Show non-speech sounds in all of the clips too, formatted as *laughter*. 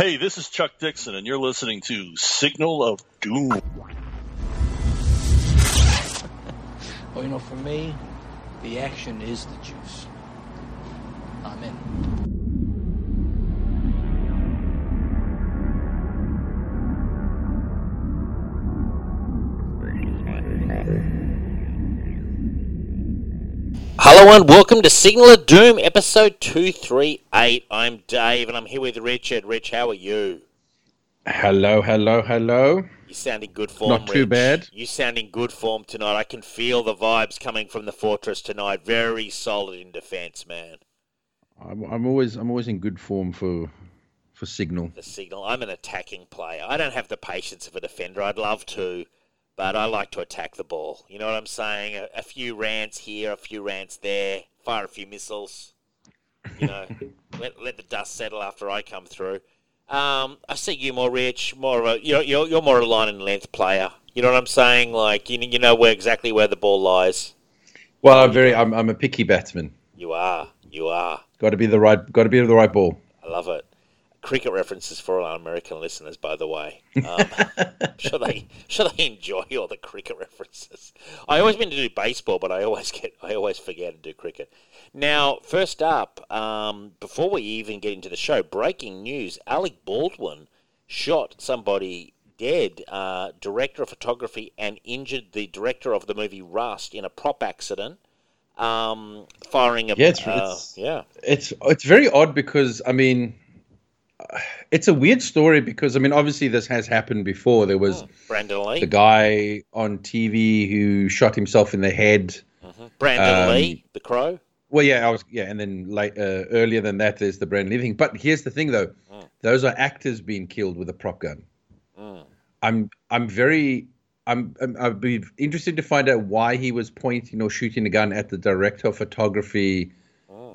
Hey, this is Chuck Dixon, and you're listening to Signal of Doom. Well, you know, for me, the action is the juice. I'm in. Hello and welcome to Signal of Doom, episode 238. I'm Dave and I'm here with Richard. Rich, how are you? Hello, hello, hello. You sound in good form. Not too Rich. bad. You sound in good form tonight. I can feel the vibes coming from the fortress tonight. Very solid in defence, man. I'm, I'm always I'm always in good form for for signal. The signal. I'm an attacking player. I don't have the patience of a defender. I'd love to, but I like to attack the ball. You know what I'm saying? A, a few rants here, a few rants there, fire a few missiles. You know, *laughs* let, let the dust settle after I come through. Um, I see you more rich, more of a you're, you're, you're more a line and length player. You know what I'm saying? Like you you know where exactly where the ball lies. Well, I'm very I'm I'm a picky batsman. You are, you are. Got to be the right got to be the right ball. I love it. Cricket references for all our American listeners, by the way. Um, sure they they enjoy all the cricket references. I always meant to do baseball, but I always get I always forget to do cricket. Now, first up, um, before we even get into the show, breaking news: Alec Baldwin shot somebody dead. Uh, director of photography and injured the director of the movie Rust in a prop accident. Um, firing a Yeah, it's- uh, it's- yeah. It's it's very odd because I mean it's a weird story because I mean obviously this has happened before. There was hmm. Brandon Lee. the guy on TV who shot himself in the head. Mm-hmm. Brandon Um, Lee, the crow. Well, yeah, I was yeah, and then late uh, earlier than that, there's the Brand Living. But here's the thing, though, hmm. those are actors being killed with a prop gun. Hmm. I'm I'm very I'm, I'm I'd be interested to find out why he was pointing or shooting a gun at the director of photography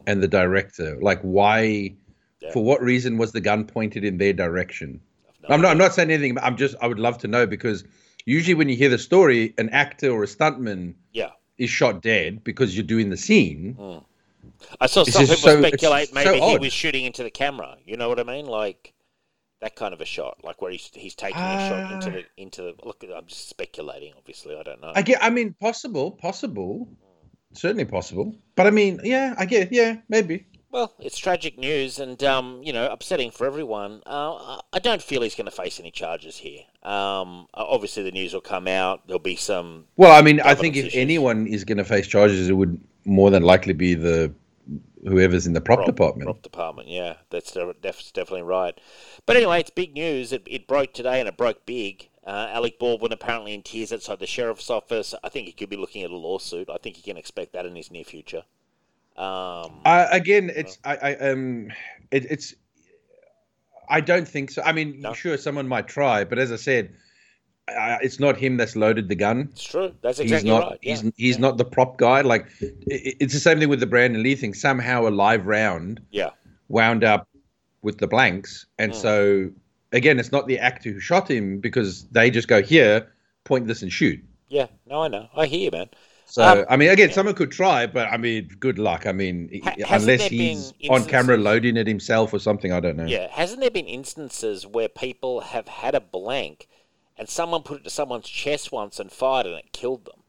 and the director. Like why, for what reason was the gun pointed in their direction? I'm not I'm not saying anything. but I'm just I would love to know because usually when you hear the story, an actor or a stuntman Yeah. is shot dead because you're doing the scene. Hmm. I saw some people so- speculate so maybe he odd. was shooting into the camera. You know what I mean? Like that kind of a shot, like where he's he's taking a shot into the ah. into the. Look, I'm just speculating. Obviously, I don't know. I get. I mean, possible, possible, hmm. certainly possible. But I mean, yeah, I get. Yeah, maybe. Well, it's tragic news and um, you know upsetting for everyone. Uh, I don't feel he's going to face any charges here. Um, obviously, the news will come out. There'll be some. Well, I mean, I think if issues. anyone is going to face charges, it would more than likely be the whoever's in the prop, prop- department. Prop department, yeah, that's that's definitely right. But anyway, it's big news. It, it broke today, and it broke big. Uh, Alec Baldwin apparently in tears outside the sheriff's office. I think he could be looking at a lawsuit. I think he can expect that in his near future. Um, I, again, it's I, I um, it, it's. I don't think so. I mean, No. sure, someone might try, but as I said, uh, it's not him that's loaded the gun. it's true. That's he's exactly not right. Yeah. he's he's not the prop guy like i- i it's the same thing with the brandon lee thing somehow a live round yeah. wound up with the blanks and Mm. so again it's not the actor who shot him because they just go here point this and shoot Yeah. No, I know. I hear you, man. So Um, i mean again someone could try but i mean good luck i mean Ha- unless he's on camera loading it himself or something i don't know Yeah. Hasn't there been instances where people have had a blank, and someone put it to someone's chest once and fired, and it killed them?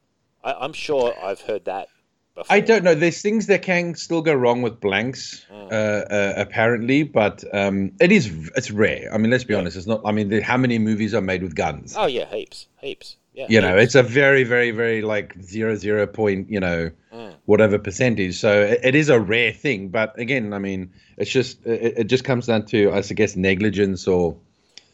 I, I'm sure I've heard that. Before. I don't know. There's things that can still go wrong with blanks, Mm. uh, uh, apparently, but um, it is it's rare. I mean, let's be honest. It's not. I mean, the, how many movies are made with guns? Oh yeah, heaps, heaps. Yeah. you know, it's a very, very, very like zero zero point. You know, Mm. whatever percentage. So it, it is a rare thing. But again, I mean, it's just it, it just comes down to I guess negligence or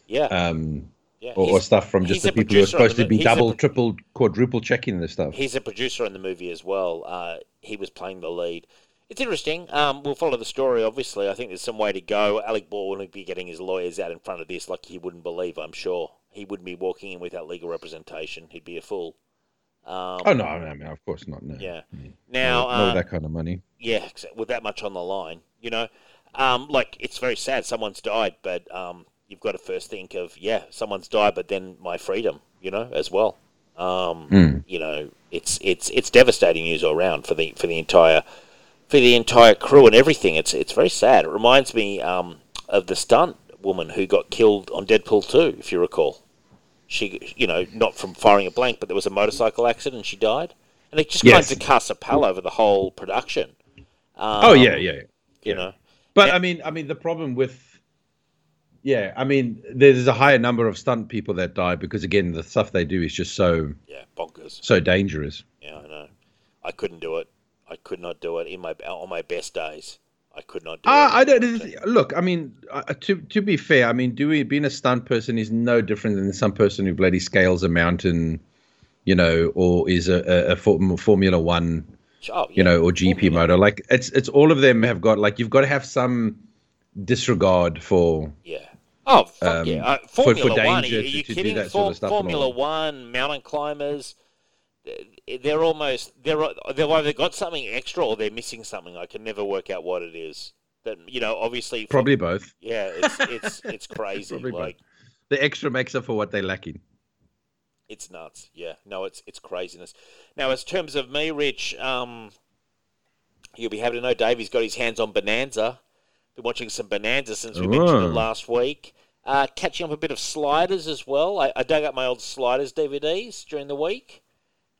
yeah. um yeah. or, or stuff from just the people who are supposed to be mo- he's a double, pro- triple, quadruple checking this stuff. He's a producer in the movie as well. Uh, he was playing the lead. It's interesting. Um, we'll follow the story, obviously. I think there's some way to go. Alec Baldwin would be getting his lawyers out in front of this like he wouldn't believe, I'm sure. He wouldn't be walking in without legal representation. He'd be a fool. Um, Oh no, I mean, of course not. No. Yeah. Now, with uh, that kind of money. yeah, with that much on the line, you know, um, like it's very sad. Someone's died, but um, you've got to first think of yeah, someone's died, but then my freedom, you know, as well. Um, Mm. You know, it's it's it's devastating news all around for the for the entire for the entire crew and everything. It's it's very sad. It reminds me um, of the stunt woman who got killed on Deadpool 2, if you recall. She, you know, not from firing a blank, but there was a motorcycle accident and she died. And it just Yes. kind of casts a pall over the whole production. Um, oh yeah, yeah. You know, But Yeah. I mean, I mean, the problem with, yeah, I mean, there's a higher number of stunt people that die because again, the stuff they do is just so yeah, bonkers. so dangerous. Yeah, I know. I couldn't do it. I could not do it in my on my best days. I could not do Uh, it. I don't look. I mean, uh, to to be fair, I mean, doing being a stunt person is no different than some person who bloody scales a mountain, you know, or is a, a, a Form- Formula One, Oh, yeah. you know, or GP Formula. motor. Like it's it's all of them have got like you've got to have some disregard for Yeah. Oh, fuck Um, yeah. Uh, for- for Formula One, are you, are you kidding? that sort of Form- stuff and Formula. One, mountain climbers, they're- almost, they're, they've either got something extra or they're missing something. I can never work out what it is. That, you know, obviously. for- probably both. Yeah, it's, it's, *laughs* it's crazy. Probably both. like, The extra makes up for what they're lacking. It's nuts. Yeah. No, it's it's craziness. Now, as terms of me, Rich, um, you'll be happy to know Davey's got his hands on Bonanza. Been watching some Bonanza since we mentioned it Oh. last week. Uh, catching up a bit of Sliders as well. I, I dug up my old Sliders DVDs during the week.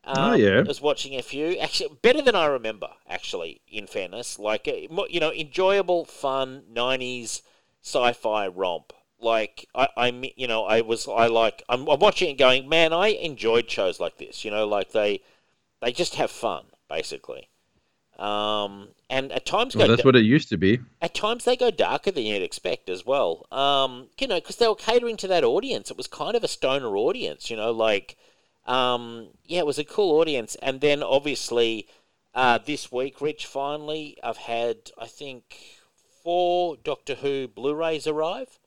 Um, Oh, yeah. I was watching a few. Actually, better than I remember. Actually, in fairness, like uh, you know, enjoyable, fun '90s sci-fi romp. Like I, I, you know, I was, I like, I'm, I'm watching it, going, man, I enjoyed shows like this. You know, like they, they just have fun, basically. Um, and at times Well, go, that's da- what it used to be. at times they go darker than you'd expect as well. Um, you know, because they were catering to that audience. It was kind of a stoner audience. You know, like, um, yeah, it was a cool audience. And then obviously, uh, this week, Rich, finally, I've had I think four Doctor Who Blu-rays arrive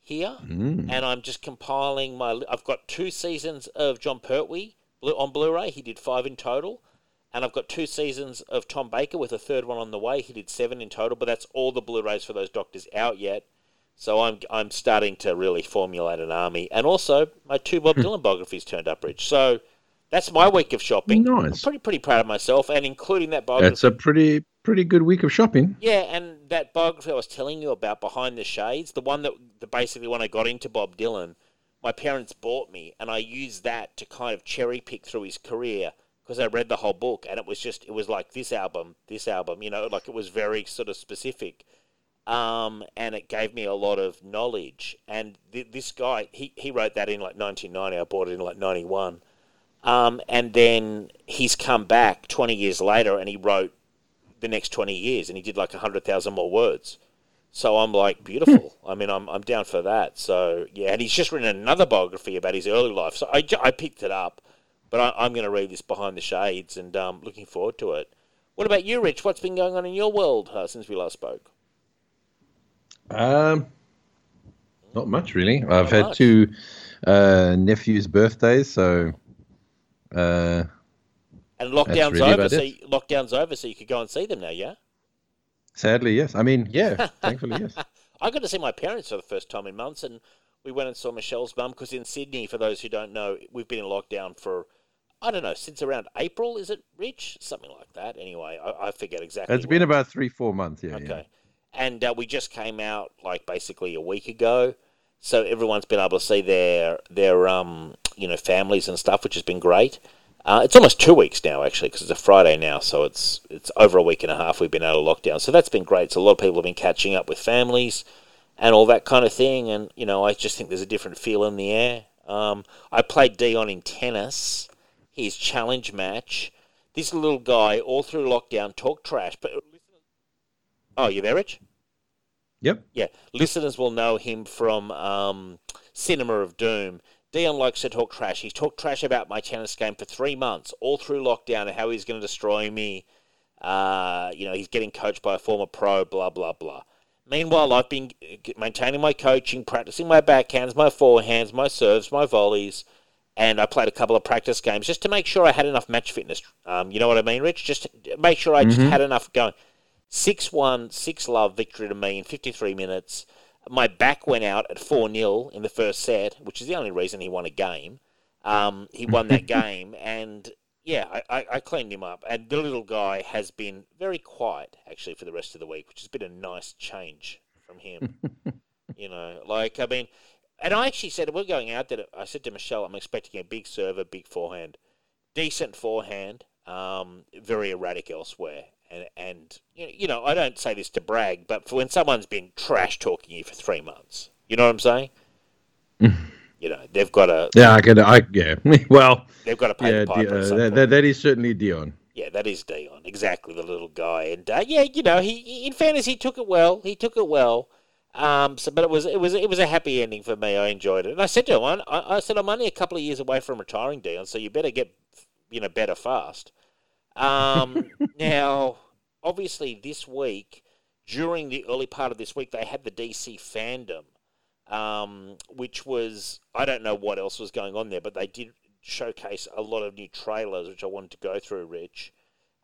here, Mm. and I'm just compiling my. I've got two seasons of Jon Pertwee on Blu-ray. He did five in total. And I've got two seasons of Tom Baker with a third one on the way. He did seven in total, but that's all the Blu-rays for those doctors out yet. So I'm I'm starting to really formulate an army, and also my two Bob hmm. Dylan biographies turned up, Rich. So that's my week of shopping. I'm Nice. pretty pretty proud of myself, and including that biography. That's a pretty pretty good week of shopping. Yeah, and that biography I was telling you about, Behind the Shades, the one that the basically when I got into Bob Dylan, my parents bought me, and I used that to kind of cherry pick through his career because I read the whole book, and it was just it was like this album, this album, you know, like it was very sort of specific, um, and it gave me a lot of knowledge. And th- this guy, he he wrote that in like 1990. I bought it in like 91. Um, and then he's come back 20 years later and he wrote the next 20 years and he did like 100,000 more words. So I'm like, beautiful. *laughs* I mean, I'm, I'm down for that. So, yeah, and he's just written another biography about his early life. So I, I picked it up, but I, I'm going to read this Behind the Shades and um, looking forward to it. What about you, Rich? What's been going on in your world uh, since we last spoke? Um, not much really. I've Not had much. two uh, nephews' birthdays, so uh, And lockdown's really over, so you, lockdown's over, so you could go and see them now, yeah? sadly, yes. I mean, yeah, *laughs* thankfully, yes. I got to see my parents for the first time in months, and we went and saw Michelle's mum because in Sydney, for those who don't know, we've been in lockdown for I don't know since around April. Is it Rich? Something like that. Anyway, I, I forget exactly. It's been about three, four months. Yeah, okay, yeah. And uh, we just came out like basically a week ago, so everyone's been able to see their their um you know families and stuff, which has been great. Uh, it's almost two weeks now, actually, because it's a Friday now, so it's it's over a week and a half we've been out of lockdown. So that's been great. So a lot of people have been catching up with families and all that kind of thing. And you know, I just think there's a different feel in the air. Um, I played Dion in tennis, his challenge match. This little guy, all through lockdown, talked trash. But oh, you there, Rich? Yep. Yeah, listeners will know him from um, Cinema of Doom. Dion likes to talk trash. He's talked trash about my tennis game for three months, all through lockdown, and how he's going to destroy me. Uh, you know, he's getting coached by a former pro, blah, blah, blah. Meanwhile, I've been maintaining my coaching, practicing my backhands, my forehands, my serves, my volleys, and I played a couple of practice games just to make sure I had enough match fitness. Um, you know what I mean, Rich? Just to make sure I just had enough going. 6 1, 6 love victory to me in 53 minutes. My back went out at 4 0 in the first set, which is the only reason he won a game. Um, he won that *laughs* game, and yeah, I, I, I cleaned him up. And the little guy has been very quiet, actually, for the rest of the week, which has been a nice change from him. *laughs* you know, like I mean, and I actually said we're going out there. I said to Michelle, I'm expecting a big server, big forehand, decent forehand, um, very erratic elsewhere. And, and you know, I don't say this to brag, but for when someone's been trash talking you for three months, you know what I'm saying? you know, they've got a Yeah, I can. I yeah. *laughs* well, they've got to pay yeah, the piper. Di- at uh, that, that, that is certainly Dion. Yeah, that is Dion, exactly the little guy, and uh, yeah, you know, he in fairness, he took it well. He took it well. Um, so, but it was it was it was a happy ending for me. I enjoyed it, and I said to him, I, I said, I'm only a couple of years away from retiring, Dion, so you better get you know better fast. Um, *laughs* now, obviously, this week during the early part of this week, they had the DC fandom, um, which was I don't know what else was going on there, but they did showcase a lot of new trailers, which I wanted to go through, Rich.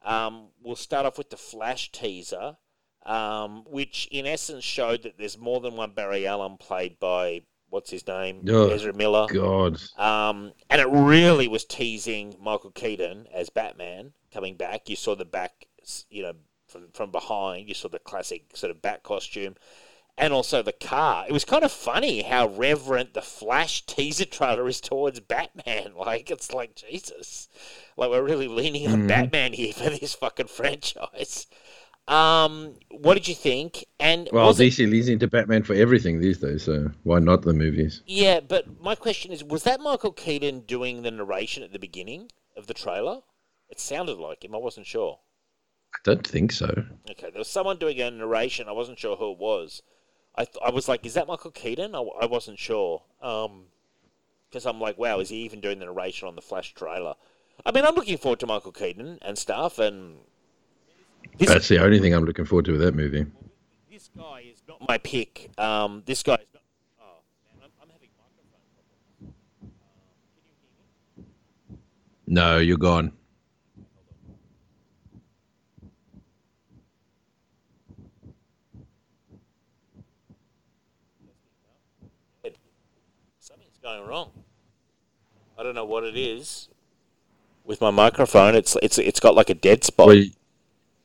Um, we'll start off with the Flash teaser, um, which in essence showed that there's more than one Barry Allen played by, what's his name? Oh, Ezra Miller. God. Um, and it really was teasing Michael Keaton as Batman coming back. You saw the back, you know, from, from behind. You saw the classic sort of bat costume. And also the car. It was kind of funny how reverent the Flash teaser trailer is towards Batman. *laughs* Like, it's like, Jesus. Like, we're really leaning on Mhm. Batman here for this fucking franchise. Um, what did you think? And Well, was it- DC leads into Batman for everything these days, so why not the movies? Yeah, but my question is, was that Michael Keaton doing the narration at the beginning of the trailer? It sounded like him. I wasn't sure. I don't think so. Okay, there was someone doing a narration. I wasn't sure who it was. I th- I was like, is that Michael Keaton? I, I wasn't sure. Um, because I'm like, wow, is he even doing the narration on the Flash trailer? I mean, I'm looking forward to Michael Keaton and stuff, and this That's the only thing I'm looking forward to with that movie. this guy is not my pick. Um, this guy is not. Oh man, I'm, I'm having microphone problems. Um, you? No, you're gone. Something's going wrong. I don't know what it is with my microphone. It's it's it's got like a dead spot. Well,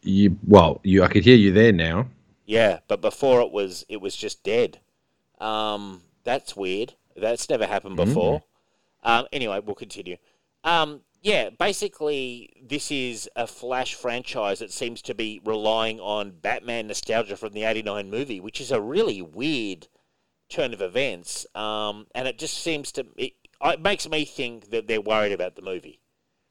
you, well, you I could hear you there now. Yeah, but before it was it was just dead. Um, that's weird. That's never happened before. Um, anyway, we'll continue. Um, yeah, basically, this is a Flash franchise that seems to be relying on Batman nostalgia from the '89 movie, which is a really weird turn of events. Um, and it just seems to it, it makes me think that they're worried about the movie.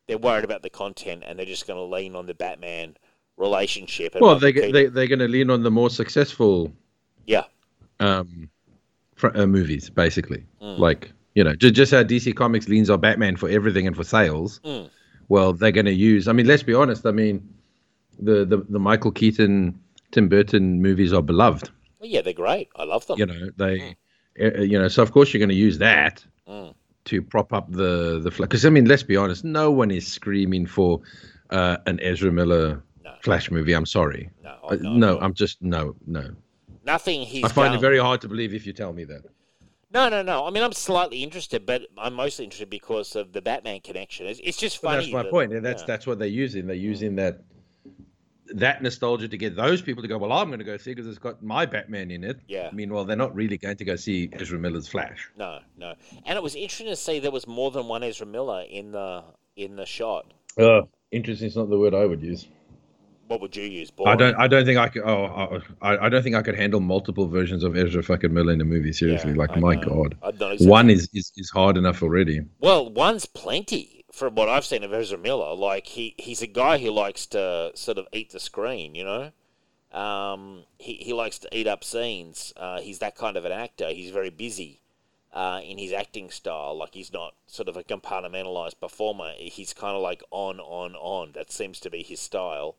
They're worried about the content, and they're just going to lean on the Batman relationship. Well, they Keaton. they they're going to lean on the more successful yeah. um, fr- uh, movies, basically. Mm. Like you know, just, just how DC Comics leans on Batman for everything and for sales. Mm. Well, they're going to use. I mean, let's be honest. I mean, the the, the Michael Keaton, Tim Burton movies are beloved. Well, yeah, they're great. I love them. You know, they, uh, you know, so of course you're going to use that Mm. to prop up the the because I mean, let's be honest. No one is screaming for uh, an Ezra Miller No. Flash movie. I'm sorry. No, Uh, I'm not. no, I'm just no, no. nothing he's I find done. it very hard to believe if you tell me that. No, no, no. I mean, I'm slightly interested, but I'm mostly interested because of the Batman connection. It's, it's just But funny. that's my that- point. And that's yeah. that's what they're using. They're using that that nostalgia to get those people to go. Well, I'm going to go see because it's got my Batman in it. Yeah. Meanwhile, they're not really going to go see Ezra Miller's Flash. No, no. And it was interesting to see there was more than one Ezra Miller in the in the shot. Uh, interesting is not the word I would use. What would you use? I don't. I don't think I could. Oh, I, I don't think I could handle multiple versions of Ezra fucking Miller in a movie. Seriously, Yeah, like I my know. god, exactly- one is, is is hard enough already. Well, one's plenty from what I've seen of Ezra Miller. Like he, he's a guy who likes to sort of eat the screen, you know. Um, he, he likes to eat up scenes. Uh, he's that kind of an actor. He's very busy uh, in his acting style. Like he's not sort of a compartmentalized performer. He's kind of like on, on, on. That seems to be his style.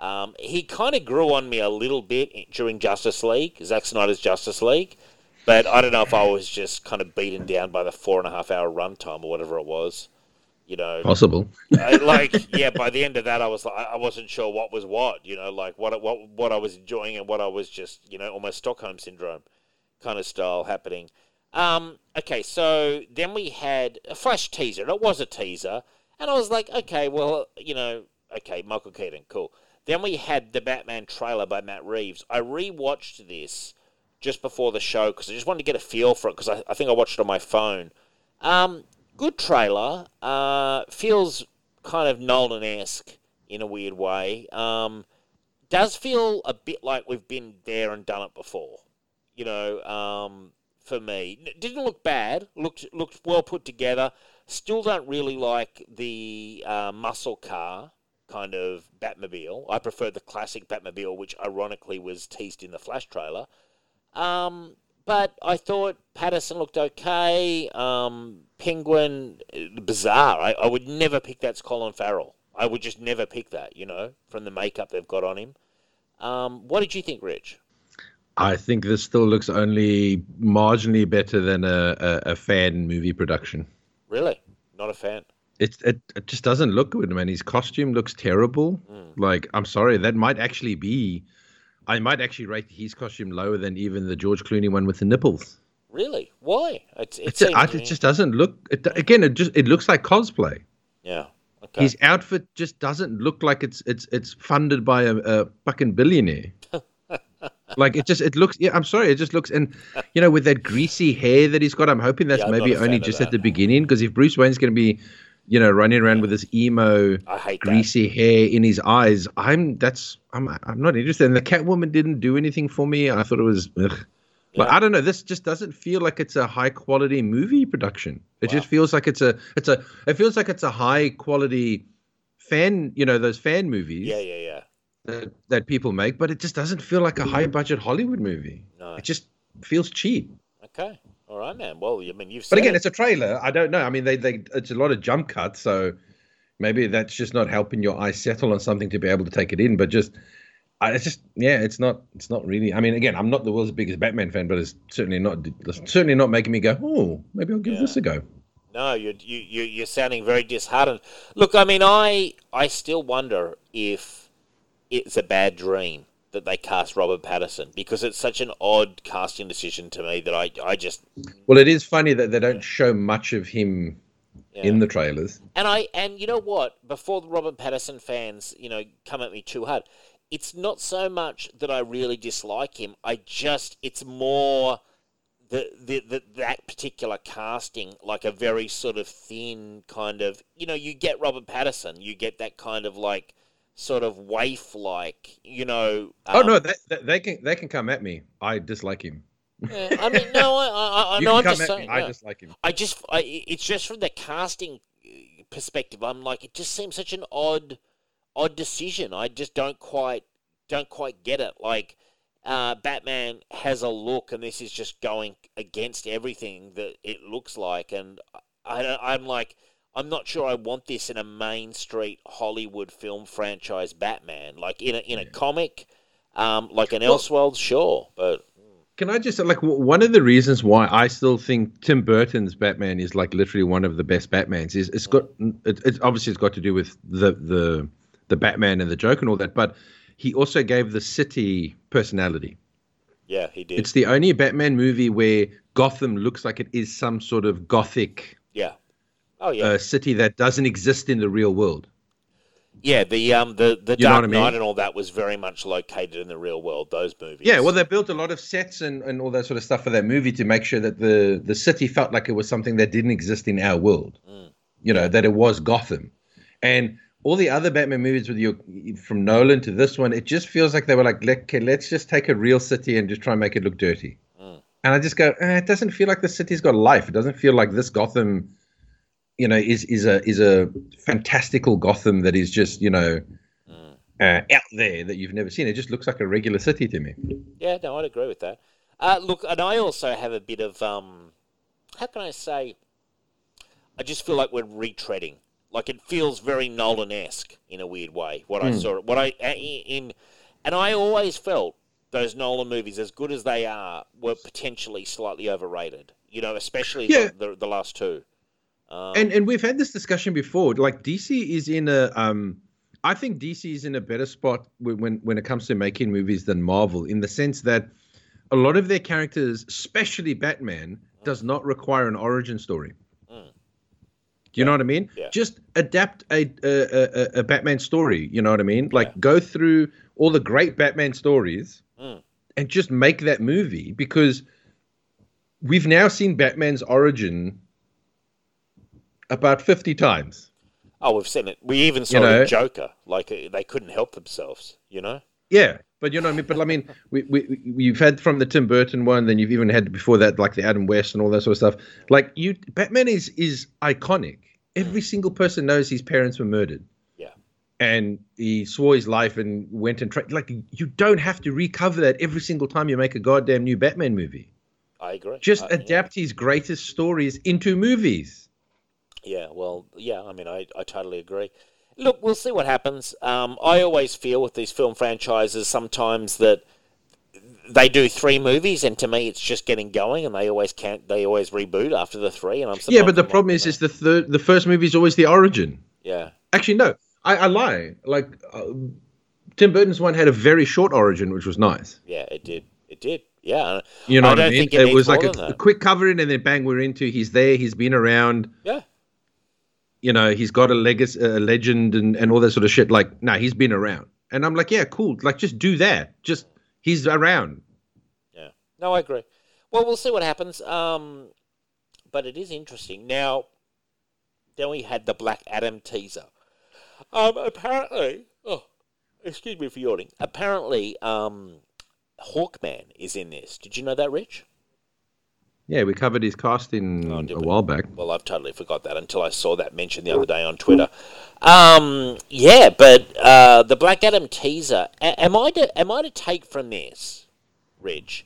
Um, he kind of grew on me a little bit during Justice League, Zack Snyder's Justice League. But I don't know if I was just kind of beaten down by the four and a half hour runtime or whatever it was. You know, Possible. Like *laughs* yeah. By the end of that, I was like, I wasn't sure what was what. You know, like what what what I was enjoying and what I was just you know almost Stockholm syndrome kind of style happening. Um, okay, so then we had a flash teaser. and It was a teaser, and I was like, okay, well, you know, okay, Michael Keaton, cool. Then we had the Batman trailer by Matt Reeves. I rewatched this just before the show because I just wanted to get a feel for it because I, I think I watched it on my phone. Um, good trailer. Uh, feels kind of Nolan esque in a weird way. Um, does feel a bit like we've been there and done it before. You know, um, for me, It didn't look bad. looked looked well put together. Still don't really like the uh, muscle car kind of Batmobile. I prefer the classic Batmobile, which ironically was teased in the Flash trailer. Um, but I thought Pattinson looked okay. Um, Penguin, bizarre. I, I would never pick that's Colin Farrell. I would just never pick that, you know, from the makeup they've got on him. Um, what did you think, Rich? I think this still looks only marginally better than a, a, a fan movie production. Really? Not a fan? It, it it just doesn't look good, man. His costume looks terrible. Mm. Like, I'm sorry, that might actually be. I might actually rate his costume lower than even the George Clooney one with the nipples. Really? Why? It's, it, It's a, seems- it just doesn't look. It, again, it just it looks like cosplay. yeah. Okay. His outfit just doesn't look like it's it's it's funded by a, a fucking billionaire. *laughs* like it just it looks yeah I'm sorry it just looks and you know with that greasy hair that he's got I'm hoping that's Yeah, maybe only just that. at the beginning because if Bruce Wayne's going to be you know running around with this emo hate that. greasy hair in his eyes I'm that's I'm I'm not interested and the Catwoman didn't do anything for me I thought it was ugh. Like Yeah. I don't know, this just doesn't feel like it's a high quality movie production. It Wow. just feels like it's a it's a it feels like it's a high quality fan, you know, those fan movies Yeah, yeah, yeah. that, that people make, but it just doesn't feel like a high budget Hollywood movie. No. It just feels cheap. Okay. All right, man. Well, I mean, you've said But again, it. it's a trailer. I don't know. I mean, they they it's a lot of jump cuts, so maybe that's just not helping your eyes settle on something to be able to take it in. But just, I, it's just yeah, it's not it's not really. I mean, again, I'm not the world's biggest Batman fan, but it's certainly not it's certainly not making me go, oh, maybe I'll give Yeah. this a go. No, you're you, you you're sounding very disheartened. Look, I mean, I I still wonder if it's a bad dream that they cast Robert Pattinson because it's such an odd casting decision to me that I I just Well, it is funny that they don't show much of him yeah. in the trailers. And I and you know what? Before the Robert Pattinson fans, you know, come at me too hard, it's not so much that I really dislike him. I just it's more the, the, the that particular casting, like a very sort of thin kind of you know, you get Robert Pattinson, you get that kind of like sort of waif like, you know oh um, no, they, they, they can they can come at me. I dislike him. yeah, I mean no I, I, I *laughs* no, I'm just saying. I dislike him. I just, I, it's just from the casting uh, perspective. I'm like, it just seems such an odd, odd decision. I just don't quite, don't quite get it. Like, uh, Batman has a look, and this is just going against everything that it looks like. And I, I'm like, I'm not sure I want this in a Main Street Hollywood film franchise Batman. Like in a in a comic, um, like an Well- Elseworld, sure, but Can I just like one of the reasons why I still think Tim Burton's Batman is like literally one of the best Batmans is it's got it, it's obviously it's got to do with the the the Batman and the Joker and all that, but he also gave the city personality. yeah, he did. It's the only Batman movie where Gotham looks like it is some sort of gothic. Oh yeah. uh, city that doesn't exist in the real world. Yeah, the um the the You Dark I mean? Knight and all that was very much located in the real world. Those movies. Yeah, well, they built a lot of sets and, and all that sort of stuff for that movie to make sure that the, the city felt like it was something that didn't exist in our world. Mm. You know, that it was Gotham. And all the other Batman movies with your from Nolan to this one, it just feels like they were like, Let, okay, let's just take a real city and just try and make it look dirty. Mm. And I just go, eh, it doesn't feel like the city's got life. It doesn't feel like this Gotham, you know, is is a is a fantastical Gotham that is just you know Mm. uh, out there that you've never seen. It just looks like a regular city to me. yeah, no, I'd agree with that. Uh, look, and I also have a bit of um, how can I say? I just feel like we're retreading. Like it feels very Nolan-esque in a weird way. What I Hmm. saw, what I in, and I always felt those Nolan movies, as good as they are, were potentially slightly overrated. You know, especially Yeah. the, the, the last two. Um, and and we've had this discussion before. Like DC is in a um, I think DC is in a better spot when when when it comes to making movies than Marvel in the sense that a lot of their characters, especially Batman, does not require an origin story. Mm. Do you know what I mean? Yeah. Just adapt a, a a a Batman story. You know what I mean? Like Yeah. go through all the great Batman stories Mm. and just make that movie because we've now seen Batman's origin about 50 times. Oh, we've seen it. We even saw You know- Joker. Like uh, they couldn't help themselves. You know. Yeah, but you know what I mean. But I mean, we, we you've had from the Tim Burton one, then you've even had before that, like the Adam West and all that sort of stuff. Like you, Batman is is iconic. Every single person knows his parents were murdered. Yeah. and he swore his life and went and tried. Like you don't have to recover that every single time you make a goddamn new Batman movie. I agree. Just yeah. adapt his greatest stories into movies. Yeah, well, yeah, I mean, I, I totally agree. Look, we'll see what happens. Um, I always feel with these film franchises sometimes that they do three movies, and to me, it's just getting going, and they always can't. They always reboot after the three, and I'm yeah, but the problem is, is the third, the first movie is always the origin. yeah, Actually, no, I, I lie. Like uh, Tim Burton's one had a very short origin, which was nice. yeah, it did, it did, yeah, You know I what I mean? think it It, was like a, a quick covering, and then bang, we're into. He's there. He's been around. yeah, you know, he's got a legacy, a legend, and, and all that sort of shit. Like, nah, he's been around, and I'm like, yeah, cool. Like, just do that. Just he's around. yeah. No, I agree. Well, we'll see what happens. Um, but it is interesting now. Then we had the Black Adam teaser. Um, apparently, oh, excuse me for yawning. Apparently, um, Hawkman is in this. Did you know that, Rich? Yeah, we covered his casting Oh, a while back. Well, I've totally forgot that until I saw that mentioned the other day on Twitter. Um, yeah, but uh, the Black Adam teaser. A- am I to am I to take from this, Rich,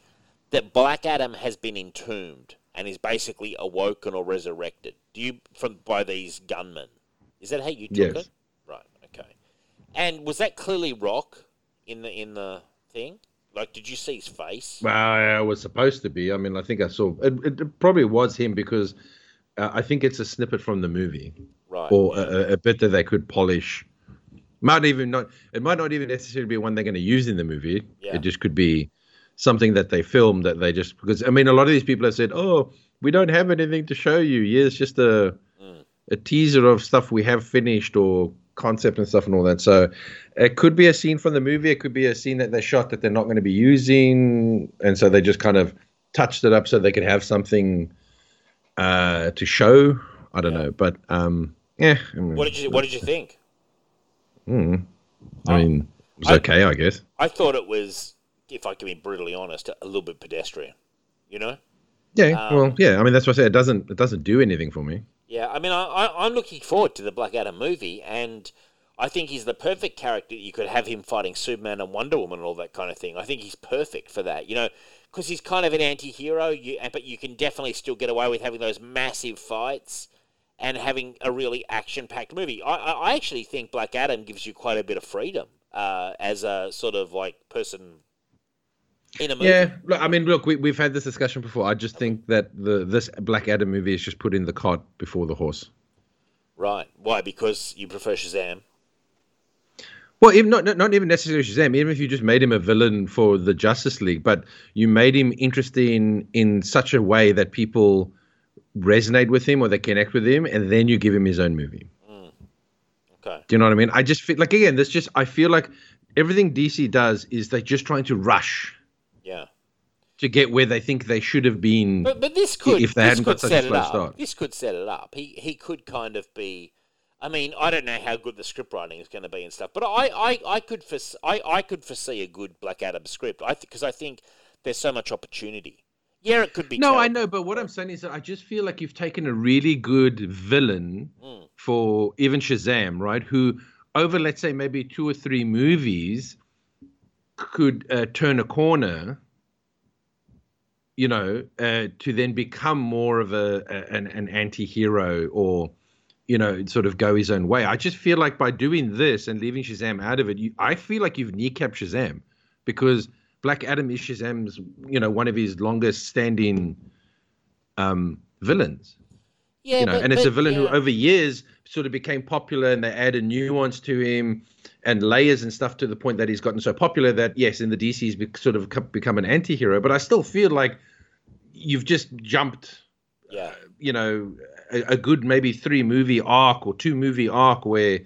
that Black Adam has been entombed and is basically awoken or resurrected? Do you from by these gunmen? Is that how you took Yes. it? Right. Okay. And was that clearly Rock in the in the thing? Like, did you see his face? Well, I was supposed to be. I mean, I think I saw. It, it probably was him because uh, I think it's a snippet from the movie Right. or yeah. a, a- bit that they could polish. Might even not. It might not even necessarily be one they're going to use in the movie. Yeah. It just could be something that they filmed that they just because I mean a lot of these people have said, "Oh, we don't have anything to show you. Yeah, it's just a Mm. a teaser of stuff we have finished or concept and stuff and all that." So it could be a scene from the movie. It could be a scene that they shot that they're not going to be using, and so they just kind of touched it up so they could have something uh, to show. I don't know, but um, yeah. I mean, what did you What did you think? Mm. I mean, it was I- okay, I guess. I thought it was, if I can be brutally honest, a little bit pedestrian. You know? Yeah, Um, well, yeah. I mean, that's what I say. It doesn't. It doesn't do anything for me. Yeah, I mean, I, I, I'm looking forward to the Black Adam movie, and I think he's the perfect character. You could have him fighting Superman and Wonder Woman and all that kind of thing. I think he's perfect for that. You know, because he's kind of an anti-hero, you, but you can definitely still get away with having those massive fights and having a really action-packed movie. I, I, I actually think Black Adam gives you quite a bit of freedom uh, as a sort of like person in a movie. Yeah, look, I mean, look, we, we've had this discussion before. I just think that the this Black Adam movie is just putting the cart before the horse. Right. Why? Because you prefer Shazam. Well, even not, not even necessarily Shazam. Even if you just made him a villain for the Justice League, but you made him interesting in such a way that people resonate with him or they connect with him, and then you give him his own movie. Mm. Okay. Do you know what I mean? I just feel like again, this just I feel like everything DC does is they're just trying to rush Yeah. to get where they think they should have been. But but this could if they hadn't got such a slow start. This could set it up. He he could kind of be. I mean, I don't know how good the script writing is going to be and stuff, but I I, I could foresee, I, I could foresee a good Black Adam script. I because I think there's so much opportunity. Yeah, it could be. No, I know, but what I'm saying is that I just feel like you've taken a really good villain Mm. for even Shazam, right? Who over let's say maybe two or three movies could uh, turn a corner, you know, uh, to then become more of a, a an, an anti-hero or you know, sort of go his own way. I just feel like by doing this and leaving Shazam out of it, you, I feel like you've kneecapped Shazam because Black Adam is Shazam's, you know, one of his longest standing um, villains. Yeah, you know, but- and it's but, a villain who over years sort of became popular and they added nuance to him and layers and stuff to the point that he's gotten so popular that yes, in the DC he's be- sort of become an anti-hero. But I still feel like you've just jumped Yeah. Uh, you know a, a good maybe three movie arc or two movie arc where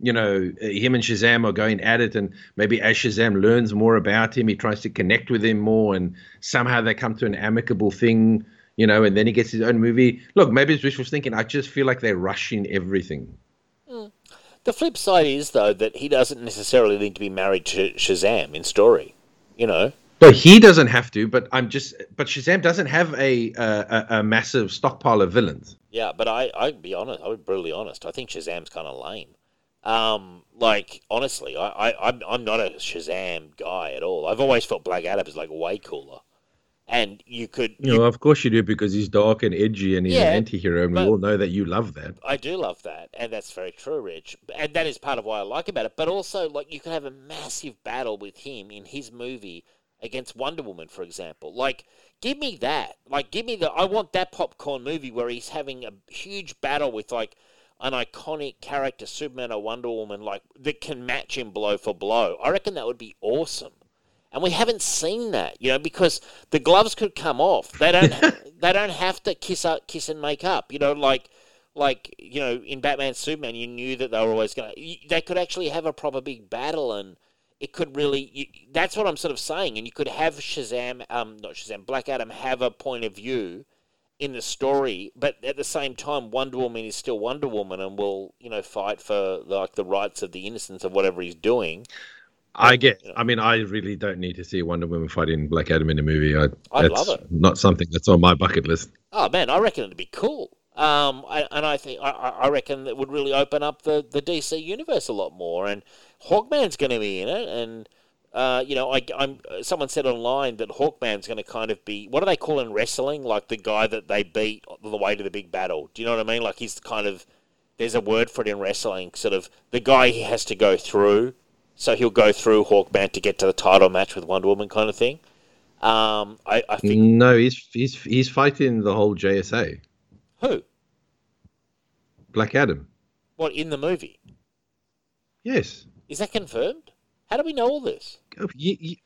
you know, him and Shazam are going at it, and maybe as Shazam learns more about him, he tries to connect with him more, and somehow they come to an amicable thing, you know, and then he gets his own movie. Look, maybe it's wishful thinking. I just feel like they're rushing everything. The flip side is though that he doesn't necessarily need to be married to Shazam in story. You know, But he doesn't have to. But I'm just. But Shazam doesn't have a a, a, a massive stockpile of villains. Yeah, but I, I'd be honest. I would be brutally honest. I think Shazam's kind of lame. Um, like honestly, I, I, I'm, I'm not a Shazam guy at all. I've always felt Black Adam is like way cooler, and you could, You know, of course you do because he's dark and edgy and he's Yeah, an anti-hero, and we all know that you love that. I do love that, and that's very true, Rich. And that is part of why I like about it. But also, like, you could have a massive battle with him in his movie against Wonder Woman, for example. Like, give me that. Like, give me the. I want that popcorn movie where he's having a huge battle with like an iconic character, Superman or Wonder Woman, like that can match him blow for blow. I reckon that would be awesome. And we haven't seen that, you know, because the gloves could come off. They don't. *laughs* they don't have to kiss up, kiss and make up. You know, like like you know in Batman Superman, you knew that they were always going to. They could actually have a proper big battle, and it could really. You, that's what I'm sort of saying. And you could have Shazam, um, not Shazam, Black Adam have a point of view in the story, but at the same time, Wonder Woman is still Wonder Woman, and will you know fight for like the rights of the innocence of whatever he's doing. I get. Yeah. I mean, I really don't need to see Wonder Woman fighting Black Adam in a movie. I, I'd love it. Not something that's on my bucket list. Oh man, I reckon it'd be cool. Um, I, and I think I, I I reckon that would really open up the, the DC universe a lot more. And Hawkman's going to be in it, and uh, you know, I, I'm someone said online that Hawkman's going to kind of be what do they call in wrestling, like the guy that they beat on the way to the big battle. Do you know what I mean? Like he's kind of there's a word for it in wrestling, sort of the guy he has to go through. So he'll go through Hawkman to get to the title match with Wonder Woman, kind of thing. Um, I, I think No, he's he's he's fighting the whole JSA. who Black Adam. what in the movie. Yes. Is that confirmed? How do we know all this? Oh, you- you-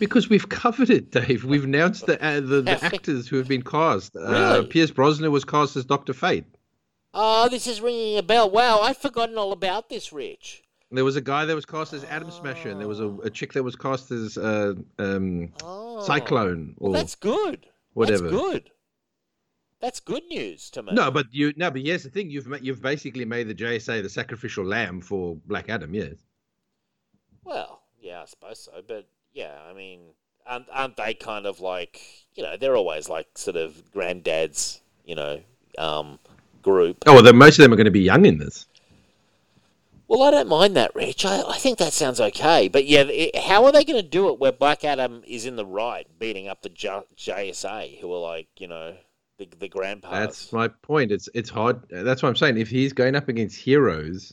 because we've covered it, Dave. We've announced the uh, the, the actors who have been cast. Uh, Really? Pierce Brosnan was cast as Doctor Fate. Oh, this is ringing a bell. Wow, I'd forgotten all about this, Rich. There was a guy that was cast as Atom Smasher, and there was a, a chick that was cast as uh, um, Oh. Cyclone or Well, that's good. whatever. That's good. That's good news to me. No, but you no, but here's the thing: you've you've basically made the JSA the sacrificial lamb for Black Adam. Yes. Well, yeah, I suppose so. But yeah, I mean, aren't, aren't they kind of like you know they're always like sort of granddads, you know, um, group. Oh, well, most of them are going to be young in this. Well, I don't mind that, Rich. I, I think that sounds okay. But yeah, it, how are they going to do it where Black Adam is in the right, beating up the J- JSA, who are like, you know, the, the grandpas? That's my point. It's it's hard. That's what I'm saying. If he's going up against heroes,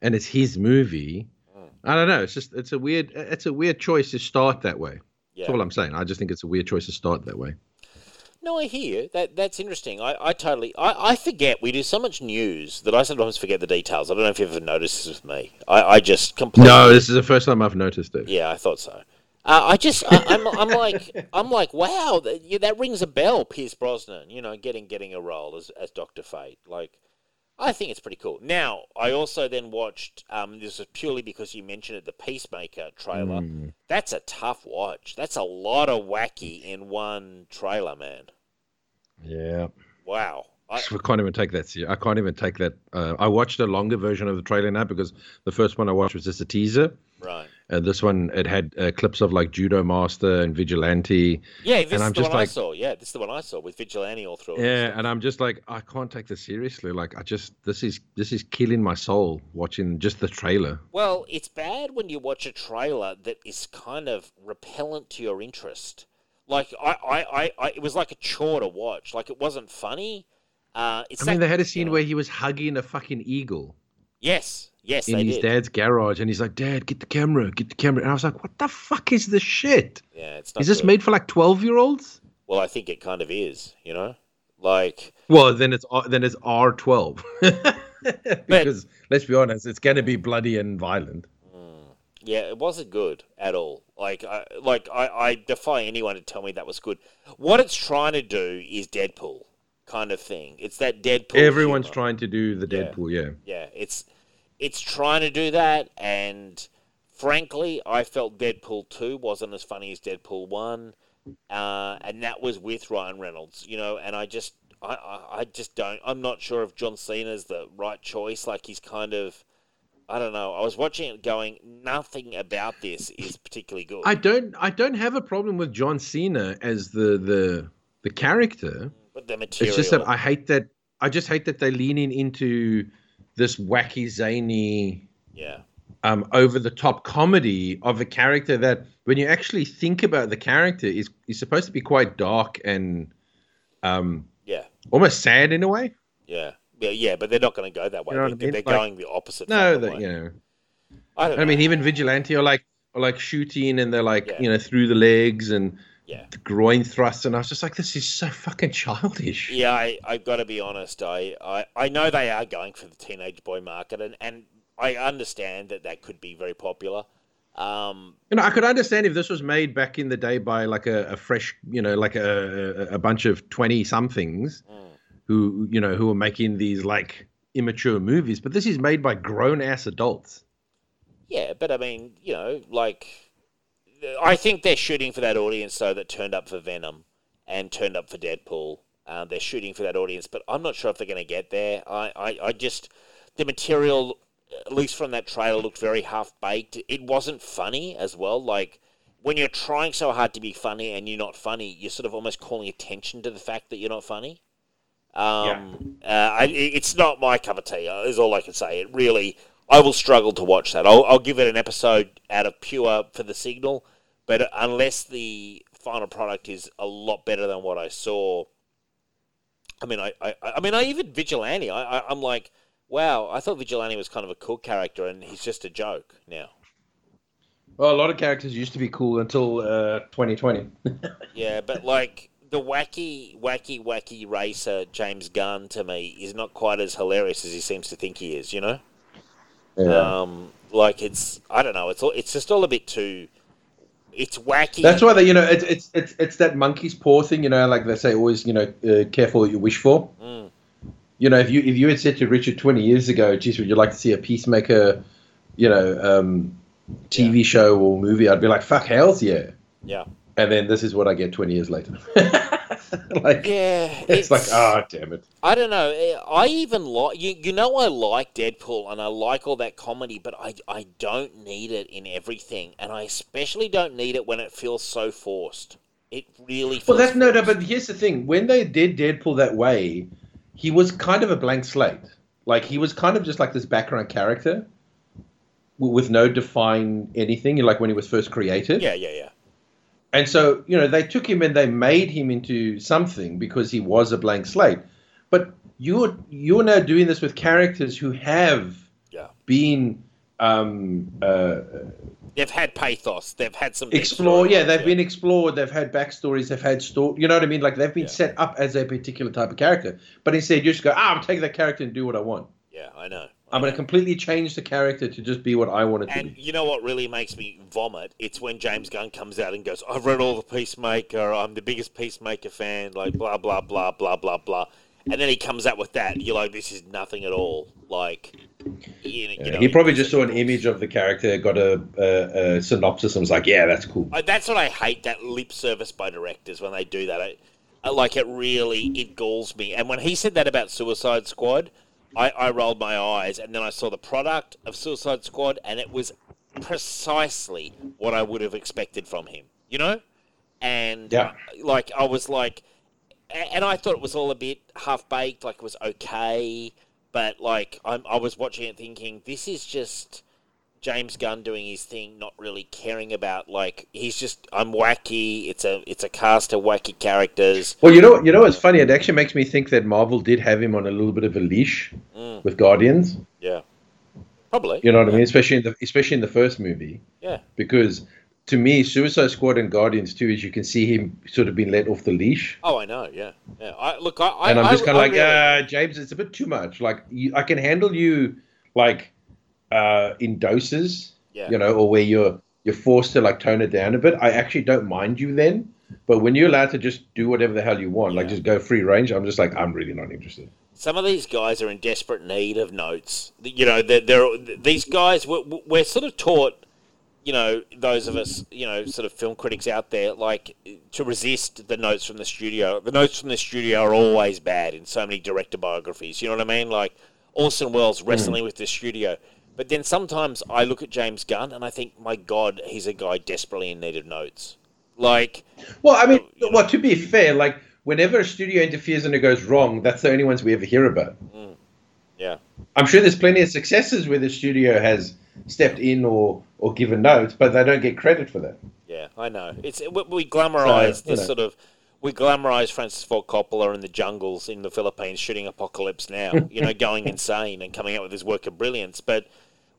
and it's his movie, mm. I don't know. It's just it's a weird it's a weird choice to start that way. yeah. That's all I'm saying. I just think it's a weird choice to start that way. No, I hear you. That that's interesting. I, I totally I, I forget we do so much news that I sometimes forget the details. I don't know if you've ever noticed this with me. I, I just completely No, this is the first time I've noticed it. Yeah, I thought so. Uh, I just I, I'm I'm like *laughs* I'm like wow that, yeah, that rings a bell. Pierce Brosnan, you know, getting getting a role as as Doctor Fate. Like, I think it's pretty cool. Now, I also then watched. Um, this is purely because you mentioned it, the Peacemaker trailer. Mm. That's a tough watch. That's a lot of wacky in one trailer, man. Yeah. Wow. I, I can't even take that. I can't even take that. Uh, I watched a longer version of the trailer now because the first one I watched was just a teaser. right. And this one, it had uh, clips of like Judomaster and Vigilante. Yeah, this And is I'm the just one I like- saw. Yeah, this is the one I saw with Vigilante all through. Yeah, and I'm just like, I can't take this seriously. Like, I just this is this is killing my soul watching just the trailer. Well, it's bad when you watch a trailer that is kind of repellent to your interest. Like I, I, I, I it was like a chore to watch. Like it wasn't funny. Uh, it's I mean, they had a scene you know- where he was hugging a fucking eagle yes, yes, in his did. dad's garage, and he's like, "Dad, get the camera, get the camera." And I was like, "What the fuck is this shit? Yeah, it's not Is this good. made for like twelve year olds?" Well, I think it kind of is. You know, like Well, then it's R- then it's R twelve. *laughs* because let's be honest, it's going to be bloody and violent. Hmm. yeah, it wasn't good at all. Like I, like I, I defy anyone to tell me that was good. What it's trying to do is Deadpool kind of thing. It's that Deadpool. Everyone's humor. trying to do the Yeah. Deadpool, yeah. Yeah, it's it's trying to do that, and frankly, I felt Deadpool two wasn't as funny as Deadpool one, uh, and that was with Ryan Reynolds, you know, and I just I, I, I just don't. I'm not sure if John Cena's the right choice. Like he's kind of. I don't know. I was watching it, going, nothing about this is particularly good. I don't. I don't have a problem with John Cena as the the the character. The material. It's just that I hate that. I just hate that they're leaning into this wacky, zany, yeah. um, over the top comedy of a character that, when you actually think about the character, is is supposed to be quite dark and um, Yeah. almost sad in a way. Yeah. Yeah, yeah, but they're not going to go that way. You know they're mean? they're Like- going the opposite. No, that way. you know. I don't know. I mean, even vigilante or like or like shooting and they're like Yeah. you know through the legs and Yeah. the groin thrusts, and I was just like, this is so fucking childish. Yeah, I, I've got to be honest. I, I, I know they are going for the teenage boy market, and, and I understand that that could be very popular. Um, You know, I could understand if this was made back in the day by like a, a fresh, you know, like a a, bunch of twenty somethings Mm. who you know who were making these like immature movies, but this is made by grown ass adults. yeah, but I mean, you know, like, I think they're shooting for that audience, though, that turned up for Venom and turned up for Deadpool. Um, they're shooting for that audience, but I'm not sure if they're going to get there. I, I, I just, the material, at least from that trailer, looked very half baked. It wasn't funny as well. Like, when you're trying so hard to be funny and you're not funny, you're sort of almost calling attention to the fact that you're not funny. Um, uh, I, it's not my cup of tea. Is all I can say. It really, I will struggle to watch that. I'll, I'll give it an episode out of pure for the signal, but unless the final product is a lot better than what I saw, I mean, I, I, I mean, I even Vigilante. I, I, I'm like, wow. I thought Vigilante was kind of a cool character, and he's just a joke now. Well, a lot of characters used to be cool until uh, 2020. *laughs* Yeah, but like the wacky, wacky, wacky racer James Gunn to me is not quite as hilarious as he seems to think he is. You know. Um, like it's I don't know. It's all, it's just all a bit too. It's wacky. That's why they, you know, it's it's it's it's that monkey's paw thing, you know, like they say, always, you know, uh, careful what you wish for. Mm. You know, if you if you had said to Richard 20 years ago, geez, would you like to see a peacemaker, you know, um, TV show or movie? I'd be like, fuck, hell's yeah. Yeah. And then this is what I get 20 years later. *laughs* *laughs* like, Yeah. it's, like, ah, damn it. I don't know. eh, I even like you. You know, I like Deadpool and I like all that comedy, but I I don't need it in everything, and I especially don't need it when it feels so forced. It really. Feels Well, that's no, no, but here's the thing: when they did Deadpool that way, he was kind of a blank slate. Like he was kind of just like this background character with no define anything. Like when he was first created. Yeah, yeah, yeah. And so you know they took him and they made him into something because he was a blank slate. But you're you're now doing this with characters who have Yeah. been um, uh, They've had pathos. They've had some explore yeah they've been explored they've had backstories they've had story you know what i mean like they've been Yeah. set up as a particular type of character but instead you just go ah i'm taking that character and do what i want Yeah, I know. I'm going to completely change the character to just be what i want it to And be you know what really makes me vomit? It's when James Gunn comes out and goes, "I've read all the Peacemaker. I'm the biggest Peacemaker fan." Like blah blah blah blah blah blah. And then he comes out with that. You're like, "This is nothing at all." Like, you, you Yeah, know, he probably just saw an image of the character got a, a, a synopsis and was like yeah that's cool I- That's what I hate. That lip service by directors when they do that. I, I like it really. It galls me. And when he said that about Suicide Squad, I, I rolled my eyes, and then I saw the product of Suicide Squad, and it was precisely what I would have expected from him. You know, and Yeah. like I was like, and I thought it was all a bit half baked. Like it was okay, but like I'm, I was watching it thinking, this is just. James Gunn doing his thing, not really caring about like he's just I'm wacky. It's a it's a cast of wacky characters. well you know you know it's funny it actually makes me think that marvel did have him on a little bit of a leash Mm. with guardians Yeah, probably. you know what i mean especially in the especially in the first movie Yeah, because to me suicide squad and guardians too is you can see him sort of being let off the leash Oh, I know. Yeah, yeah. I look. I, I and I'm just kind of like, really- uh, James, it's a bit too much. Like, you, I can handle you like uh, in doses, Yeah. you know, or where you're you're forced to like tone it down a bit. I actually don't mind you then, But when you're allowed to just do whatever the hell you want, like just go free range, I'm just like, I'm really not interested. some of these guys are in desperate need of notes. You know, they're, they're these guys. We're, we're sort of taught, you know, those of us, you know, sort of film critics out there, like to resist the notes from the studio. The notes from the studio are always bad in so many director biographies. You know what I mean? Like Orson Welles wrestling with the studio. But then sometimes I look at James Gunn and I think, my God, he's a guy desperately in need of notes. Like, Well, I mean, You know. well, to be fair, like whenever a studio interferes and it goes wrong, that's the only ones we ever hear about. Mm. yeah, I'm sure there's plenty of successes where the studio has stepped in or or given notes, but they don't get credit for that. Yeah, I know. It's we, we glamorize So, the know. sort of we glamorize Francis Ford Coppola in the jungles in the Philippines shooting Apocalypse Now. You know, *laughs* going insane and coming out with his work of brilliance. But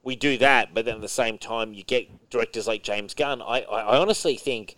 we do that, but then at the same time, you get directors like James Gunn. I, I, I honestly think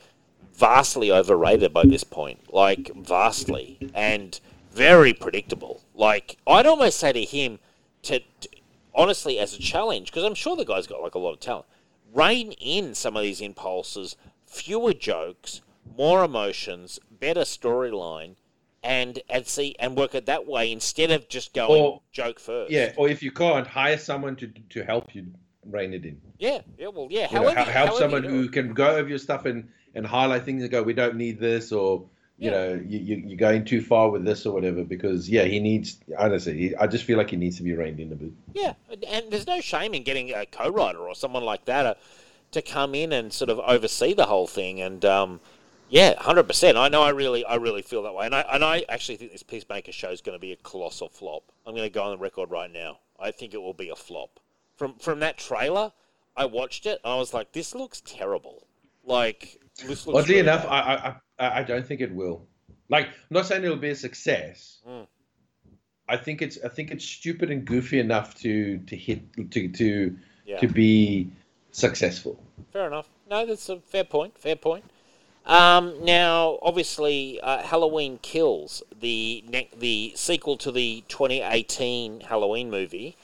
vastly overrated by this point, like vastly, and very predictable. Like I'd almost say to him, to, to honestly as a challenge, because I'm sure the guy's got like a lot of talent. Rein in some of these impulses, fewer jokes, more emotions, better storyline, and and see and work it that way instead of just going Or- joke first. Yeah, or if you can't, hire someone to to help you rein it in. yeah, yeah. Well, yeah. You know, However, help help however someone who can go over your stuff and and highlight things and go, we don't need this, or you Yeah. know, you, you you're going too far with this or whatever. Because yeah, he needs. Honestly, he, I just feel like he needs to be reined in a bit. Yeah, and- and there's no shame in getting a co-writer or someone like that uh, to come in and sort of oversee the whole thing. And um, yeah, hundred percent. I know. I really, I really feel that way. And I and I actually think this Peacemaker show is going to be a colossal flop. I'm going to go on the record right now. I think it will be a flop. From from that trailer, I watched it. and I was like, this looks terrible. Like this looks. Oddly really enough. I, I I don't think it will. Like, I'm not saying it'll be a success. Mm. I think it's I think it's stupid and goofy enough to to hit to to Yeah. to be successful. Fair enough. No, that's a fair point. Fair point. Um, now, obviously, uh, Halloween Kills, the ne- the sequel to the 2018 Halloween movie,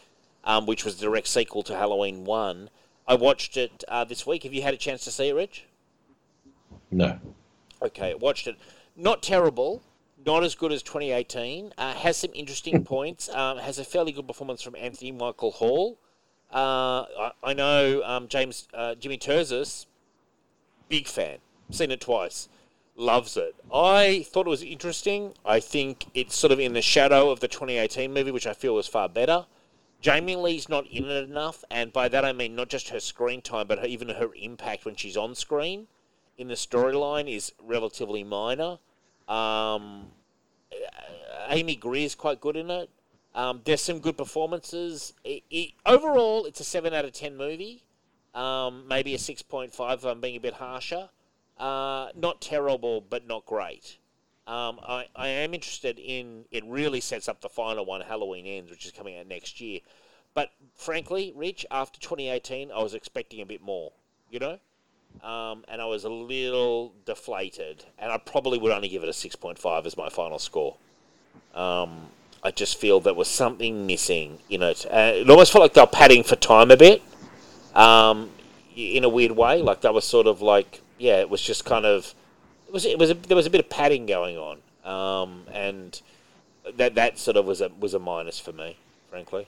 um, which was the direct sequel to Halloween One. I watched it uh, this week. Have you had a chance to see it, Rich? No. Okay, watched it. Not terrible. Not as good as 2018. Uh, has some interesting *laughs* points. Um, has a fairly good performance from Anthony Michael Hall. Uh, I, I know um, James uh, Jimmy Terzis, big fan. Seen it twice. Loves it. I thought it was interesting. I think it's sort of in the shadow of the 2018 movie, which I feel was far better. Jamie Lee's not in it enough, and by that I mean not just her screen time, but her, even her impact when she's on screen in the storyline is relatively minor. Um, Amy is quite good in it. Um, there's some good performances. It, it, overall, it's a seven out of ten movie. Um, maybe a six point five if I'm being a bit harsher. Uh, not terrible, but not great. Um, I, I am interested in. It really sets up the final one, Halloween Ends, which is coming out next year. But frankly, Rich, after 2018, I was expecting a bit more. You know, um, and I was a little deflated, and I probably would only give it a 6.5 as my final score. Um, I just feel there was something missing in it. Uh, it almost felt like they were padding for time a bit, um, in a weird way. Like that was sort of like, yeah, it was just kind of, it was, it was, a, there was a bit of padding going on, um, and that that sort of was a was a minus for me, frankly.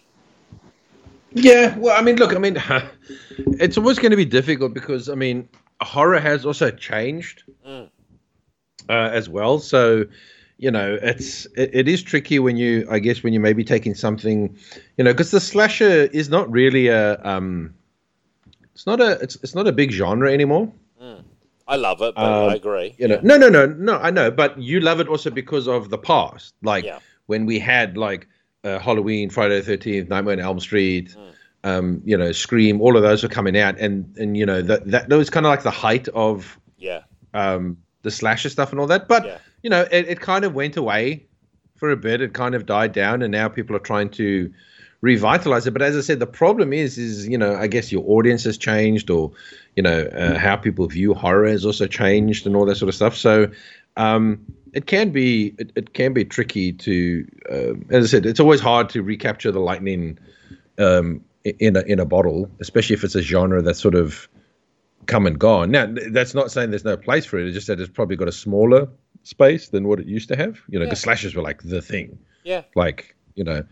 Yeah, well, I mean, look, I mean, *laughs* it's always going to be difficult because, I mean, horror has also changed Mm. uh, as well. So, you know, it's it, it is tricky when you, I guess, when you may be taking something, you know, because the slasher is not really a, um, it's not a, it's it's not a big genre anymore. I love it, but Um, I agree. You know, no, no, no, no. I know, but you love it also because of the past, like Yeah. when we had like uh, Halloween, Friday the Thirteenth, Nightmare on Elm Street, Mm. um, you know, Scream. All of those were coming out, and and you know that that, that was kind of like the height of yeah, um, the slasher stuff and all that. But Yeah. you know, it, it kind of went away for a bit. It kind of died down, and now people are trying to revitalize it. But as I said, the problem is, is you know, I guess your audience has changed, or you know, uh, how people view horror has also changed, and all that sort of stuff. So. Um, it can be it, it can be tricky to um as I said it's always hard to recapture the lightning um, in a in a bottle especially if it's a genre that's sort of come and gone. Now, that's not saying there's no place for it. It's just that it's probably got a smaller space than what it used to have. You know, because Yeah. slashers were like the thing. Yeah. Like, you know,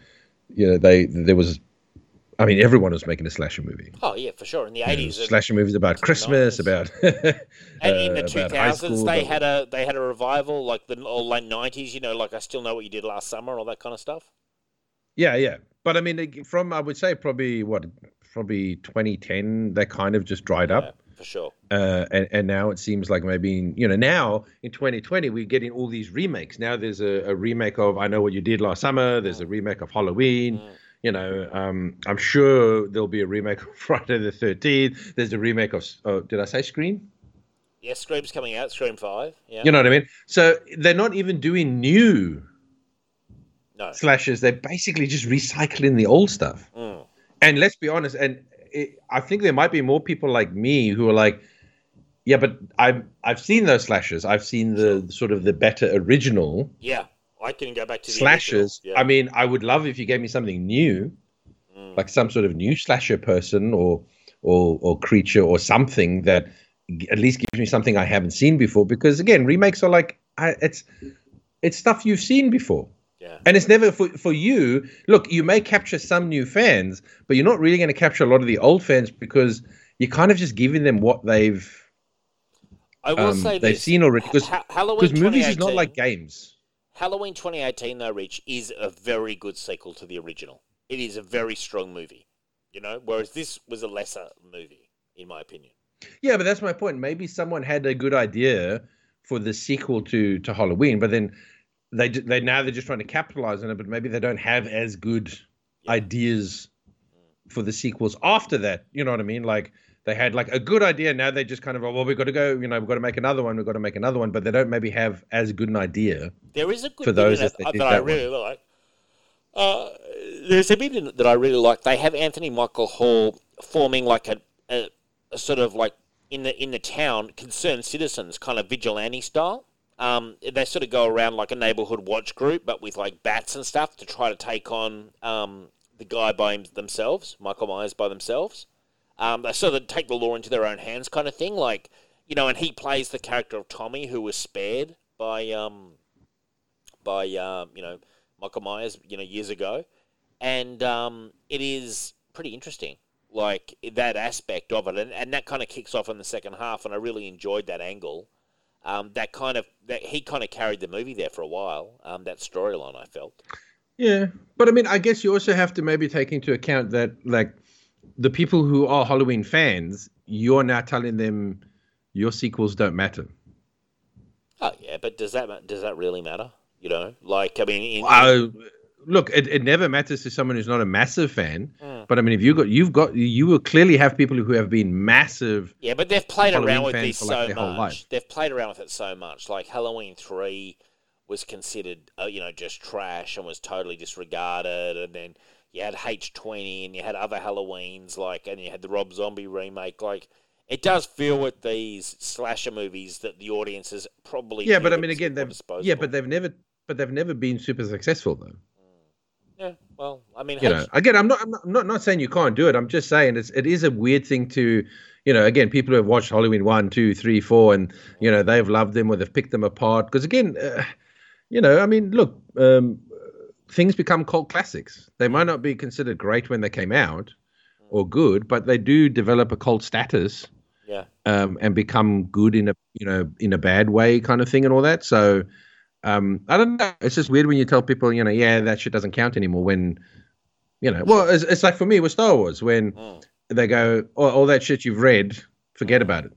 you know, they there was. I mean, everyone was making a slasher movie. Oh yeah, for sure. In the You know, eighties, slasher movies about Christmas, 90s. about *laughs* and in the uh, two thousands, they about- had a they had a revival, like the late nineties. You know, like I still know what you did last summer, all that kind of stuff. Yeah, yeah. But I mean, from I would say probably what probably 2010, they kind of just dried up. For sure. uh, and, and now it seems like maybe you know now in 2020 we're getting all these remakes. Now there's a, a remake of I Know What You Did Last Summer. There's a remake of Halloween. Mm. You know, um, I'm sure there'll be a remake of *laughs* Friday the 13th. There's a remake of oh, did I say Scream? Yeah, Scream's coming out. Scream Five. Yeah. You know what I mean? So they're not even doing new no. slashes. They're basically just recycling the old stuff. Mm. and let's be honest, and it, I think there might be more people like me who are like, yeah, but I've I've seen those slashes. I've seen the sort of the better original Yeah, I can go back to the slashes. original. I mean, I would love if you gave me something new, Mm. like some sort of new slasher person or or or creature or something that at least gives me something I haven't seen before. Because again, remakes are like I, it's it's stuff you've seen before. Yeah. And it's never for for you. Look, you may capture some new fans, but you're not really going to capture a lot of the old fans because you're kind of just giving them what they've I will um, say they've this. seen already. Because Halloween movies is not like games. Halloween 2018, though, Rich, is a very good sequel to the original. It is a very strong movie, you know, whereas this was a lesser movie, in my opinion. Yeah, but that's my point. Maybe someone had a good idea for the sequel to to Halloween, but then they they now they're just trying to capitalize on it. But maybe they don't have as good Yeah. ideas for the sequels after that. You know what I mean? Like they had like a good idea. Now they just kind of oh, well, we've got to go. You know, we've got to make another one. We've got to make another one. But they don't maybe have as good an idea. There is a good For those it that that, I that really like. Uh, there's a bit that I really like. They have Anthony Michael Hall forming like a, a, a sort of like in the in the town concerned citizens kind of vigilante style. Um, they sort of go around like a neighborhood watch group, but with like bats and stuff to try to take on um, the guy by themselves, Michael Myers by themselves. Um, they sort of take the law into their own hands, kind of thing. Like you know, and he plays the character of Tommy, who was spared by um, by um, you know Michael Myers, you know, years ago, and um, it is pretty interesting, like that aspect of it, and, and that kind of kicks off in the second half, and I really enjoyed that angle. Um, that kind of that he kind of carried the movie there for a while. Um, that storyline, I felt. Yeah, but I mean, I guess you also have to maybe take into account that like the people who are Halloween fans, you're now telling them your sequels don't matter. Oh yeah, but does that does that really matter? You know, like I mean, in, Uh, look, it, it never matters to someone who's not a massive fan. Mm. But I mean, if you got you've got you will clearly have people who have been massive. Yeah, but they've played Halloween around with this like, so much. They've played around with it so much. Like Halloween three was considered, uh, you know, just trash and was totally disregarded. And then you had H twenty, and you had other Halloweens, like, and you had the Rob Zombie remake. Like, it does feel with these slasher movies that the audiences probably Yeah, but I mean, again, they've yeah, but they've never but they've never been super successful though. Yeah. Well, I mean, you know again i'm not i'm not, I'm not not saying you can't do it i'm just saying it's it is a weird thing to you know again people who have watched halloween one two three four and you know they've loved them or they've picked them apart because again uh, you know i mean look um things become cult classics they might not be considered great when they came out or good but they do develop a cult status yeah, um, and become good in a you know in a bad way kind of thing and all that. So um, I don't know. It's just weird when you tell people you know yeah that shit doesn't count anymore when you know well it's, it's like for me with Star Wars when Mm. they go oh, all that shit you've read forget about it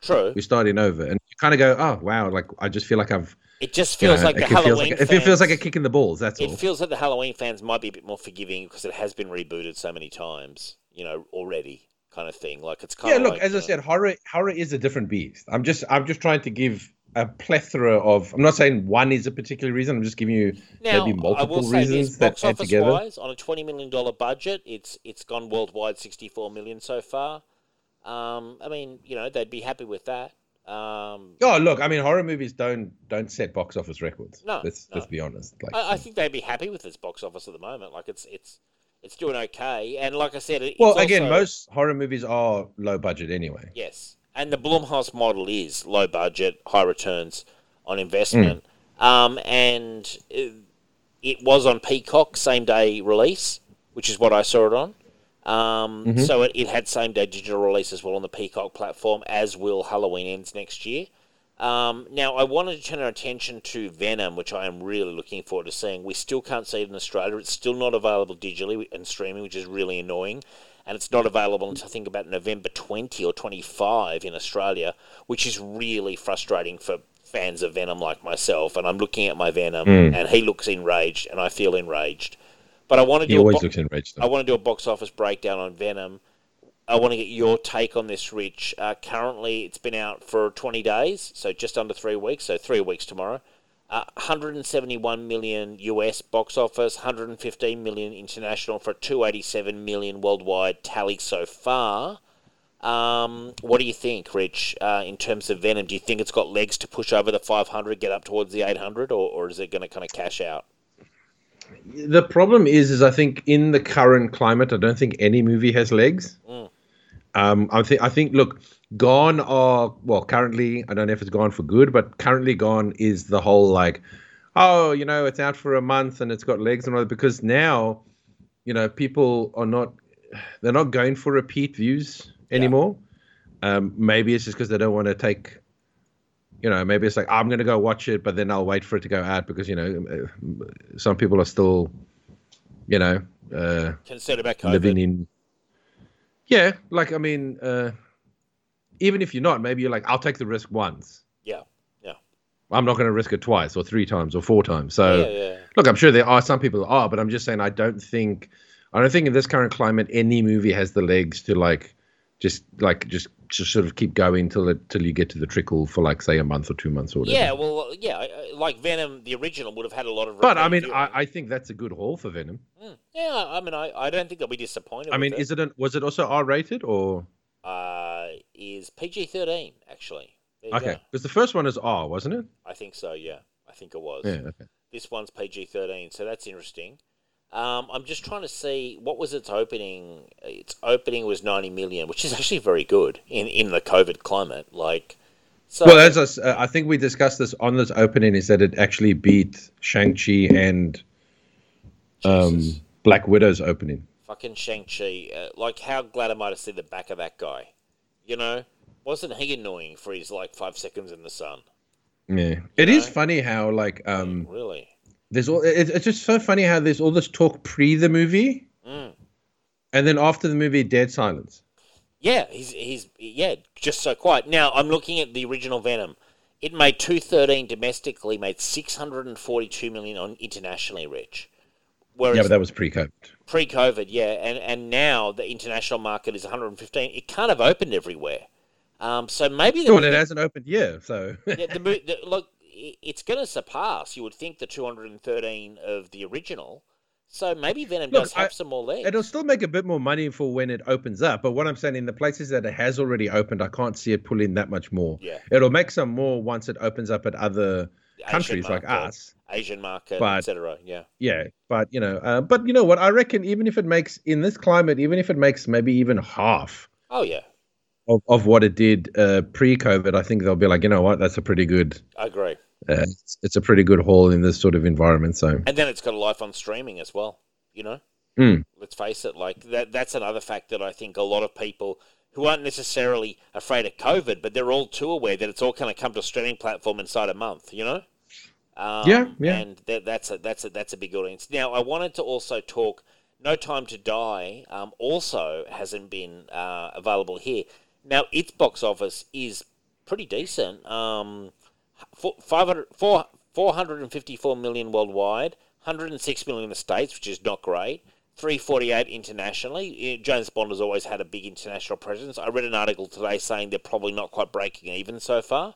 true. we're starting over and you kind of go oh wow like I just feel like I've It just you feels know, like the Halloween. like, it feels like a kick in the balls that's It all. It feels like the Halloween fans might be a bit more forgiving because it has been rebooted so many times, you know, already, kind of thing. Like it's kind yeah of Yeah, look like, as you i said horror horror is a different beast i'm just i'm just trying to give a plethora of i'm not saying one is a particular reason i'm just giving you Now, maybe I multiple reasons this: that box add together wise, on a twenty million dollar budget, it's it's gone worldwide sixty four million so far. Um, I mean, you know, they'd be happy with that. Um, oh look i mean horror movies don't don't set box office records No, let's no. let's be honest like I, I think they'd be happy with its box office at the moment. Like it's it's it's doing okay, and like I said, it, well again also- most horror movies are low budget anyway Yes, and the Blumhouse model is low budget, high returns on investment. Um, and it, it was on Peacock same day release, which is what I saw it on. Um, So it, it had same day digital release as well on the Peacock platform, as will Halloween Ends next year. Um, now, I wanted to turn our attention to Venom, which I am really looking forward to seeing. We still can't see it in Australia. It's still not available digitally and streaming, which is really annoying. And it's not available until I think about November 20 or 25 in Australia, which is really frustrating for fans of Venom like myself. And I'm looking at my Venom, and he looks enraged, and I feel enraged. But I want to do a always bo- looks enraged. I want to do a box office breakdown on Venom. I want to get your take on this, Rich. Uh, currently, it's been out for 20 days, so just under three weeks, so three weeks tomorrow. Uh, 171 million US box office, 115 million international for a 287 million worldwide tally so far. Um, what do you think, Rich, uh, in terms of Venom? Do you think it's got legs to push over the 500, get up towards the 800, or, or is it going to kind of cash out? The problem is, is I think in the current climate, I don't think any movie has legs. Um, I think I think look, Gone are well currently. I don't know if it's gone for good, but currently Gone is the whole like, oh, you know, it's out for a month and it's got legs and all that because now, you know, people are not they're not going for repeat views anymore. Um, maybe it's just because they don't want to take. You know, maybe it's like I'm going to go watch it, but then I'll wait for it to go out because you know, some people are still, you know, uh, Concerned about COVID? living in yeah like i mean uh even if you're not maybe you're like i'll take the risk once Yeah, yeah. i'm not going to risk it twice or three times or four times so Yeah, yeah. look i'm sure there are some people that are but i'm just saying i don't think i don't think in this current climate any movie has the legs to like just like just just sort of keep going till it till you get to the trickle for like say a month or two months or whatever Yeah, well, yeah, I- I- like Venom, the original would have had a lot of. but i mean. I, I think that's a good haul for venom Mm, yeah, I mean, I, I don't think they'll be disappointed. i mean is it an, was it also r rated or uh, is PG thirteen actually? There okay because the first one is r wasn't it I think so. Yeah, I think it was. yeah okay This one's PG thirteen, so that's interesting. Um, I'm just trying to see what was its opening. Its opening was 90 million, which is actually very good in in the COVID climate. Like, so Well, as I, uh, I think we discussed this on this opening, is that it actually beat Shang Chi and um, Jesus. Black Widow's opening. fucking Shang Chi. Uh, like, how glad am I to see the back of that guy? You know, wasn't he annoying for his like five seconds in the sun? Yeah, it is know? funny how like um, Really? there's all. It, it's just so funny how there's all this talk pre the movie, Mm. and then after the movie, dead silence. Yeah, he's he's yeah, just so quiet. Now I'm looking at the original Venom. It made two thirteen domestically, made six hundred and forty two million on internationally, Rich. Whereas Yeah, but that was pre-COVID. pre-COVID, yeah, and and now the international market is 115. It kind of opened everywhere. Um, so maybe the, Well, it hasn't opened yet, so yeah, the, the look, it's going to surpass. You would think the 213 of the original. So maybe Venom Look, does have I- some more legs. it'll still make a bit more money for when it opens up. But what I'm saying, in the places that it has already opened, I can't see it pulling that much more. Yeah. it'll make some more once it opens up at other Countries like us. Asian market, etc. Yeah. Yeah, but you know, uh, but you know what? I reckon even if it makes in this climate, even if it makes maybe even half Oh yeah, of, of what it did uh, pre-COVID, I think they'll be like, you know what? That's a pretty good. I agree. Uh, it's, it's a pretty good haul in this sort of environment. So And then it's got a life on streaming as well. You know, Mm. let's face it. Like that. That's another fact that I think a lot of people who aren't necessarily afraid of COVID, but they're all too aware that it's all going to come to a streaming platform inside a month. You know. Um, Yeah, yeah. And that, that's a that's a that's a big audience. Now, I wanted to also talk. No Time to Die um, also hasn't been uh, available here. Now, its box office is pretty decent. Um, four- 500 four- 454 million worldwide, 106 million in the States, which is not great. 348 internationally. James Bond has always had a big international presence. I read an article today saying they're probably not quite breaking even so far.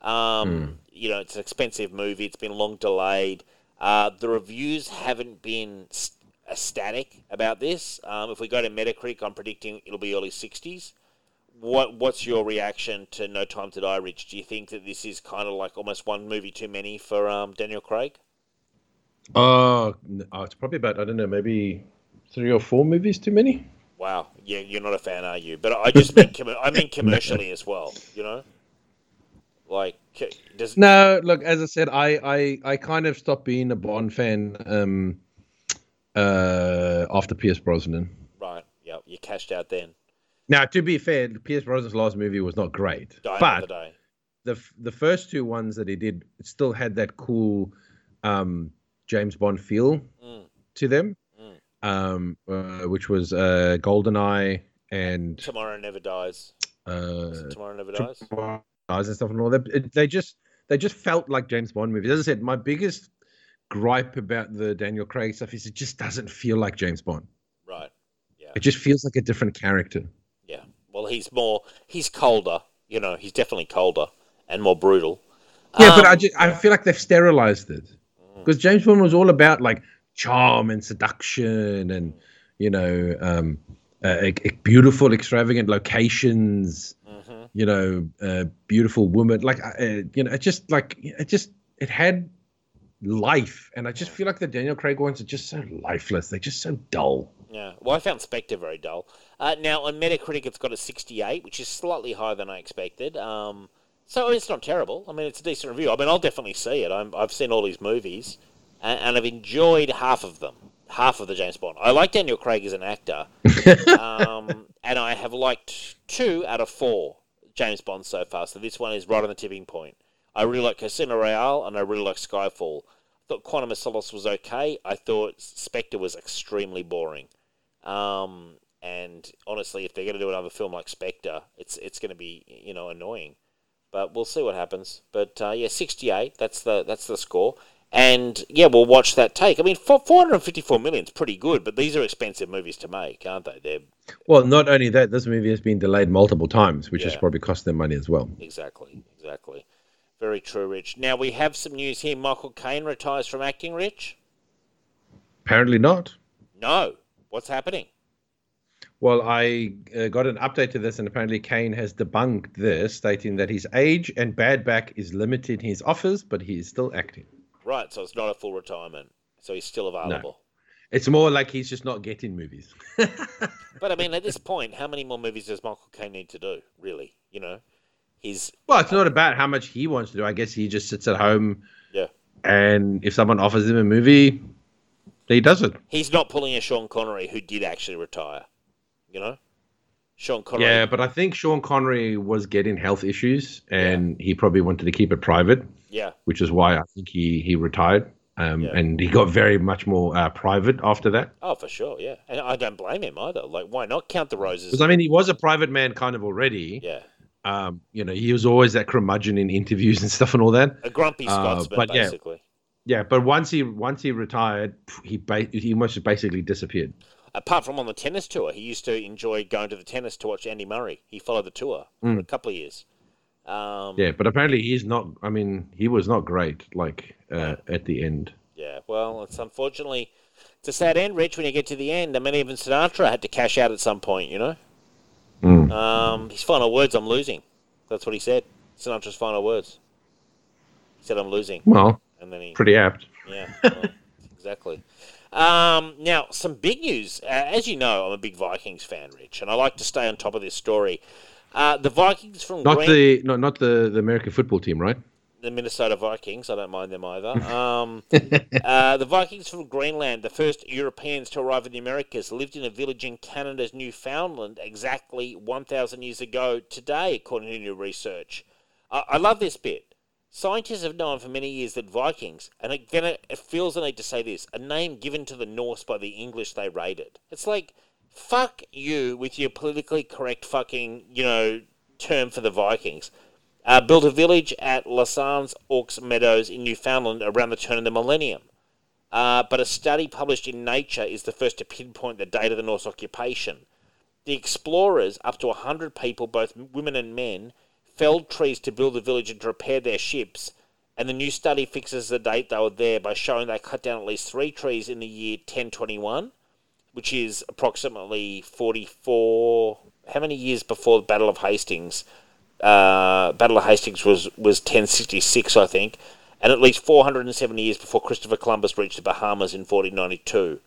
Um, You know, it's an expensive movie. It's been long delayed. Uh, the reviews haven't been ecstatic about this. Um, if we go to Metacritic, I'm predicting it'll be early 60s. What What's your reaction to No Time to Die, Rich? Do you think that this is kind of like almost one movie too many for um, Daniel Craig? N- oh, it's probably about I don't know, maybe three or four movies too many. Wow, yeah, you're not a fan, are you? But I just mean commer- I mean commercially as well. You know, like c- does No, look, as I said, I I, I kind of stopped being a Bond fan um, uh, after Pierce Brosnan. right? Yeah, you cashed out then. Now, to be fair, Pierce Brosnan's last movie was not great, Died on but the the the first two ones that he did still had that cool um, James Bond feel Mm. to them. Um, uh, which was uh, Goldeneye and Tomorrow never dies. uh, Tomorrow never dies. Eyes and stuff and all that. They just they just felt like James Bond movies. As I said, my biggest gripe about the Daniel Craig stuff is it just doesn't feel like James Bond. Right. Yeah. It just feels like a different character. Yeah. Well, he's more. He's colder. You know, he's definitely colder and more brutal. Yeah, but Um, I just I feel like they've sterilized it because James Bond was all about like charm and seduction and you know um, uh, beautiful, extravagant locations. mhm. You know, uh, beautiful woman. Like uh, you know, it just like it just it had life, and I just feel like the Daniel Craig ones are just so lifeless. They're just so dull. Yeah. Well, I found Spectre very dull. Uh, now on Metacritic, it's got a 68, which is slightly higher than I expected. Um, so it's not terrible. I mean, it's a decent review. I mean, I'll definitely see it. I'm, I've seen all these movies, and, and I've enjoyed half of them. Half of the James Bond. I like Daniel Craig as an actor, *laughs* um, and I have liked two out of four James Bonds so far. So this one is right on the tipping point. I really like Casino Royale, and I really like Skyfall. I thought Quantum of Solace was okay. I thought Spectre was extremely boring. Um, and honestly, if they're going to do another film like Spectre, it's it's going to be you know annoying. But we'll see what happens. But uh, yeah, sixty eight. That's the that's the score. And yeah, we'll watch that take. I mean, four hundred fifty four million is pretty good, but these are expensive movies to make, aren't they? They're Well, not only that, this movie has been delayed multiple times, which has probably cost them money as well. exactly exactly very true, Rich. Now we have some news here. Michael Caine retires from acting. Rich? Apparently not. No. What's happening? Well, I uh, got an update to this, and apparently Caine has debunked this, stating that his age and bad back is limiting his offers, but he is still acting. Right, so it's not a full retirement. So he's still available. It's more like he's just not getting movies. *laughs* But I mean, at this point, how many more movies does Michael Caine need to do? Really, you know, he's Well, it's not about how much he wants to do. I guess he just sits at home, yeah, and if someone offers him a movie, he does it. he's not pulling a Sean Connery who did actually retire. You know, Sean Connery. Yeah, but I think Sean Connery was getting health issues, and he probably wanted to keep it private, yeah, which is why I think he he retired. Um, Yeah. And he got very much more uh, private after that. oh for sure, yeah, and I don't blame him either. Like, why not count the roses? Because I mean, he was a private man kind of already. yeah, Um, you know, he was always that curmudgeon in interviews and stuff and all that. a grumpy Uh, Scotsman, but yeah. basically. Yeah, but once he once he retired, he ba- he almost basically disappeared. Apart from on the tennis tour, he used to enjoy going to the tennis to watch Andy Murray. He followed the tour for a couple of years. Um, Mm. Yeah, but apparently he's not. I mean, he was not great. Like uh, at the end. Yeah, well, it's unfortunately it's a sad end, Rich. When you get to the end, I mean, even Sinatra had to cash out at some point. You know, Mm. um, his final words, "I'm losing." That's what he said. Sinatra's final words. He said, "I'm losing," Well, and then he, pretty apt. yeah, well, *laughs* exactly. Um, now, some big news. Uh, as you know, I'm a big Vikings fan, Rich, and I like to stay on top of this story. Uh, the Vikings from Not Green- the no, not the the American football team, right? the Minnesota Vikings. I don't mind them either. *laughs* Um, uh, the Vikings from Greenland, the first Europeans to arrive in the Americas, lived in a village in Canada's Newfoundland exactly 1,000 years ago today, according to new research. I, I love this bit. Scientists have known for many years that Vikings, and again, it feels the need to say this, a name given to the Norse by the English they raided. It's like, fuck you with your politically correct fucking, you know, term for the Vikings uh, built a village at L'Anse aux Meadows in Newfoundland around the turn of the millennium. Uh, but a study published in Nature is the first to pinpoint the date of the Norse occupation. The explorers, up to 100 people, both women and men, felled trees to build the village and to repair their ships. And the new study fixes the date they were there by showing they cut down at least three trees in the year 1021, which is approximately 44. How many years before the Battle of Hastings? uh, Battle of Hastings was, was 1066, I think, and at least 470 years before Christopher Columbus reached the Bahamas in 1492.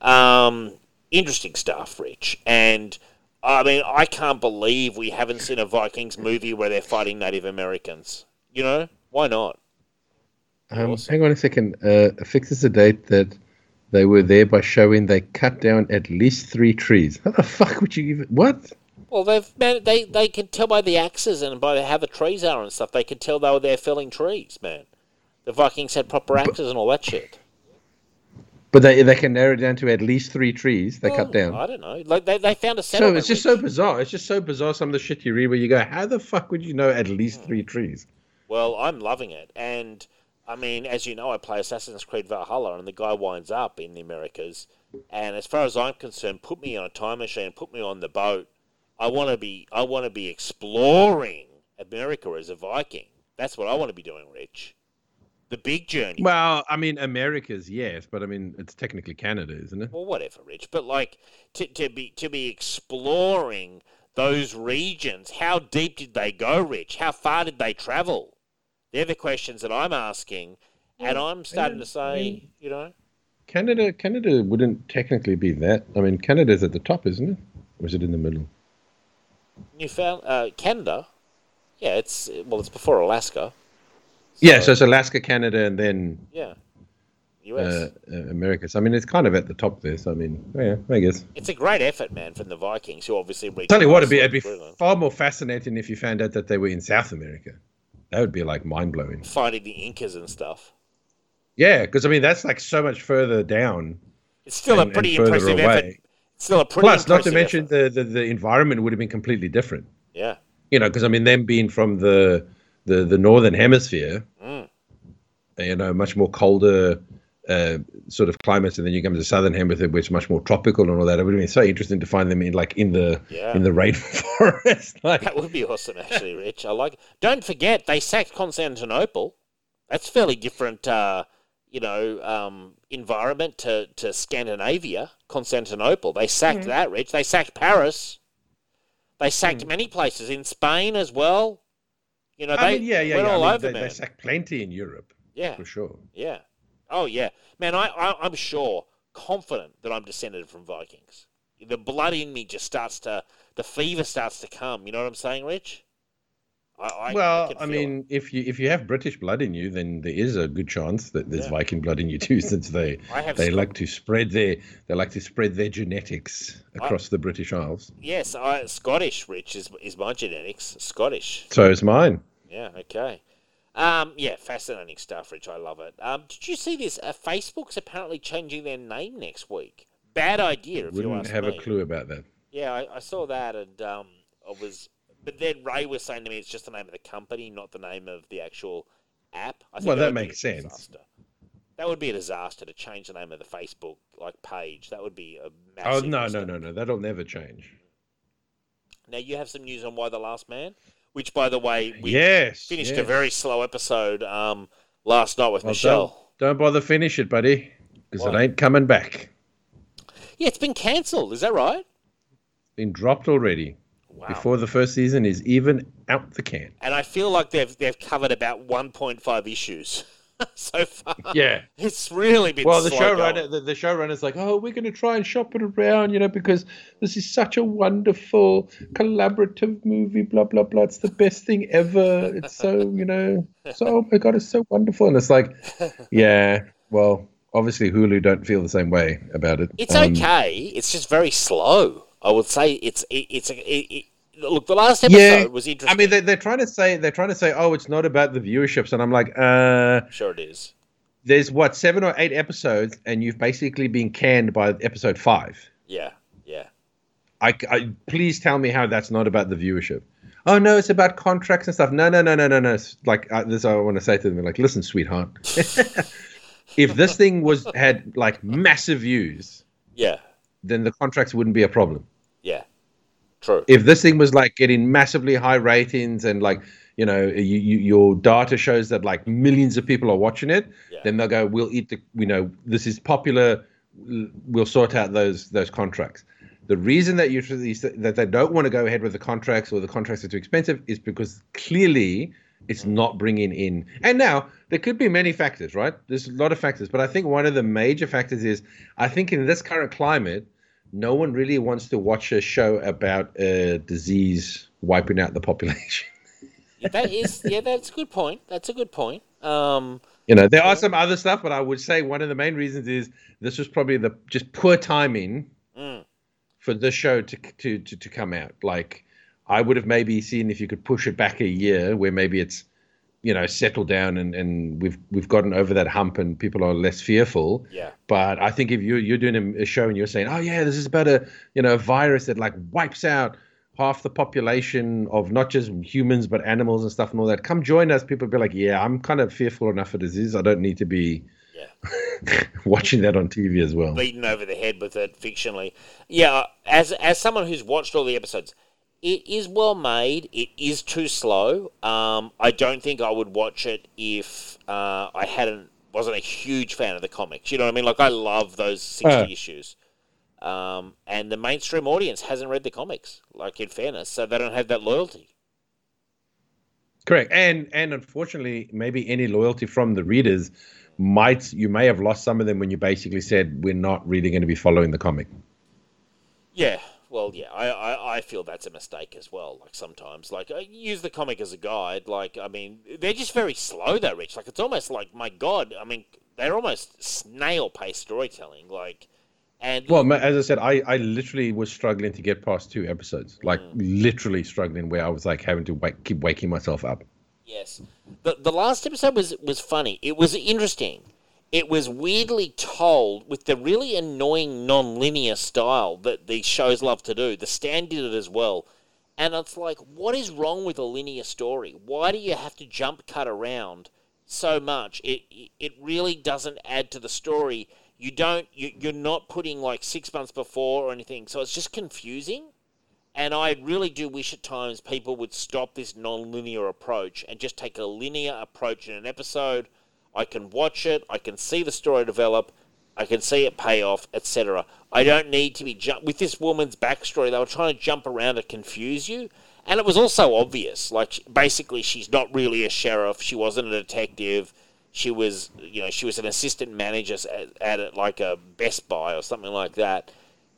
Um, interesting stuff, Rich. And I mean, I can't believe we haven't seen a Vikings movie where they're fighting Native Americans. You know, why not? Um, Awesome. Hang on a second. Uh, fixes a date that they were there by showing they cut down at least three trees. How the fuck would you even. What? Well, they've man, they they can tell by the axes and by how the trees are and stuff. They can tell they were there felling trees, man. The Vikings had proper axes and all that shit. But they they can narrow it down to at least three trees they cut down. I don't know. Like they, they found a settlement. So it's just so bizarre. It's just so bizarre. Some of the shit you read where you go, how the fuck would you know at least Hmm. three trees? Well, I'm loving it, and I mean, as you know, I play Assassin's Creed Valhalla, and the guy winds up in the Americas. And as far as I'm concerned, put me on a time machine, put me on the boat. I want to be, I want to be exploring America as a Viking. That's what I want to be doing, Rich. The big journey. Well, I mean, America's yes, but I mean, it's technically Canada, isn't it? well, whatever, Rich. But like to, to be to be exploring those regions. How deep did they go, Rich? How far did they travel? They're the questions that I'm asking, and I'm starting to say, you know, Canada, Canada wouldn't technically be that. I mean, Canada's at the top, isn't it? Or is it in the middle? Newfound uh, Canada. Yeah, it's well, it's before Alaska. Yeah, so it's Alaska, Canada, and then Yeah, US. uh, uh, America. So I mean, it's kind of at the top there. So I mean, yeah, I guess. it's a great effort, man, from the Vikings, who obviously reached. Tell you what, it'd be, it'd be Greenland. far more fascinating if you found out that they were in South America. That would be like mind blowing. finding the Incas and stuff. Yeah, because I mean that's like so much further down. It's still And- a pretty impressive away. effort. It's still a pretty Plus, not to mention the, the the environment would have been completely different. yeah. You know, because I mean, them being from the the the northern hemisphere, Mm. you know, much more colder uh, sort of climates, and then you come to the southern hemisphere, which is much more tropical and all that. It would have been so interesting to find them in like in the Yeah. in the rainforest. *laughs* like, That would be awesome, actually, Rich. I like. Don't forget, they sacked Constantinople. That's fairly different, uh, you know, um, environment to, to Scandinavia. Constantinople. They sacked Mm. that, Rich. They sacked Paris. They sacked many places in Spain as well. You know, they I mean, yeah, yeah, went yeah. I mean, over, they, man. they sacked plenty in Europe yeah, for sure. yeah. Oh, yeah, man. I, I I'm sure, confident that I'm descended from Vikings. The blood in me just starts to, the fever starts to come. You know what I'm saying, Rich? I, I, well, can I, feel it. mean, if you if you have British blood in you, then there is a good chance that there's Yeah. Viking blood in you too, *laughs* since they they Scot- like to spread their they like to spread their genetics across the British Isles. Yes, I, Scottish, Rich, is, is my genetics. Scottish. So is mine. Yeah, okay. Um, yeah, fascinating stuff, Rich. I love it. Um, did you see this? Uh, Facebook's apparently changing their name next week. Bad idea, if you Wouldn't ask have me. a clue about that. Yeah, I, I saw that, and um, I was. But then Ray was saying to me it's just the name of the company, not the name of the actual app. I think Well, that be makes sense. disaster. That would be a disaster to change the name of the Facebook like page. That would be a Oh massive. no, no, mistake. no, no! That'll never change. Now you have some news on Y: The Last Man, which, by the way, we yes, finished a very slow episode um, last night with Well, Michelle. Don't, don't bother finish it, buddy, because it ain't coming back. Yeah, it's been cancelled. Is that right? Been dropped already Wow. before the first season is even out the can. And I feel like they've they've covered about 1.5 issues *laughs* so far. Yeah. It's really been Well, the showrunner, the, the showrunner's like, oh, we're going to try and shop it around, you know, because this is such a wonderful collaborative movie, blah blah blah. It's the best thing ever. It's so, you know, so oh my god, it's so wonderful. And it's like, *laughs* yeah, well, obviously Hulu don't feel the same way about it. It's Um, okay. It's just very slow. I would say it's it, it's a, it, look. The last episode Yeah, was interesting. I mean, they, they're trying to say they're trying to say, oh, it's not about the viewerships, and I'm like, uh, sure it is. there's what seven or eight episodes, and you've basically been canned by episode five. Yeah, yeah. I, I please tell me how that's not about the viewership. Oh no, it's about contracts and stuff. No, no, no, no, no, no. Like uh, this, I want to say to them, like, listen, sweetheart, *laughs* if this thing was had like massive views, Yeah, then the contracts wouldn't be a problem. Yeah. True. If this thing was like getting massively high ratings and like you know you, you, your data shows that like millions of people are watching it, Yeah. then they'll go, we'll eat the, you know, this is popular. We'll sort out those those contracts. The reason that you that they don't want to go ahead with the contracts or the contracts are too expensive is because clearly it's mm. not bringing in. And now there could be many factors, right? There's a lot of factors, but I think one of the major factors is I think in this current climate, no one really wants to watch a show about a disease wiping out the population. *laughs* that is, yeah, that's a good point. That's a good point. Um, you know, there are some other stuff, but I would say one of the main reasons is this was probably the just poor timing mm. for the show to, to to to come out. Like, I would have maybe seen if you could push it back a year, where maybe it's you know settled down and, and we've we've gotten over that hump and people are less fearful. Yeah. But I think if you you're doing a show and you're saying, oh yeah, this is about a you know a virus that like wipes out half the population of not just humans but animals and stuff and all that. Come join us. People be like, yeah, I'm kind of fearful enough of disease. I don't need to be yeah. *laughs* watching that on TV as well. Beaten over the head with it fictionally. Yeah, as as someone who's watched all the episodes, it is well made. It is too slow. Um, I don't think I would watch it if uh, I hadn't wasn't a huge fan of the comics. You know what I mean? Like I love those sixty uh. issues. Um, and the mainstream audience hasn't read the comics, like in fairness, so they don't have that loyalty. Correct, and and unfortunately, maybe any loyalty from the readers might you may have lost some of them when you basically said we're not really going to be following the comic. Yeah, well, yeah, I, I, I feel that's a mistake as well. Like sometimes, like I use the comic as a guide. Like I mean, they're just very slow though, Rich. Like it's almost like my God. I mean, they're almost snail pace storytelling. Like and well, as I said, I, I literally was struggling to get past two episodes, like mm. literally struggling, where I was like having to wake, keep waking myself up. Yes, the the last episode was was funny. It was interesting. It was weirdly told with the really annoying non-linear style that these shows love to do. The Stand did it as well, and it's like, what is wrong with a linear story? Why do you have to jump cut around so much? It it really doesn't add to the story you don't you, you're not putting like six months before or anything so it's just confusing and i really do wish at times people would stop this non-linear approach and just take a linear approach in an episode i can watch it i can see the story develop i can see it pay off etc i don't need to be ju- with this woman's backstory they were trying to jump around to confuse you and it was also obvious like basically she's not really a sheriff she wasn't a detective she was, you know, she was an assistant manager at, at like a Best Buy or something like that.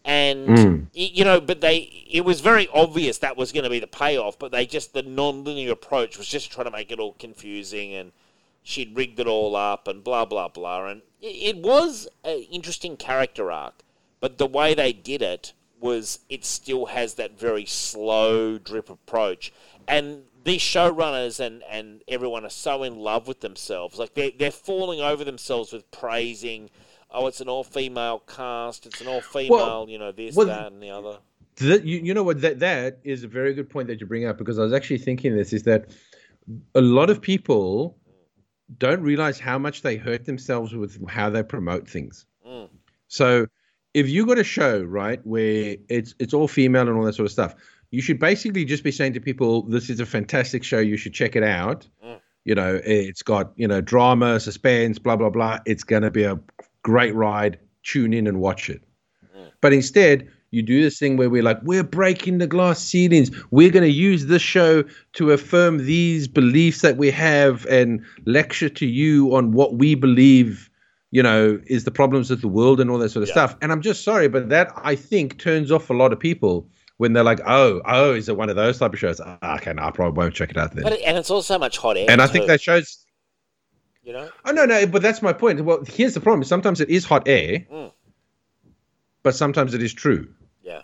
And mm. you know, but they it was very obvious that was going to be the payoff, but they just the non-linear approach was just trying to make it all confusing and she'd rigged it all up and blah blah blah and it, was an interesting character arc, but the way they did it was it still has that very slow drip approach and these showrunners and, and everyone are so in love with themselves. Like they're, they're falling over themselves with praising, oh, it's an all female cast, it's an all female, well, you know, this, well, that, and the other. That, you, you know what? That, that is a very good point that you bring up because I was actually thinking this is that a lot of people don't realize how much they hurt themselves with how they promote things. Mm. So if you got a show, right, where it's it's all female and all that sort of stuff, you should basically just be saying to people, "This is a fantastic show. You should check it out." Mm. You know, it's got you know drama, suspense, blah blah blah. It's gonna be a great ride. Tune in and watch it. Mm. But instead, you do this thing where we're like, we're breaking the glass ceilings. We're going to use this show to affirm these beliefs that we have and lecture to you on what we believe, you know, is the problems of the world and all that sort of yeah. stuff. And I'm just sorry, but that I think turns off a lot of people when they're like, oh, oh, is it one of those type of shows? Ah, okay, no, I probably won't check it out then. But and it's also much hot air. And I too. think that shows. You know? Oh no, no, but that's my point. Well, here's the problem: sometimes it is hot air, mm. But sometimes it is true. Yeah,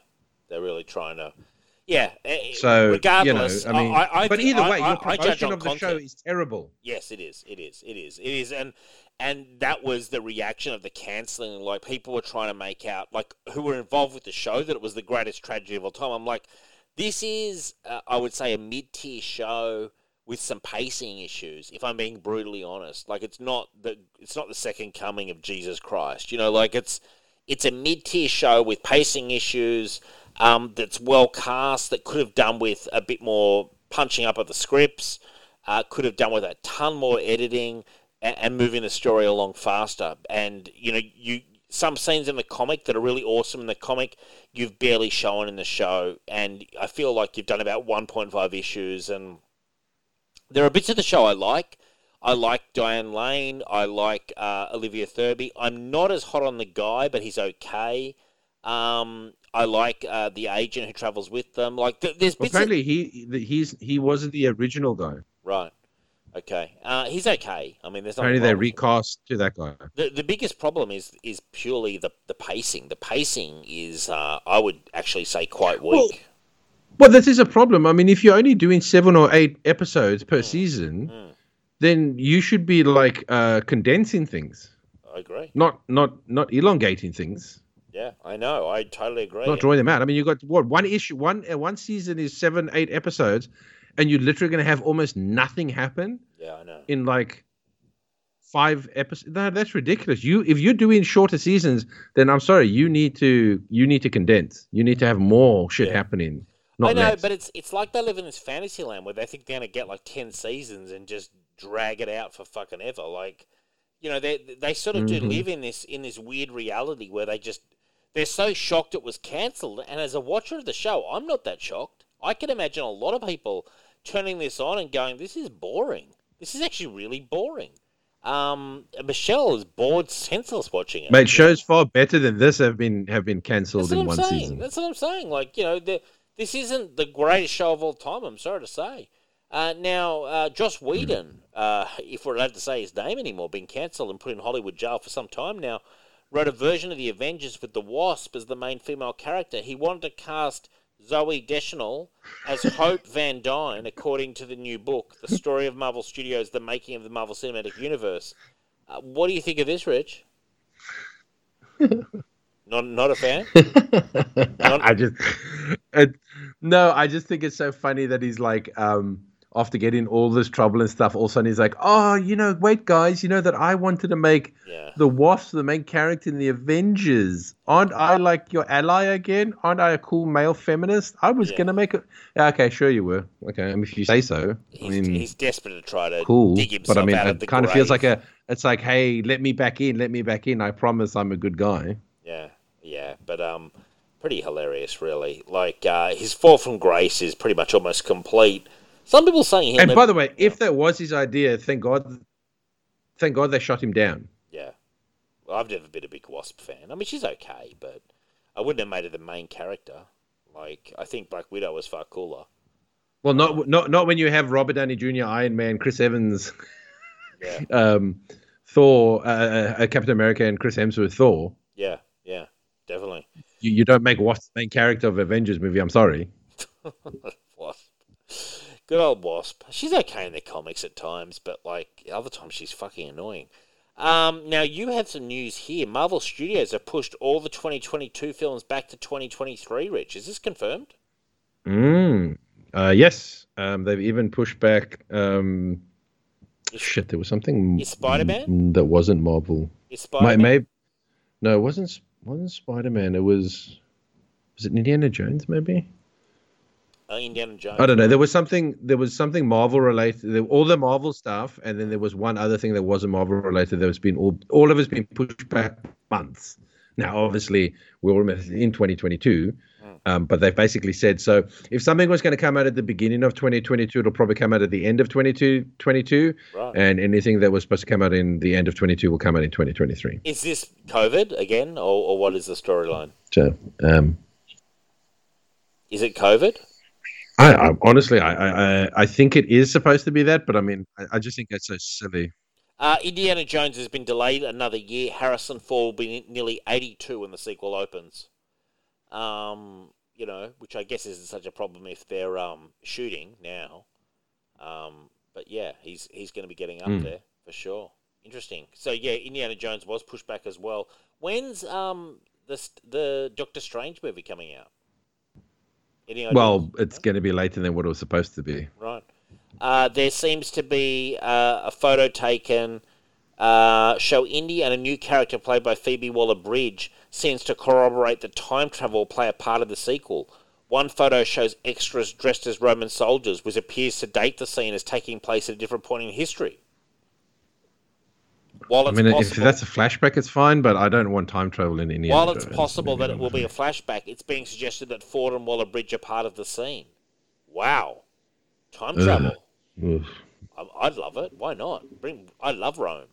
they're really trying to. Yeah. Eh, so regardless, you know, I mean, I, I, but either way, I, your promotion of the content. show is terrible. Yes, it is. It is. It is. It is. And and that was the reaction of the cancelling. Like people were trying to make out, like who were involved with the show, that it was the greatest tragedy of all time. I'm like, this is, uh, I would say, a mid-tier show with some pacing issues. If I'm being brutally honest, like it's not the it's not the second coming of Jesus Christ. You know, like it's it's a mid-tier show with pacing issues. Um, that's well cast. That could have done with a bit more punching up of the scripts. Uh, could have done with a ton more editing and, and moving the story along faster. And you know, you some scenes in the comic that are really awesome in the comic you've barely shown in the show, and I feel like you've done about 1.5 issues, and there are bits of the show I like. I like Diane Lane. I like uh, Olivia Thirlby. I'm not as hot on the guy, but he's okay. Um, I like uh, the agent who travels with them. Like th- there's Well, bits. of- apparently, he the- he's he wasn't the original guy. right. Okay. Uh, he's okay. I mean, there's Apparently, they recast to that guy. The, the biggest problem is is purely the, the pacing. The pacing is, uh, I would actually say, quite weak. Well, Well, is a problem. I mean, if you're only doing seven or eight episodes per Mm. season, Mm. Then you should be like uh, condensing things, I agree. not not not elongating things, Yeah, I know. I totally agree. not drawing them out. I mean, you got what one issue, one uh, one season is seven, eight episodes, and you're literally going to have almost nothing happen yeah, I know. in like five episodes. No, that's ridiculous. You if you're doing shorter seasons, then I'm sorry, you need to you need to condense. You need to have more shit Yeah. happening. Not I know, less. but it's it's like they live in this fantasy land where they think they're gonna get like ten seasons and just drag it out for fucking ever. Like, you know, they they sort of do Mhm. live in this in this weird reality where they just they're so shocked it was cancelled. And as a watcher of the show, I'm not that shocked. I can imagine a lot of people turning this on and going, "This is boring. This is actually really boring." Um, Michelle is bored senseless watching it. Mate, shows far better than this have been have been cancelled in one I'm saying. season. That's what I'm saying. Like you know, the, this isn't the greatest show of all time. I'm sorry to say. Uh, now, uh, Joss Whedon, uh, if we're allowed to say his name anymore, been cancelled and put in Hollywood jail for some time now, wrote a version of the Avengers with the Wasp as the main female character. He wanted to cast Zooey Deschanel as *laughs* Hope Van Dyne, according to the new book, The Story of Marvel Studios: The Making of the Marvel Cinematic Universe. Uh, what do you think of this, Rich? not, not a fan. *laughs* I just, it, no, I just think it's so funny that he's like, um, after getting all this trouble and stuff, all of a sudden he's like, oh, you know, wait, guys, you know that I wanted to make Yeah. the Wasp the main character in the Avengers. Aren't I like your ally again? Aren't I a cool male feminist? I was Yeah. gonna make it. Yeah, okay, sure you were. Okay, I mean, if you say so. I He's, mean, he's desperate to try to cool, dig himself but I mean, out of it the kind of feels like a. It's like, hey, let me back in, let me back in. I promise I'm a good guy. Yeah, yeah, but um, pretty hilarious, really. Like uh, his fall from grace is pretty much almost complete. Some people saying. And by the way, if that was his idea, thank God, thank God they shot him down. yeah, well, I've never been a big Wasp fan. I mean, she's okay, but I wouldn't have made her the main character. Like, I think Black Widow was far cooler. Well, not not not when you have Robert Downey Jr., Iron Man, Chris Evans, Yeah, *laughs* um, Thor, uh, uh, Captain America, and Chris Hemsworth Thor. yeah, yeah, definitely. You, you don't make Wasp the main character of Avengers movie. I'm sorry. *laughs* Good old Wasp. She's okay in the comics at times, but like other times she's fucking annoying. Um, now you have some news here. Marvel Studios have pushed all the 2022 films back to 2023. Rich, is this confirmed? Mm. Uh, yes, um, they've even pushed back. Um, Is, shit, there was something Is Spider-Man? mm, that wasn't Marvel. is Spider-Man? maybe no, it wasn't. Wasn't Spider Man? It was. Was it Indiana Jones? Maybe. Uh, Indiana Jones. I don't know. There was something. There was something Marvel related. All the Marvel stuff, and then there was one other thing that wasn't Marvel related. That was been all. All of it's been pushed back months. Now, obviously, we're almost in 2022, um, but they've basically said so. If something was going to come out at the beginning of 2022, it'll probably come out at the end of 2022, Right. and anything that was supposed to come out in the end of 22 will come out in 2023. Is this COVID again, or, or what is the storyline? So, um, Is it COVID? I, I honestly, I, I, I- think it is supposed to be that, but I mean, I, I just think that's so silly. Uh, Indiana Jones has been delayed another year. Harrison Ford will be nearly 82 when the sequel opens. Um, you know, which I guess isn't such a problem if they're um, shooting now. Um, but yeah, he's he's going to be getting up Hmm. there for sure. Interesting. So yeah, Indiana Jones was pushed back as well. When's um the the Doctor Strange movie coming out? Well, it's going to be later than what it was supposed to be. Right. Uh, there seems to be uh, a photo taken. Uh, show Indy and a new character played by Phoebe Waller-Bridge seems to corroborate that time travel will play a part of the sequel. One photo shows extras dressed as Roman soldiers, which appears to date the scene as taking place at a different point in history. While I mean, if that's a flashback, it's fine, but I don't want time travel in any. while it's possible that it will be a flashback, it's being suggested that Ford and Waller-Bridge are part of the scene. Wow, time Ugh. travel. Oof. I- I'd love it. Why not? Bring. I love Rome.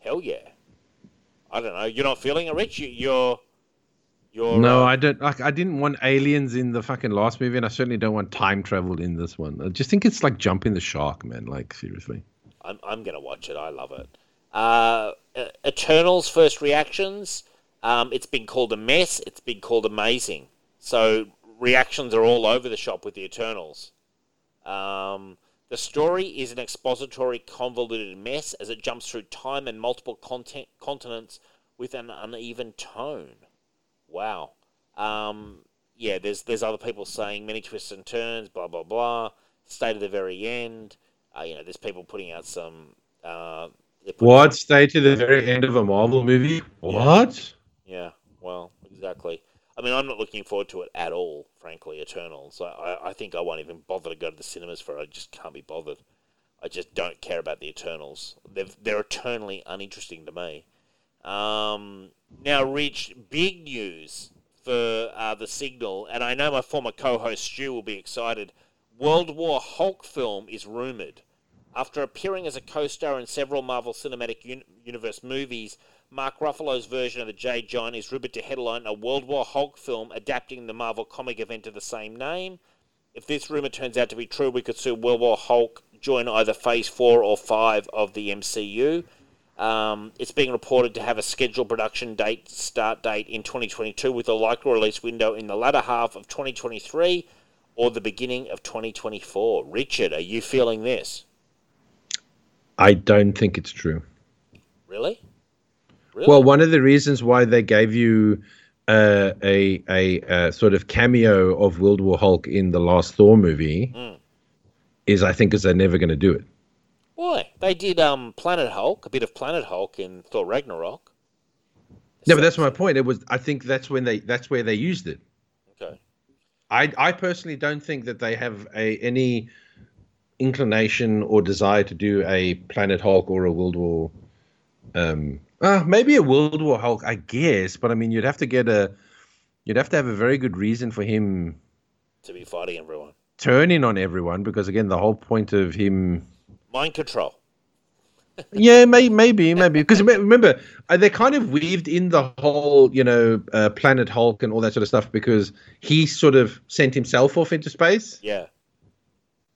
Hell yeah. I don't know. You're not feeling it, Rich. You, you're You're, No, uh, I don't. Like, I didn't want aliens in the fucking last movie, and I certainly don't want time travel in this one. I just think it's like jumping the shark, man. Like seriously. I'm, I'm going to watch it. I love it. Uh, Eternals first reactions. Um, it's been called a mess. It's been called amazing. So reactions are all over the shop with the Eternals. Um, the story is an expository, convoluted mess as it jumps through time and multiple content, continents with an uneven tone. Wow. Um, yeah, there's there's other people saying many twists and turns, blah blah blah. Stay to the very end. Uh, you know, there's people putting out some. Uh, putting- What? Stay to the very end of a Marvel movie? What? Yeah, well, exactly. I mean, I'm not looking forward to it at all, frankly, Eternals. I, I, I think I won't even bother to go to the cinemas for it. I just can't be bothered. I just don't care about the Eternals. They've, they're eternally uninteresting to me. Um, now, Rich, big news for uh, The Signal, and I know my former co host Stu will be excited. World War Hulk film is rumoured. After appearing as a co star in several Marvel Cinematic Un- Universe movies, Mark Ruffalo's version of the Jade Giant is rumored to headline a World War Hulk film adapting the Marvel comic event of the same name. If this rumour turns out to be true, we could see World War Hulk join either Phase 4 or 5 of the MCU. Um, it's being reported to have a scheduled production date start date in 2022 with a likely release window in the latter half of 2023 or the beginning of 2024. Richard, are you feeling this? I don't think it's true. Really? Really? Well, one of the reasons why they gave you uh, a, a a sort of cameo of World War Hulk in the last Thor movie Mm. is, I think, is they're never going to do it. Why? They did um, Planet Hulk, a bit of Planet Hulk in Thor Ragnarok. No, but that's my point. It was. I think that's when they. That's where they used it. Okay. I I personally don't think that they have a any inclination or desire to do a Planet Hulk or a World War. Um, uh, maybe a World War Hulk, I guess. But I mean, you'd have to get a. You'd have to have a very good reason for him To be fighting everyone. turning on everyone because again, the whole point of him. Mind control. *laughs* Yeah, may, maybe, maybe because remember uh, they kind of weaved in the whole, you know, uh, Planet Hulk and all that sort of stuff because he sort of sent himself off into space. Yeah.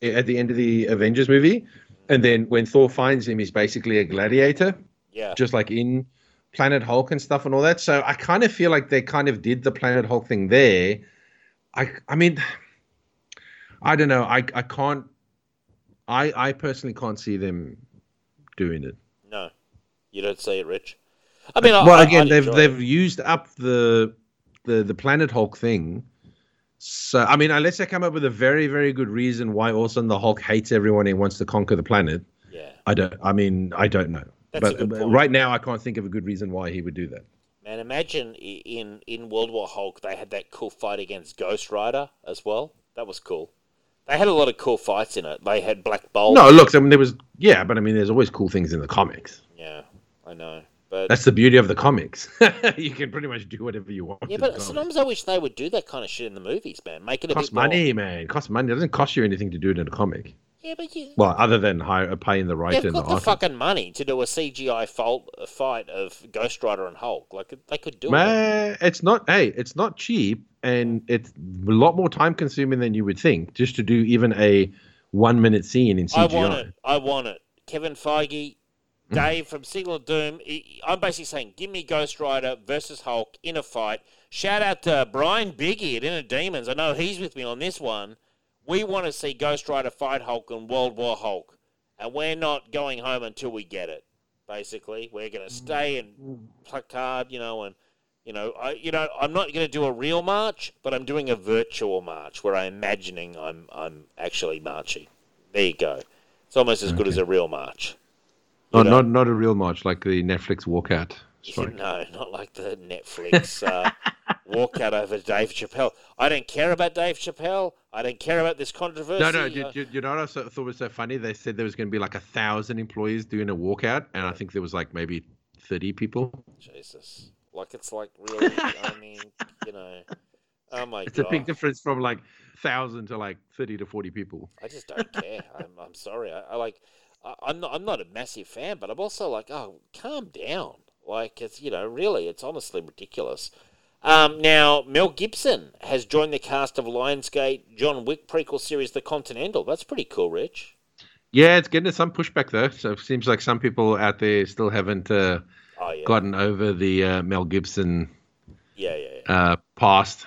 At the end of the Avengers movie. And then when Thor finds him, he's basically a gladiator, Yeah. just like in Planet Hulk and stuff and all that. So I kind of feel like they kind of did the Planet Hulk thing there. I I mean, I don't know. I I can't. I I personally can't see them doing it. No. You don't see it, Rich. I mean, I, well, I- again, I'd they've they've it. used up the the the Planet Hulk thing. So I mean, unless they come up with a very very good reason why all of a sudden the Hulk hates everyone and wants to conquer the planet, Yeah. I don't. I mean, I don't know. That's but but right now, I can't think of a good reason why he would do that. Man, imagine in in World War Hulk they had that cool fight against Ghost Rider as well. That was cool. They had a lot of cool fights in it. They had Black Bolt. No, look, I mean, there was yeah, but I mean, there's always cool things in the comics. Yeah, I know. But That's the beauty of the comics. *laughs* you can pretty much do whatever you want. yeah, but sometimes I wish they would do that kind of shit in the movies, man. Make it it a more. Cost money, man. It costs money. It doesn't cost you anything to do it in a comic. Yeah, but you, Well, other than hire, paying the writer they've and the got the fucking money to do a CGI fault, a fight of Ghost Rider and Hulk. Like they could do it. Man, it's not. Hey, it's not cheap, and it's a lot more time consuming than you would think just to do even a one minute scene in CGI. I want it. I want it. Kevin Feige, Mm-hmm. Dave from Signal of Doom. I'm basically saying, give me Ghost Rider versus Hulk in a fight. Shout out to Brian Biggie at Inner Demons. I know he's with me on this one. We want to see Ghost Rider fight Hulk in World War Hulk, and we're not going home until we get it. Basically, we're going to stay and pluck hard, you know, and you know, I, you know, I'm not going to do a real march, but I'm doing a virtual march where I'm imagining I'm, I'm actually marching. There you go. It's almost as good as a real march. No, not not a real march like the Netflix walkout strike. No, not like the Netflix uh, walkout over Dave Chappelle. I don't care about Dave Chappelle. I don't care about this controversy. No, no, Uh, you, you, you know what I thought was so funny? They said there was going to be like a thousand employees doing a walkout, and I think there was like maybe thirty people. Jesus. Like, it's like really, I *laughs* mean, you know. Oh my It's god. a big difference from like thousand to like thirty to forty people. I just don't care. I'm, I'm sorry. I, I like. I, I'm not. I'm not a massive fan, but I'm also like, oh, calm down. Like it's you know, really, it's honestly ridiculous. Um, now, Mel Gibson has joined the cast of Lionsgate John Wick prequel series The Continental. That's pretty cool, Rich. Yeah, it's getting some pushback though. So it seems like some people out there still haven't uh, Oh, yeah. gotten over the uh, Mel Gibson Yeah, yeah, yeah. uh, past.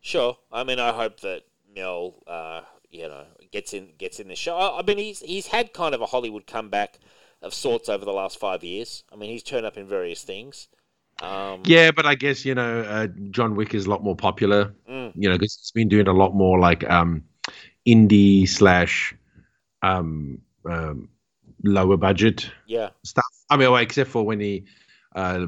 Sure. I mean, I hope that Mel, uh, you know, gets in gets in the show. I I mean, he's he's had kind of a Hollywood comeback of sorts over the last five years. I mean, he's turned up in various things. Um, Yeah, but I guess you know uh, John Wick is a lot more popular. Mm. You know, because he's been doing a lot more like um, indie slash um, um, lower budget yeah. stuff. I mean, well, except for when he uh,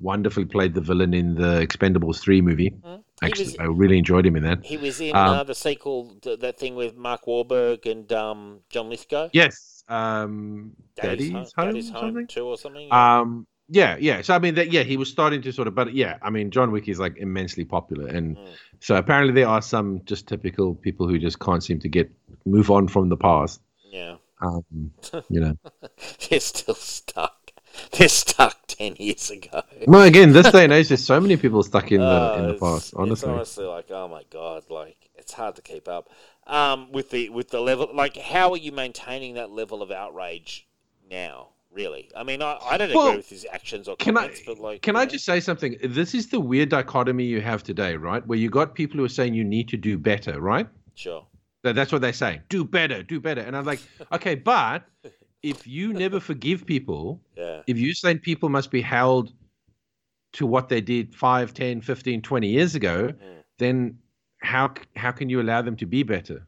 wonderfully played the villain in the Expendables three movie. Mm. Actually, was- I really enjoyed him in that. He was in Um, uh, the sequel, th- that thing with Mark Wahlberg and um, John Lithgow. Yes, um, Daddy's, Home, Home, Daddy's or Home something. too, or something. yeah. Um, yeah, yeah. So I mean, that yeah, he was starting to sort of, but yeah, I mean, John Wick is like immensely popular, and Mm. so apparently there are some just typical people who just can't seem to get move on from the past. yeah. Um, *laughs* you know. They're still stuck. *laughs* They're stuck ten years ago. Well, again, this day and age, there's so many people stuck in the Uh, in the past. Honestly, it's honestly like, oh my god, like it's hard to keep up. Um, with the with the level, like, how are you maintaining that level of outrage now? Really, I mean, I, I don't Well, agree with his actions or can I comments, but like, can you I just say something? This is the weird dichotomy you have today, right? Where you got people who are saying you need to do better, right? sure, That- That's what they say. Do better, do better. And I'm like, okay, but *laughs* if you never forgive people, yeah, if you say people must be held to what they did 5, 10, 15, 20 years ago, Mm. then how how can you allow them to be better?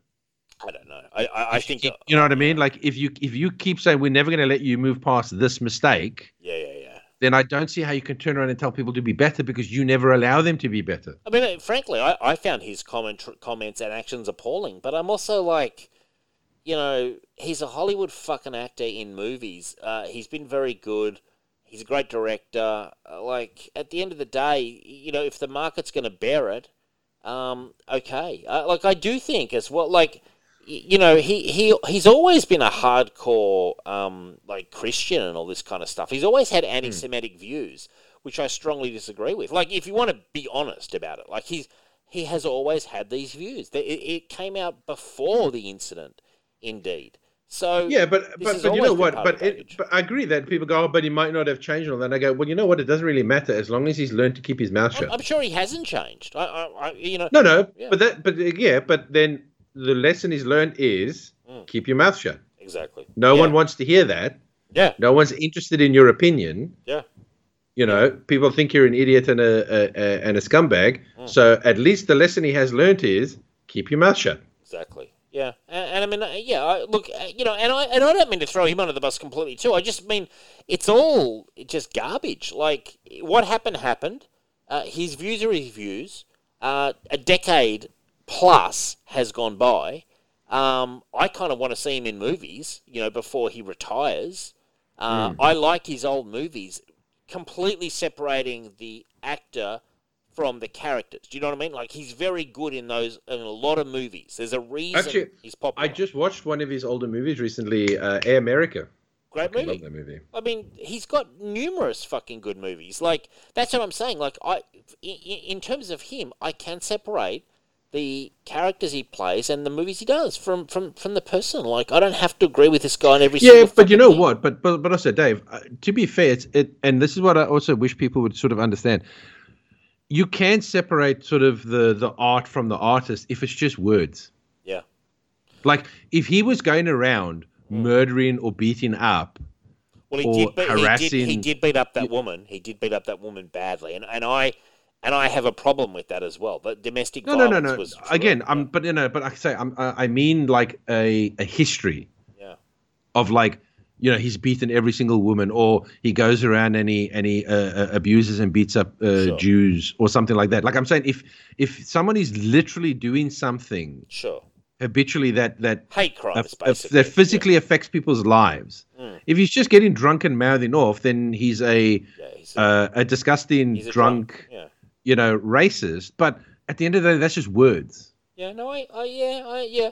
I don't know. I I, I think you know what I mean? Like if you if you keep saying we're never going to let you move past this mistake, yeah, yeah, yeah. then I don't see how you can turn around and tell people to be better because you never allow them to be better. I mean, uh, frankly, I, I found his comment, comments and actions appalling. But I'm also like, you know, he's a Hollywood fucking actor in movies. Uh, he's been very good. He's a great director. Uh, like at the end of the day, you know, if the market's going to bear it, um, okay. Uh, like I do think as well. Like you know, he, he he's always been a hardcore um, like Christian and all this kind of stuff. He's always had anti-Semitic views, which I strongly disagree with. Like, if you want to be honest about it, like he's he has always had these views. It, it came out before the incident, indeed. So Yeah, but but, but you know what? But it, but I agree that people go, oh, but he might not have changed and all that. And I go, well, you know what? It doesn't really matter as long as he's learned to keep his mouth shut. I'm, I'm sure he hasn't changed. I, I, I you know, No, no, Yeah. but that, but uh, yeah, but then the lesson he's learned is Mm. keep your mouth shut. exactly. No Yeah. one wants to hear that. Yeah, No one's interested in your opinion. yeah, You know, people think you're an idiot and a, a, a and a scumbag. Mm. So at least the lesson he has learned is keep your mouth shut. exactly. Yeah, and, and I mean, uh, yeah, I, look, uh, you know, and I and I don't mean to throw him under the bus completely too. I just mean it's all just garbage. Like what happened happened. Uh, his views are his views. Uh, a decade plus has gone by. Um, I kind of want to see him in movies, you know, before he retires. Uh, I like his old movies, completely separating the actor from the characters. Do you know what I mean? Like he's very good in those in a lot of movies. There's a reason Actually, he's popular. I just watched one of his older movies recently, uh, Air America. great I movie. love that movie. I mean, he's got numerous fucking good movies. Like that's what I'm saying. Like I, in, in terms of him, I can separate the characters he plays and the movies he does from from from the person. Like I don't have to agree with this guy on every. Yeah, but you know thing. what? But but but also, Dave. Uh, to be fair, it's it, and this is what I also wish people would sort of understand. You can separate sort of the the art from the artist if it's just words. Yeah. Like if he was going around Hmm. murdering or beating up, Well, he or did, but he did, he did beat up that woman. He did beat up that woman badly, and and I. And I have a problem with that as well. But domestic no, no, violence no, no. was Again, yeah, I'm but you know, but I say I'm I I mean like a a history. yeah. of like you know he's beaten every single woman or he goes around and he and he uh, uh, abuses and beats up uh, Sure. Jews or something like that like I'm saying if if someone is literally doing something sure. habitually that that Hate crimes, uh, basically. that physically affects people's lives Mm. if he's just getting drunk and mouthing off then he's a Yeah, he's a, uh, a disgusting a drunk, Yeah. you know racist but at the end of the day that's just words Yeah, no, I, I yeah, I, yeah.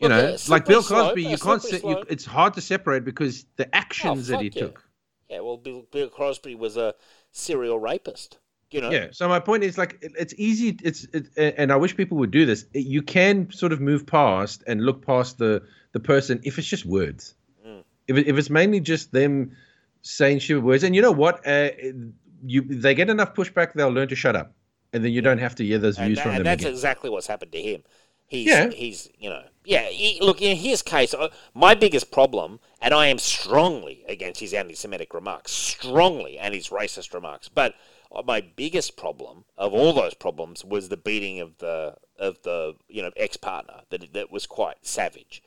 You know like Bill Cosby you can't se- you, it's hard to separate because the actions that he yeah. took Yeah, well, Bill, Bill Crosby was a serial rapist. You know, Yeah. So my point is like it, it's easy. It's it, and I wish people would do this. You can sort of move past and look past the the person if it's just words. Mm. If it, if it's mainly just them saying stupid words, and you know what, uh, you they get enough pushback, they'll learn to shut up, and then you don't have to hear those and, views that- from and them that's again. exactly what's happened to him. He's, Yeah. he's, you know, yeah. He, look, in his case, uh, my biggest problem, and I am strongly against his anti-Semitic remarks, strongly, and his racist remarks. But uh, my biggest problem of all those problems was the beating of the of the you know ex-partner that that was quite savage.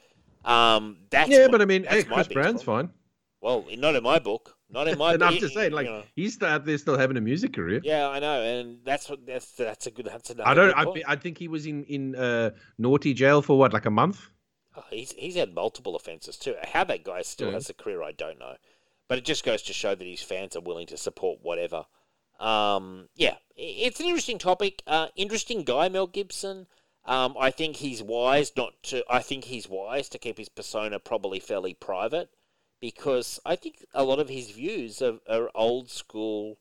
Um, that's yeah, my- but I mean, hey, Chris Brown's problem. fine. Well, not in my book. Not in *laughs* my and book. I'm just saying, like, you know. he's still out there, still having a music career. Yeah, I know, and that's what that's that's a good that's another. I don't. I. I think he was in in uh, naughty jail for what, like a month. Oh, he's he's had multiple offences too. How that guy still Yeah. has a career, I don't know. But it just goes to show that his fans are willing to support whatever. Um, yeah, it's an interesting topic. Uh, interesting guy, Mel Gibson. Um, I think he's wise not to. I think he's wise to keep his persona probably fairly private, because I think a lot of his views are, are old school,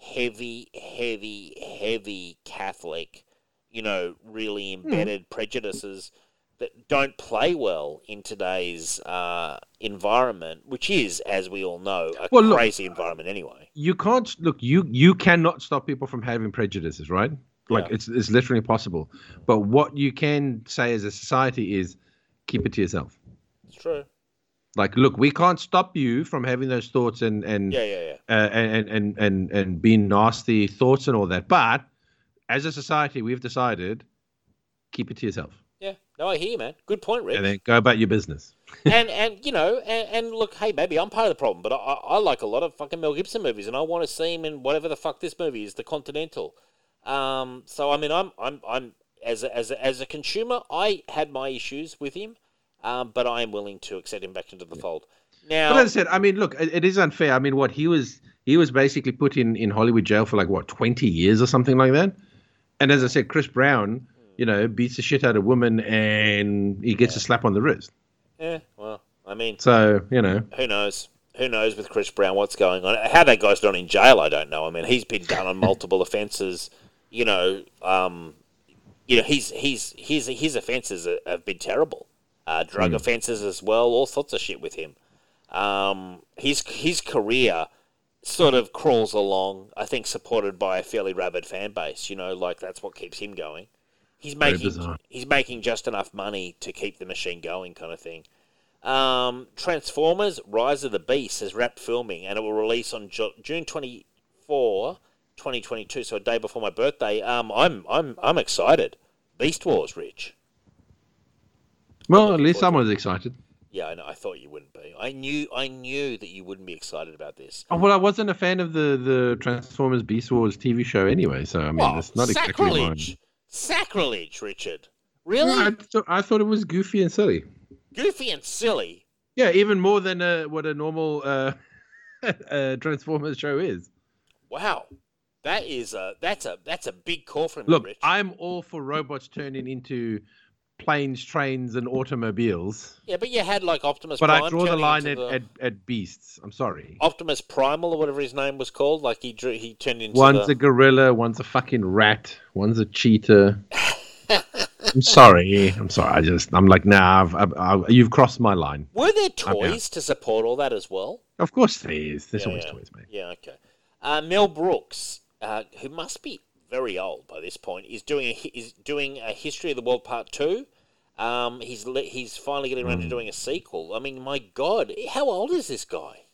heavy, heavy, heavy Catholic. You know, really embedded prejudices that don't play well in today's uh, environment, which is, as we all know, a Well, look- crazy environment anyway. you can't look you you cannot stop people from having prejudices right like Yeah. it's it's literally impossible but what you can say as a society is keep it to yourself It's true. Like look we can't stop you from having those thoughts and and Yeah, yeah, yeah. uh, and, and and and being nasty thoughts and all that but as a society we've decided keep it to yourself Yeah. No, I hear you, man. Good point, Rick. and then go about your business *laughs* and and you know, and, and look, hey, maybe I'm part of the problem, but I, I I like a lot of fucking Mel Gibson movies, and I want to see him in whatever the fuck this movie is, The Continental. Um, so I mean, I'm I'm I'm as a, as a, as a consumer, I had my issues with him, um, but I am willing to accept him back into the fold. Now, But as I said, I mean, look, it, it is unfair. I mean, what he was he was basically put in in Hollywood jail for like what twenty years or something like that. And as I said, Chris Brown, you know, beats the shit out of women and he gets a slap on the wrist. yeah, well, I mean, So you know, who knows? Who knows with Chris Brown what's going on? How that guy's not in jail, I don't know. I mean, he's been done on *laughs* multiple offences. You know, um, you know, he's he's his his offences have been terrible. Uh, drug offences as well, all sorts of shit with him. Um, his his career sort of crawls along. I think supported by a fairly rabid fan base. You know, like that's what keeps him going. He's making he's making just enough money to keep the machine going, kind of thing. Um, Transformers: Rise of the Beast has wrapped filming, and it will release on Ju- June 24, 2022, so a day before my birthday. Um, I'm I'm I'm excited. Beast Wars, Rich. Well, at least someone's excited. Yeah, I know. I thought you wouldn't be. I knew I knew that you wouldn't be excited about this. Oh, well, I wasn't a fan of the the Transformers Beast Wars TV show anyway, so I mean, Well, it's not exactly mine. sacrilege. Sacrilege, Richard. Really? I, th- I thought it was goofy and silly. Goofy and silly. Yeah, even more than uh, what a normal uh, *laughs* uh, Transformers show is. Wow. That is a that's a that's a big call from Look, you, Rich. I'm all for robots turning into planes, trains, and automobiles, Yeah, but you had like Optimus but Prime. I draw the line at, the- at, at beasts. I'm sorry. Optimus Primal or whatever his name was called. Like he drew, he turned into One's the... a gorilla, one's a fucking rat, one's a cheetah. *laughs* I'm sorry. I'm sorry. I just, I'm like, nah, I've, I've, I've, you've crossed my line. Were there toys to support all that as well? Of course there is. There's Yeah, always yeah. toys, mate. Yeah, okay. Uh, Mel Brooks, uh, who must be very old by this point, is doing a, is doing a History of the World Part Two. Um, he's he's finally getting around to doing a sequel. I mean, my God, how old is this guy?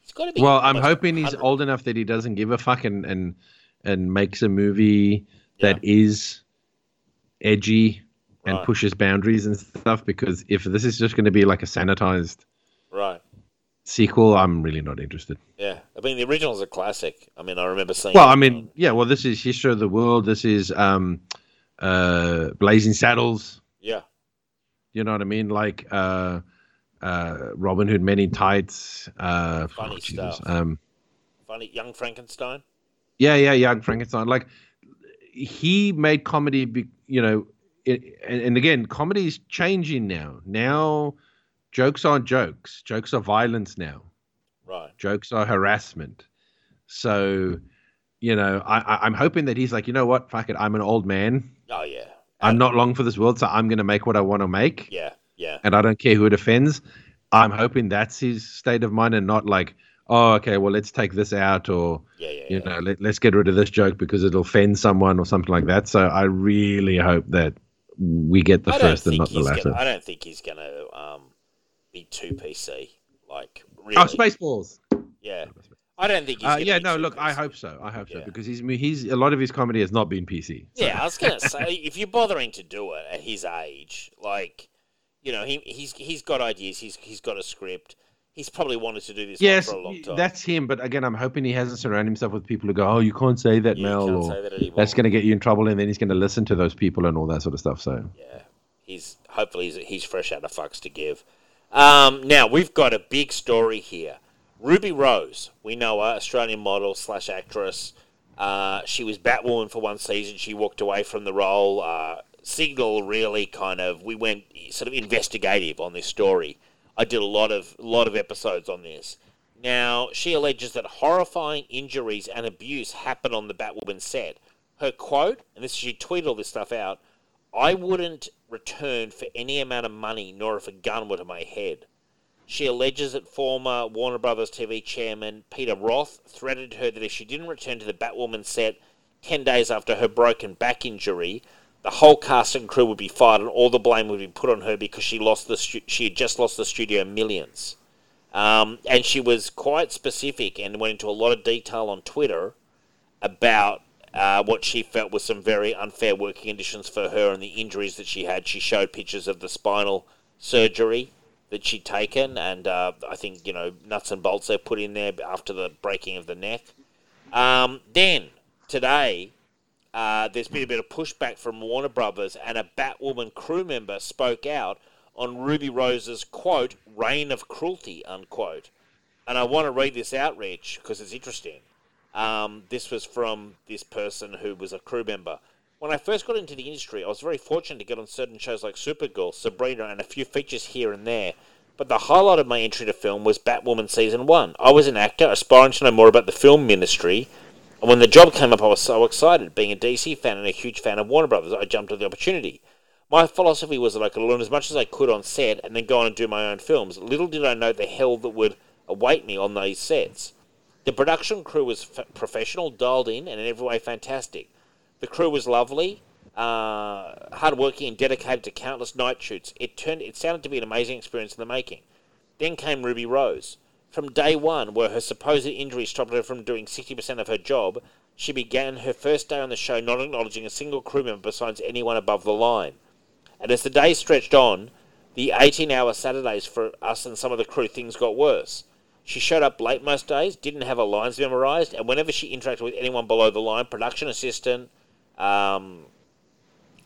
He's got to be. Well, I'm hoping he's old enough that he doesn't give a fuck and and, and makes a movie that is edgy and Right. pushes boundaries and stuff. Because if this is just going to be like a sanitized Right. Sequel, I'm really not interested. Yeah. I mean, the original's a classic. I mean, I remember seeing. Well, I on- mean, yeah. Well, this is history of the world. This is um, uh, Blazing Saddles. yeah. You know what I mean? Like uh, uh, Robin Hood Men in Tights. Uh, Funny Jesus. stuff. Um, Funny, Young Frankenstein. Yeah, yeah, Young Frankenstein. Like he made comedy, be, you know, it, and, and again, comedy is changing now. Now, jokes aren't jokes. Jokes are violence now. Right. Jokes are harassment. So, you know, I, I'm hoping that he's like, you know what, fuck it, I'm an old man. Oh yeah, I'm not long for this world, so I'm going to make what I want to make, yeah, yeah. and I don't care who it offends. I'm hoping that's his state of mind, and not like, oh, okay, well, let's take this out, or Yeah, yeah, you yeah. know, let, let's get rid of this joke because it'll offend someone or something like that. So I really hope that we get the I first and not the latter. gonna, I don't think he's going to be too PC. Like really, Oh, Spaceballs. yeah. I don't think he's. Uh, yeah, no, look, I hope so. I hope so because he's he's a lot of his comedy has not been PC. So. Yeah, I was gonna *laughs* say if you're bothering to do it at his age, like, you know, he he's he's got ideas. He's he's got a script. He's probably wanted to do this Yes, for a long time. that's him. But again, I'm hoping he hasn't surrounded himself with people who go, "Oh, you can't say that, Yeah, you Mel," can't or say that anymore. that's going to get you in trouble, and then he's going to listen to those people and all that sort of stuff. So Yeah, he's hopefully he's, he's fresh out of fucks to give. Um, now we've got a big story here. Ruby Rose, we know her, Australian model slash actress. Uh, she was Batwoman for one season. She walked away from the role. Uh, Signal really kind of we went sort of investigative on this story. I did a lot of lot of episodes on this. Now she alleges that horrifying injuries and abuse happened on the Batwoman set. Her quote, and this she tweeted all this stuff out. I wouldn't return for any amount of money, nor if a gun were to my head. She alleges that former Warner Brothers TV chairman Peter Roth threatened her that if she didn't return to the Batwoman set 10 days after her broken back injury, the whole cast and crew would be fired and all the blame would be put on her because she lost the stu- she had just lost the studio millions. Um, and she was quite specific and went into a lot of detail on Twitter about uh, what she felt was some very unfair working conditions for her and the injuries that she had. She showed pictures of the spinal surgery that she'd taken, and uh, I think you know nuts and bolts they put in there after the breaking of the neck. Um, then today, uh, there's been a bit of pushback from Warner Brothers, and a Batwoman crew member spoke out on Ruby Rose's quote "reign of cruelty" unquote. And I want to read this out, Rich, because it's interesting. Um, this was from this person who was a crew member. When I first got into the industry, I was very fortunate to get on certain shows like Supergirl, Sabrina, and a few features here and there. But the highlight of my entry to film was Batwoman Season 1. I was an actor, aspiring to know more about the film industry, and when the job came up, I was so excited. Being a DC fan and a huge fan of Warner Brothers, I jumped at the opportunity. My philosophy was that I could learn as much as I could on set and then go on and do my own films. Little did I know the hell that would await me on those sets. The production crew was f- professional, dialed in, and in every way fantastic. The crew was lovely, uh, hardworking, and dedicated to countless night shoots. It turned. It sounded to be an amazing experience in the making. Then came Ruby Rose. From day one, where her supposed injury stopped her from doing 60% of her job, she began her first day on the show not acknowledging a single crew member besides anyone above the line. And as the days stretched on, the 18 hour Saturdays for us and some of the crew, things got worse. She showed up late most days, didn't have her lines memorized, and whenever she interacted with anyone below the line, production assistant, um,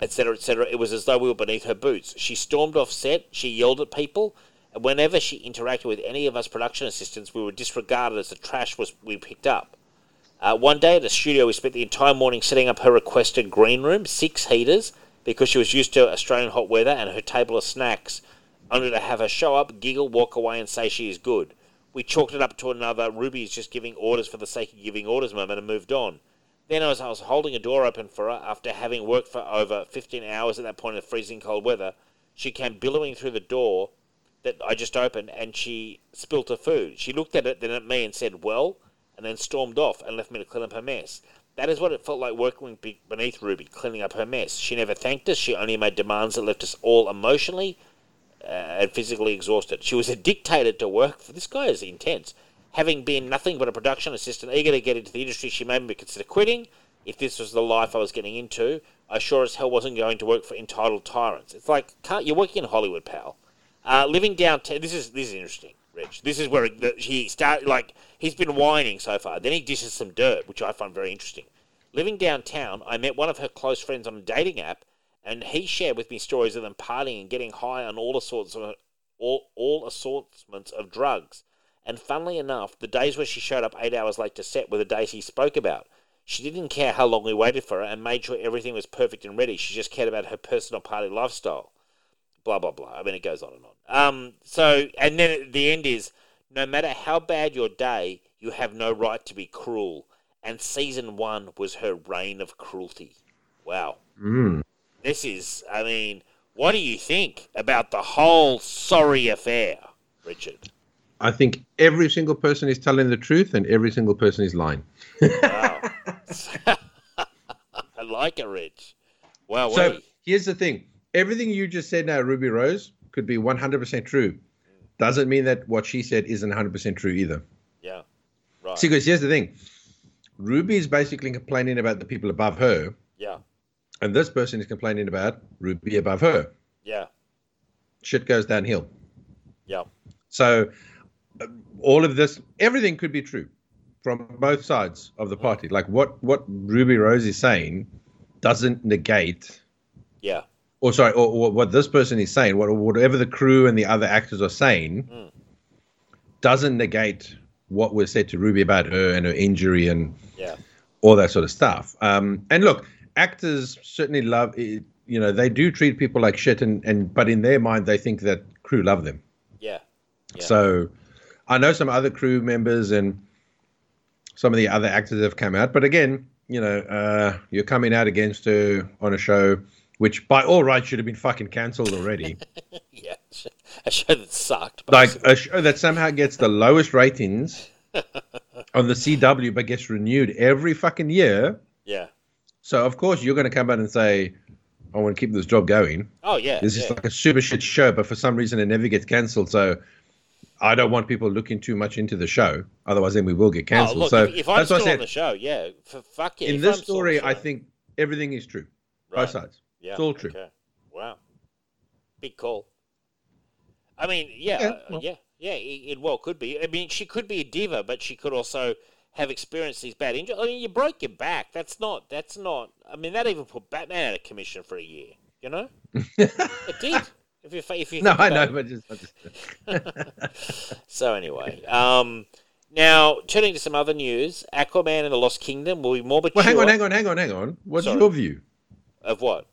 etc., etc., it was as though we were beneath her boots. She stormed off set, she yelled at people, and whenever she interacted with any of us production assistants, we were disregarded as the trash was we picked up. Uh, one day at the studio, we spent the entire morning setting up her requested green room, six heaters, because she was used to Australian hot weather, and her table of snacks, only to have her show up, giggle, walk away, and say she is good. We chalked it up to another Ruby is just giving orders for the sake of giving orders moment and moved on. Then, as I was holding a door open for her, after having worked for over 15 hours at that point in freezing cold weather, she came billowing through the door that I just opened and she spilt her food. She looked at it, then at me, and said, Well, and then stormed off and left me to clean up her mess. That is what it felt like working beneath Ruby, cleaning up her mess. She never thanked us, she only made demands that left us all emotionally and physically exhausted. She was a dictator to work for. This guy is intense. Having been nothing but a production assistant, eager to get into the industry, she made me consider quitting. If this was the life I was getting into, I sure as hell wasn't going to work for entitled tyrants. It's like can't, you're working in Hollywood, pal. Uh, living downtown. This is this is interesting, Rich. This is where he started. Like he's been whining so far. Then he dishes some dirt, which I find very interesting. Living downtown, I met one of her close friends on a dating app, and he shared with me stories of them partying and getting high on all sorts of all all assortments of drugs. And funnily enough, the days where she showed up eight hours late to set were the days he spoke about. She didn't care how long we waited for her and made sure everything was perfect and ready. She just cared about her personal party lifestyle. Blah blah blah. I mean, it goes on and on. Um. So, and then at the end is, no matter how bad your day, you have no right to be cruel. and season one was her reign of cruelty. Wow. Mm. This is, I mean, what do you think about the whole sorry affair, Richard? I think every single person is telling the truth and every single person is lying. Wow. *laughs* I like it, Rich. Wow. do So here's the thing everything you just said now, Ruby Rose, could be 100% true. Doesn't mean that what she said isn't 100% true either. yeah. Right. See, because here's the thing Ruby is basically complaining about the people above her, yeah. And this person is complaining about Ruby above her. Yeah. Shit goes downhill. Yeah. So uh, all of this, everything could be true from both sides of the party. Like what what Ruby Rose is saying doesn't negate, Yeah. or sorry, or, or what this person is saying, what whatever the crew and the other actors are saying, Mm. doesn't negate what was said to Ruby about her and her injury and Yeah. all that sort of stuff. Um, and look, actors certainly love, it, you know, they do treat people like shit, and and but in their mind they think that crew love them. Yeah. Yeah. So I know some other crew members and some of the other actors have come out, but again, you know, uh, you're coming out against her on a show which by all rights should have been fucking cancelled already. *laughs* Yeah. A show that sucked. like a show that somehow gets the lowest ratings *laughs* on the CW but gets renewed every fucking year. yeah. So of course you're going to come out and say, "I want to keep this job going." Oh yeah. This yeah. is like a super shit show, but for some reason it never gets cancelled. So I don't want people looking too much into the show. Otherwise, then we will get Oh, cancelled. look, so if, if I'm that's still I on the show, yeah, f- fuck yeah. In this I'm story, I think everything is true. Right. Both sides. Yeah, It's all true. Okay. Wow. Big call. I mean, yeah, Yeah, uh, well- yeah, yeah. It, it well could be. I mean, she could be a diva, but she could also have experienced these bad injuries. I mean, you broke your back. That's not. That's not. I mean, that even put Batman out of commission for a year. You know, *laughs* it did. If you if you No, I know, but just, just *laughs* *laughs* So anyway, um, now turning to some other news, Aquaman and the Lost Kingdom will be more mature. well, hang on, hang on, hang on, hang on. What's Sorry. your view Of what?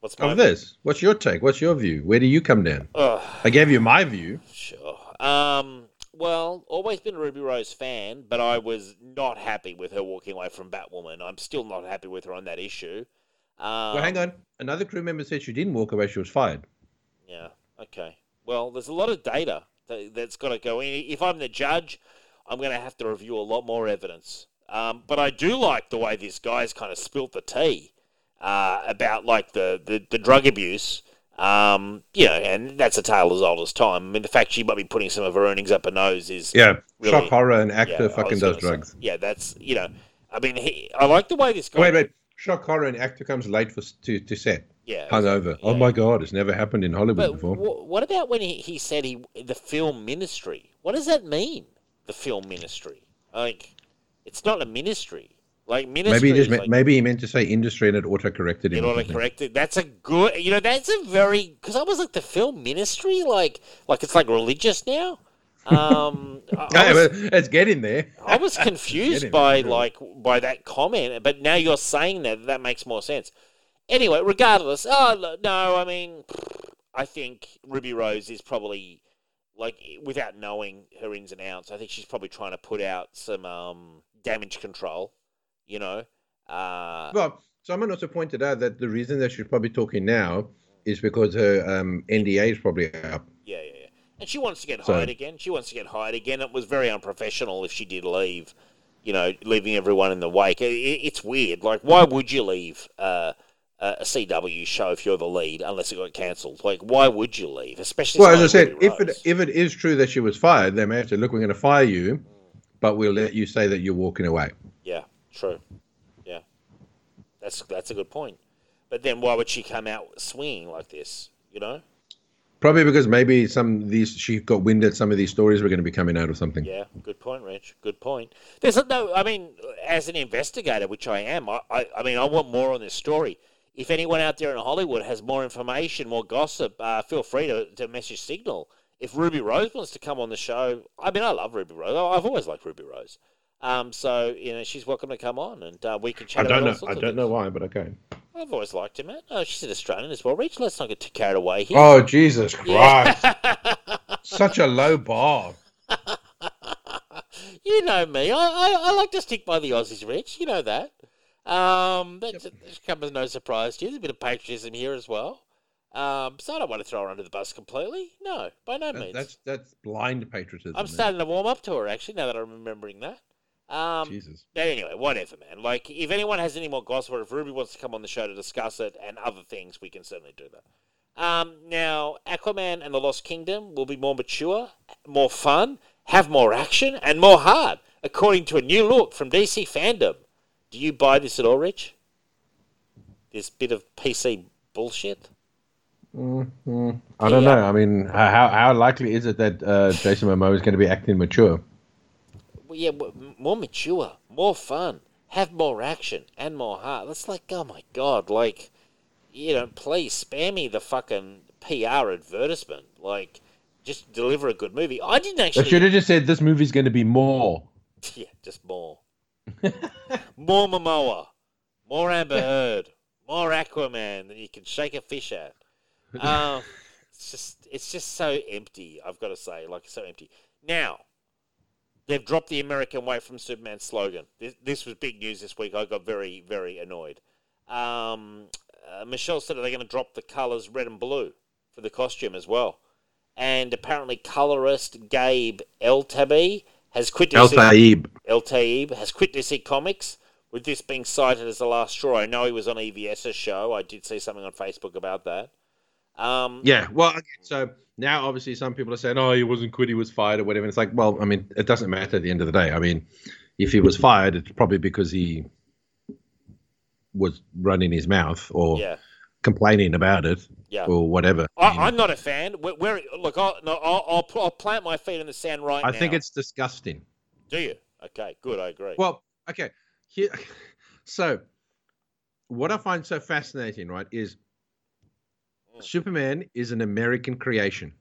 What's my of this? What's your take? What's your view? Where do you come down? I gave you my view. Sure. Um, well, always been a Ruby Rose fan, but I was not happy with her walking away from Batwoman. I'm still not happy with her on that issue. Um, Well, hang on. Another crew member said she didn't walk away; she was fired. Yeah. Okay. Well, there's a lot of data that, that's got to go in. If I'm the judge, I'm going to have to review a lot more evidence. Um, but I do like the way this guy's kind of spilt the tea uh, about like the, the, the drug abuse. Um, you know, and that's a tale as old as time. I mean, the fact she might be putting some of her earnings up her nose is Yeah, Really? shock horror. An actor Yeah, fucking does gonna say- drugs. yeah, that's you know, I mean, he, I like the way this guy. Wait, wait. Shock horror. An actor comes late for to to set, Yeah. hungover. Oh my god, it's never happened in Hollywood But before. wh- what about when he, he said he the film ministry? What does that mean? The film ministry? Like, it's not a ministry. Like ministry. Maybe he just meant, like, maybe he meant to say industry and it auto corrected it him. or ought to something. correct it. That's a good. You know, that's a very because I was like the film ministry, like like it's like religious now. Um, *laughs* I, was, it's getting there. I was *laughs* confused by sure. like by that comment, but now you're saying that that makes more sense. Anyway, regardless, oh no, I mean, I think Ruby Rose is probably like without knowing her ins and outs. I think she's probably trying to put out some um, damage control. You know, uh, Well, someone also pointed out that the reason that she's probably talking now is because her um, NDA is probably up. yeah, yeah, yeah. And she wants to get So- hired again. She wants to get hired again. It was very unprofessional if she did leave. You know, leaving everyone in the wake. It, it- it's weird. Like, why would you leave uh, a a CW show if you're the lead unless it got cancelled? Like, why would you leave? Especially. Well, as I said, if it if it is true that she was fired, they may have to look. We're going to fire you, but we'll let you say that you're walking away. yeah, true. Yeah, that's that's a good point. But then, why would she come out swinging like this? You know? Probably because maybe some of these she got wind that some of these stories were going to be coming out or something. Yeah, good point, Rich. Good point. There's no. I mean, as an investigator, which I am, I, I, I mean, I want more on this story. If anyone out there in Hollywood has more information, more gossip, uh, feel free to, to message Signal. If Ruby Rose wants to come on the show, I mean, I love Ruby Rose. I've always liked Ruby Rose. Um, so you know, she's welcome to come on, and uh, we can chat. I don't about know. I don't know why, but okay. I've always liked her, man. Oh, she's an Australian as well. Rich, let's not get too carried away here. Oh Jesus Christ! Yeah. *laughs* Such a low bar. *laughs* You know me. I, I, I like to stick by the Aussies, Rich. You know that. Um, that that comes as no surprise to you. There's a bit of patriotism here as well. Um, so I don't want to throw her under the bus completely. No, by no That- means. that's that's blind patriotism. I'm starting to warm up to her actually. Now that I'm remembering that. Um, Jesus. but anyway, whatever, man. Like, if anyone has any more gossip, or if Ruby wants to come on the show to discuss it and other things, we can certainly do that. Um, now, Aquaman and the Lost Kingdom will be more mature, more fun, have more action, and more hard, according to a new look from DC fandom. Do you buy this at all, Rich? This bit of PC bullshit? I don't Yeah. know. I mean, how how likely is it that uh, Jason Momoa is going to be acting mature? Yeah, more mature, more fun, have more action, and more heart. That's like, oh my god, like, you know, please spare me the fucking PR advertisement. Like, just deliver a good movie. I didn't They should have just said this movie's going to be more. *laughs* Yeah, just more. more Momoa, more Amber *laughs* Heard, more Aquaman that you can shake a fish at. Um, *laughs* it's just, it's just so empty. I've got to say, like, so empty. Now, they've dropped the American way from Superman slogan. This, this was big news this week. I got very, very annoyed. Um, uh, Michelle said that they're going to drop the colours red and blue for the costume as well. And apparently, colorist Gabe Eltaeb has quit. DC. Eltaeb has quit DC Comics, with this being cited as the last straw. I know he was on EVS's show. I did see something on Facebook about that. Um, Yeah. Well, okay, so now obviously some people are saying, "Oh, he wasn't quit. He was fired or whatever." And it's like, well, I mean, it doesn't matter at the end of the day. I mean, if he was fired, it's probably because he was running his mouth or yeah, complaining about it yeah. or whatever. I, I, I'm not a fan. We're, we're, look, I'll, no, I'll, I'll, I'll plant my feet in the sand right I now. think it's disgusting. Do you? Okay, good. I agree. Well, okay. Here, *laughs* so, what I find so fascinating, right, is. Superman is an American creation.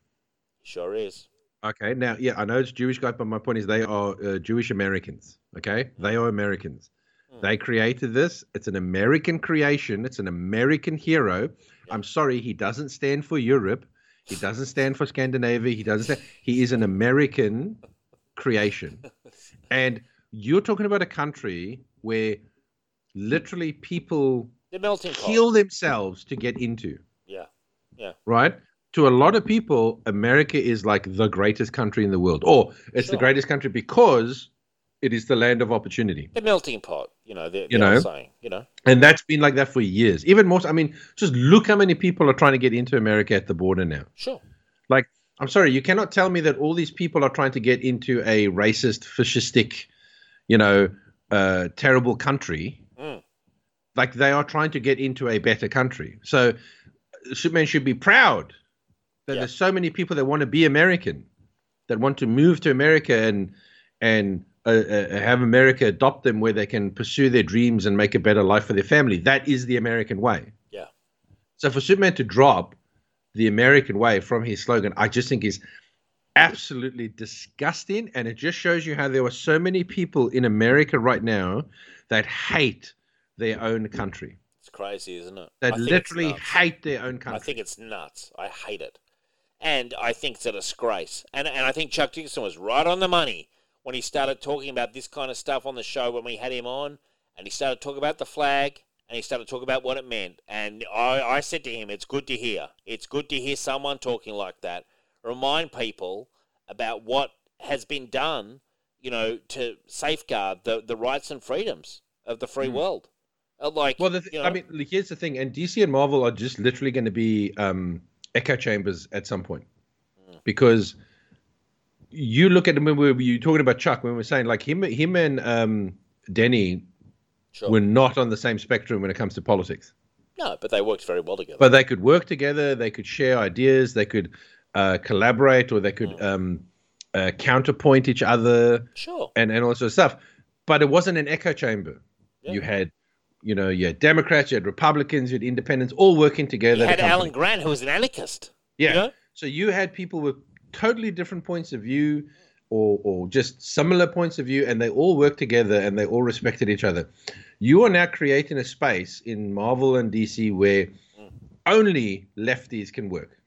sure is. Okay. Now, yeah, I know it's Jewish guy, but my point is they are uh, Jewish Americans. Okay. They are Americans. Mm. They created this. It's an American creation. It's an American hero. I'm sorry, he doesn't stand for Europe. He doesn't stand for Scandinavia. He doesn't stand. He is an American creation. *laughs* And you're talking about a country where literally people The melting pot. kill themselves to get into Yeah, right? To a lot of people, America is like the greatest country in the world, or it's the greatest country because it is the land of opportunity. the melting pot. You know, the, You know? saying. You know, And that's been like that for years. Even more, I mean, just look how many people are trying to get into America at the border now. sure. Like, I'm sorry, you cannot tell me that all these people are trying to get into a racist, fascistic, you know, uh, terrible country. Mm. Like, they are trying to get into a better country. So, Superman should be proud that Yeah. there's so many people that want to be American, that want to move to America and and uh, uh, have America adopt them where they can pursue their dreams and make a better life for their family. That is the American way. Yeah. So for Superman to drop the American way from his slogan, I just think is absolutely disgusting. And it just shows you how there are so many people in America right now that hate their own country. Crazy, isn't it? That I think it's literally hate their own country. I think it's nuts. I hate it. And I think it's a disgrace. And, and I think Chuck Dixon was right on the money when he started talking about this kind of stuff on the show when we had him on. And he started talking about the flag and he started talking about what it meant. And I, I said to him, it's good to hear. It's good to hear someone talking like that. Remind people about what has been done, you know, to safeguard the, the rights and freedoms of the free hmm. world. Uh, Like. Well, the th- you I mean, here's the thing, and DC and Marvel are just literally going to be um, echo chambers at some point, Hmm. because you look at them when we were you talking about Chuck when we are saying like him, him and um, Denny Sure. were not on the same spectrum when it comes to politics, no, but they worked very well together. but they could work together, they could share ideas, they could uh, collaborate, or they could Hmm. um, uh, counterpoint each other sure. and and all sorts of stuff. But it wasn't an echo chamber. Yeah. You had, you know, you had Democrats, you had Republicans, you had Independents, all working together. You had come Alan to- Grant, who was an anarchist. Yeah. You know? So you had people with totally different points of view, or or just similar points of view, and they all worked together and they all respected each other. You are now creating a space in Marvel and DC where mm. only lefties can work.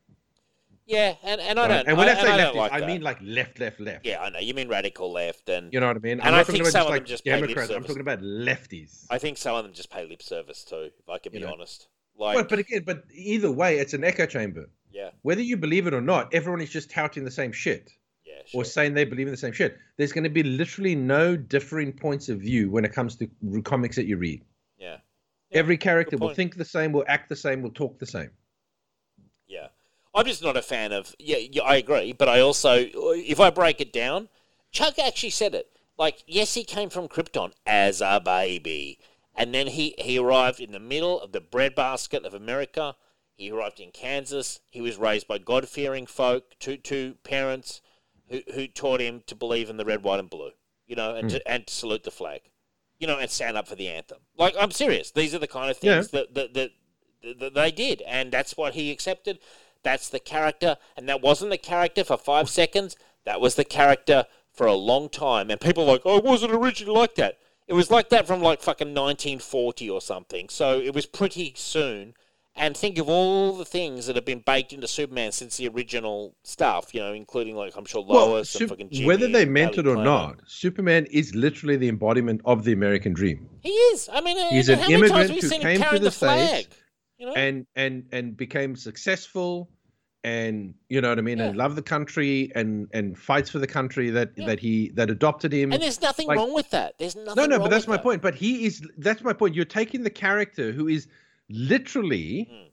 Yeah, and, and I right? don't. And when I, and say I left, like I mean like left, left, left. yeah, I know you mean radical left, and You know what I mean? And I'm I think talking some just of them like just pay lip Democrats. I'm talking about lefties. I think some of them just pay lip service too. If I can You be know. honest, like But, but again, but either way, it's an echo chamber. yeah, Whether you believe it or not, everyone is just touting the same shit yeah, sure. or saying they believe in the same shit. There's going to be literally no differing points of view when it comes to comics that you read. yeah, Yeah, Every character will think the same, will act the same, will talk the same. Yeah. I'm just not a fan of. Yeah, yeah, I agree, but I also, if I break it down, Chuck actually said it. Like, yes, he came from Krypton as a baby, and then he he arrived in the middle of the breadbasket of America. He arrived in Kansas. He was raised by God fearing folk, two two parents who who taught him to believe in the red, white, and blue. You know, and to hmm. and to salute the flag. You know, and stand up for the anthem. Like, I'm serious. These are the kind of things that, that, that that they did, and that's what he accepted. That's the character, and that wasn't the character for five seconds. That was the character for a long time, and people are like, "Oh, it wasn't originally like that." It was like that from like fucking 1940 or something. So it was pretty soon. And think of all the things that have been baked into Superman since the original stuff. You know, including like I'm sure Lois and Sup- fucking Jimmy whether they meant it or not, Superman is literally the embodiment of the American dream. he is. I mean, He's uh, an how many times immigrant have we who seen him came to the the flag? States You know? and and and became successful and you know what I mean and Yeah. loved the country and and fights for the country that Yeah. that he that adopted him. And there's nothing like- wrong with that. There's nothing. no, no, but that's my that. point. But he is that's my point. You're taking the character who is literally Mm.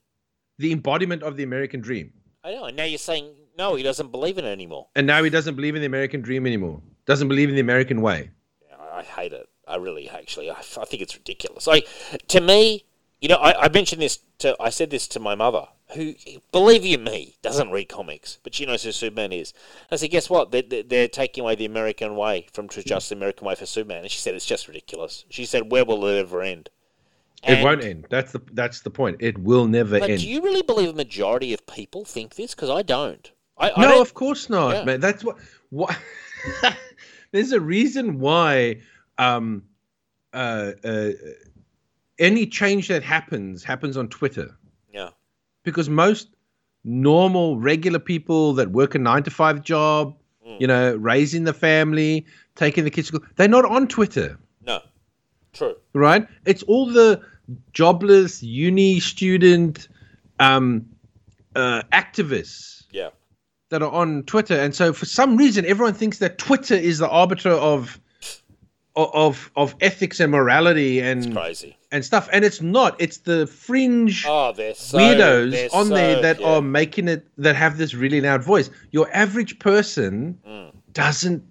the embodiment of the American dream. I know. And now you're saying no, he doesn't believe in it anymore. And now he doesn't believe in the American dream anymore. Doesn't believe in the American way. Yeah, I, I hate it. I really actually. I, I think it's ridiculous. Like to me, you know, I, I mentioned this to. I said this to my mother, who, believe you me, doesn't read comics, but she knows who Superman is. I said, guess what? They're, they're, they're taking away the American way from to just the American way for Superman, and she said it's just ridiculous. She said, where will it ever end? it won't end. That's the that's the point. It will never But end. do you really believe a majority of people think this? Because I don't. I, I no, don't, of course not, Yeah. man. That's what. What? *laughs* There's a reason why. Um, uh, uh, any change that happens happens on Twitter. Because most normal, regular people that work a nine to five job, Mm. you know, raising the family, taking the kids to school, they're not on Twitter, No. True. right? It's all the jobless uni student um, uh, activists Yeah. that are on Twitter, and so for some reason, everyone thinks that Twitter is the arbiter of of of ethics and morality and Crazy. and stuff, and it's not. It's the fringe Oh, so weirdos on there that yeah. are making it that have this really loud voice. Your average person Mm. doesn't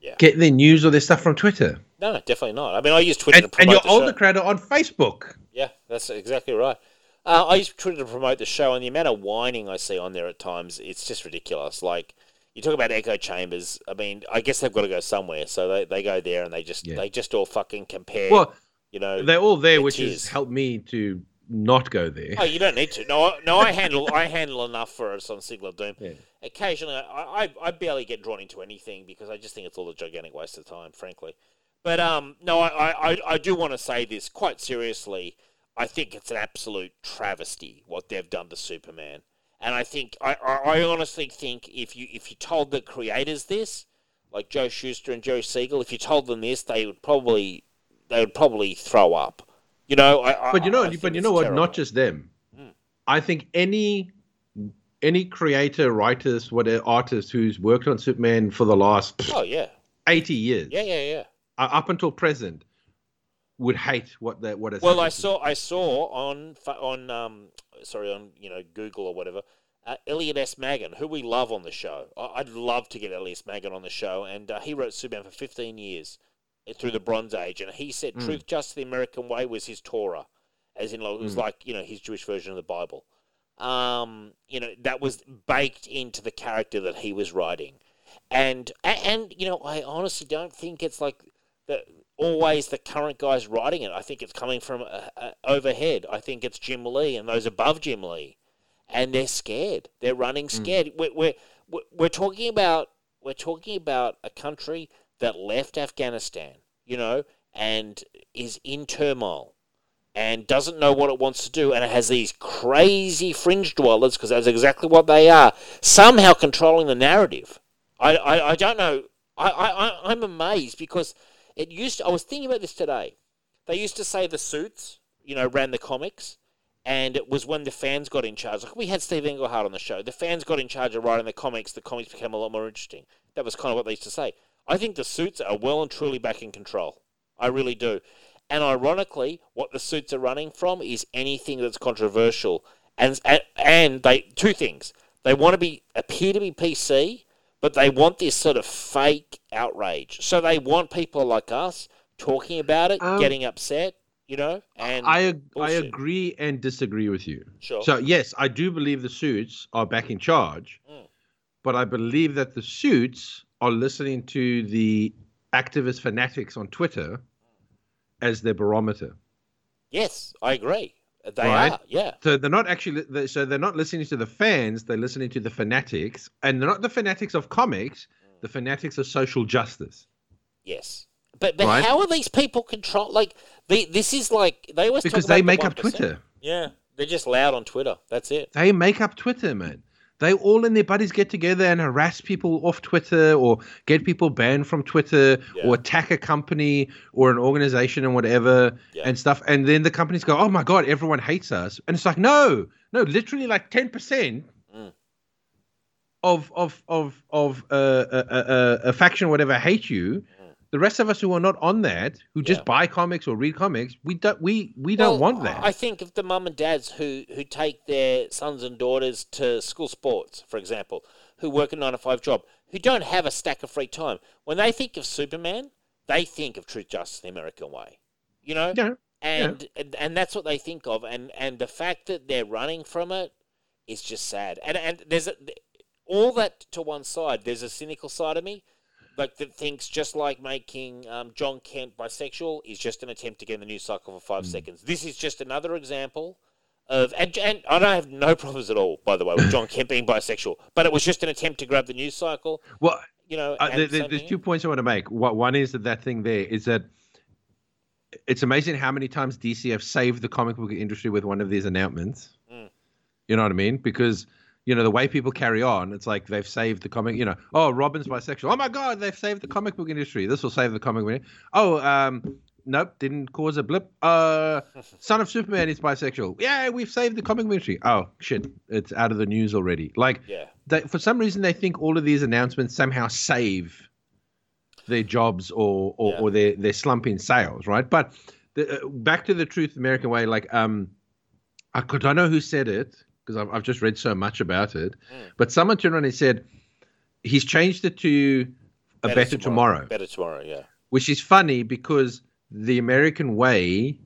Yeah. get their news or their stuff from Twitter, No, definitely not. I mean, I use Twitter and, to promote and your the older show. crowd are on Facebook. Yeah, that's exactly right. Uh, I use Twitter to promote the show, and the amount of whining I see on there at times, it's just ridiculous. Like, you talk about echo chambers. I mean, I guess they've got to go somewhere, so they, they go there and they just Yeah. they just all fucking compare. Well, you know, they're all there, which tears. has helped me to not go there. Oh, you don't need to. No, I- no, I handle I handle enough for us on Signal of Doom. Yeah. Occasionally, I, I I barely get drawn into anything because I just think it's all a gigantic waste of time, frankly. But um, no, I, I- I do want to say this quite seriously. I think it's an absolute travesty what they've done to Superman, and I think I, I, honestly think if you if you told the creators this, like Joe Shuster and Jerry Siegel, if you told them this, they would probably they would probably throw up. You know, I, but you know, but you know what? terrible. Not just them. Mm. I think any any creator, writers, whatever artist who's worked on Superman for the last Oh yeah, eighty years, yeah, yeah, yeah. uh, up until present, would hate what that what has Well, I saw I saw on on um sorry on you know Google or whatever. Uh, Elliot S. Maggin, who we love on the show. I- I'd love to get Elliot S. Maggin on the show, and uh, he wrote Superman for 15 years uh, through the Bronze Age, and he said Mm. "Truth, Justice, the American Way" was his Torah, as in like, it was Mm. like you know his Jewish version of the Bible. Um, you know that was baked into the character that he was writing, and and, and you know I honestly don't think it's like the always the current guys writing it. I think it's coming from uh, uh, overhead. I think it's Jim Lee and those above Jim Lee, and they're scared. They're running scared. We're, we're we're we're talking about we're talking about a country that left Afghanistan, you know, and is in turmoil. and doesn't know what it wants to do, and it has these crazy fringe dwellers, because that's exactly what they are, somehow controlling the narrative. I, I, I don't know. I, I, I'm amazed because it used to, I was thinking about this today. They used to say the suits, you know, ran the comics, and it was when the fans got in charge. Like we had Steve Englehart on the show. The fans got in charge of writing the comics. The comics became a lot more interesting. That was kind of what they used to say. I think the suits are well and truly back in control. I really do. And ironically, what the suits are running from is anything that's controversial. And and, and they two things. They want to be appear to be PC, but they want this sort of fake outrage. So they want people like us talking about it, Um, getting upset, you know. And I ag- I agree and disagree with you. Sure. So yes, I do believe the suits are back in charge, Mm. but I believe that the suits are listening to the activist fanatics on Twitter as their barometer. Yes, I agree. They Right. are. Yeah. So they're not actually so they're not listening to the fans, they're listening to the fanatics, and they're not the fanatics of comics, mm. the fanatics of social justice. Yes. But, but Right. how are these people control? Like, they, this is like they always Because they the make up Twitter. Yeah, they're just loud on Twitter. That's it. They make up Twitter, man. They all and their buddies get together and harass people off Twitter or get people banned from Twitter Yeah. or attack a company or an organization and whatever Yeah. and stuff. And then the companies go, oh my God, everyone hates us. And it's like, no, no, literally like 10% Mm. of, of, of, of uh, a, a, a, a faction or whatever hate you. The rest of us who are not on that, who just. Yeah. buy comics or read comics, we don't we we don't want that. I think of the mum and dads who who take their sons and daughters to school sports, for example, who work a nine to five job, who don't have a stack of free time. When they think of Superman, they think of truth, justice, the American way. You know. yeah. and, and and that's what they think of and and the fact that they're running from it is just sad and and there's a, all that to one side there's a cynical side of me like that thinks just like making um, Jon Kent bisexual is just an attempt to get in the news cycle for five seconds this is just another example of and, and I don't have no problems at all by the way with Jon Kent being bisexual but it was just an attempt to grab the news cycle Well, you know Uh, there- there- there's two points I want to make. What one is that that thing there is that it's amazing how many times DC have saved the comic book industry with one of these announcements. Mm. You know what I mean? Because you know the way people carry on, it's like they've saved the comic. You know, oh Robin's bisexual. Oh my God, they've saved the comic book industry. This will save the comic book. industry. Oh, um, nope, didn't cause a blip. Uh, Son of Superman is bisexual. Yeah, we've saved the comic book industry. Oh shit, it's out of the news already. Like yeah they, for some reason they think all of these announcements somehow save their jobs or or, Yeah. or their their slump in sales, right? But the, uh, back to the truth American way, like um, I could I know who said it because I've, I've just read so much about it, Mm. but someone turned around and said he's changed it to a better, tomorrow, better tomorrow yeah which is funny because the American way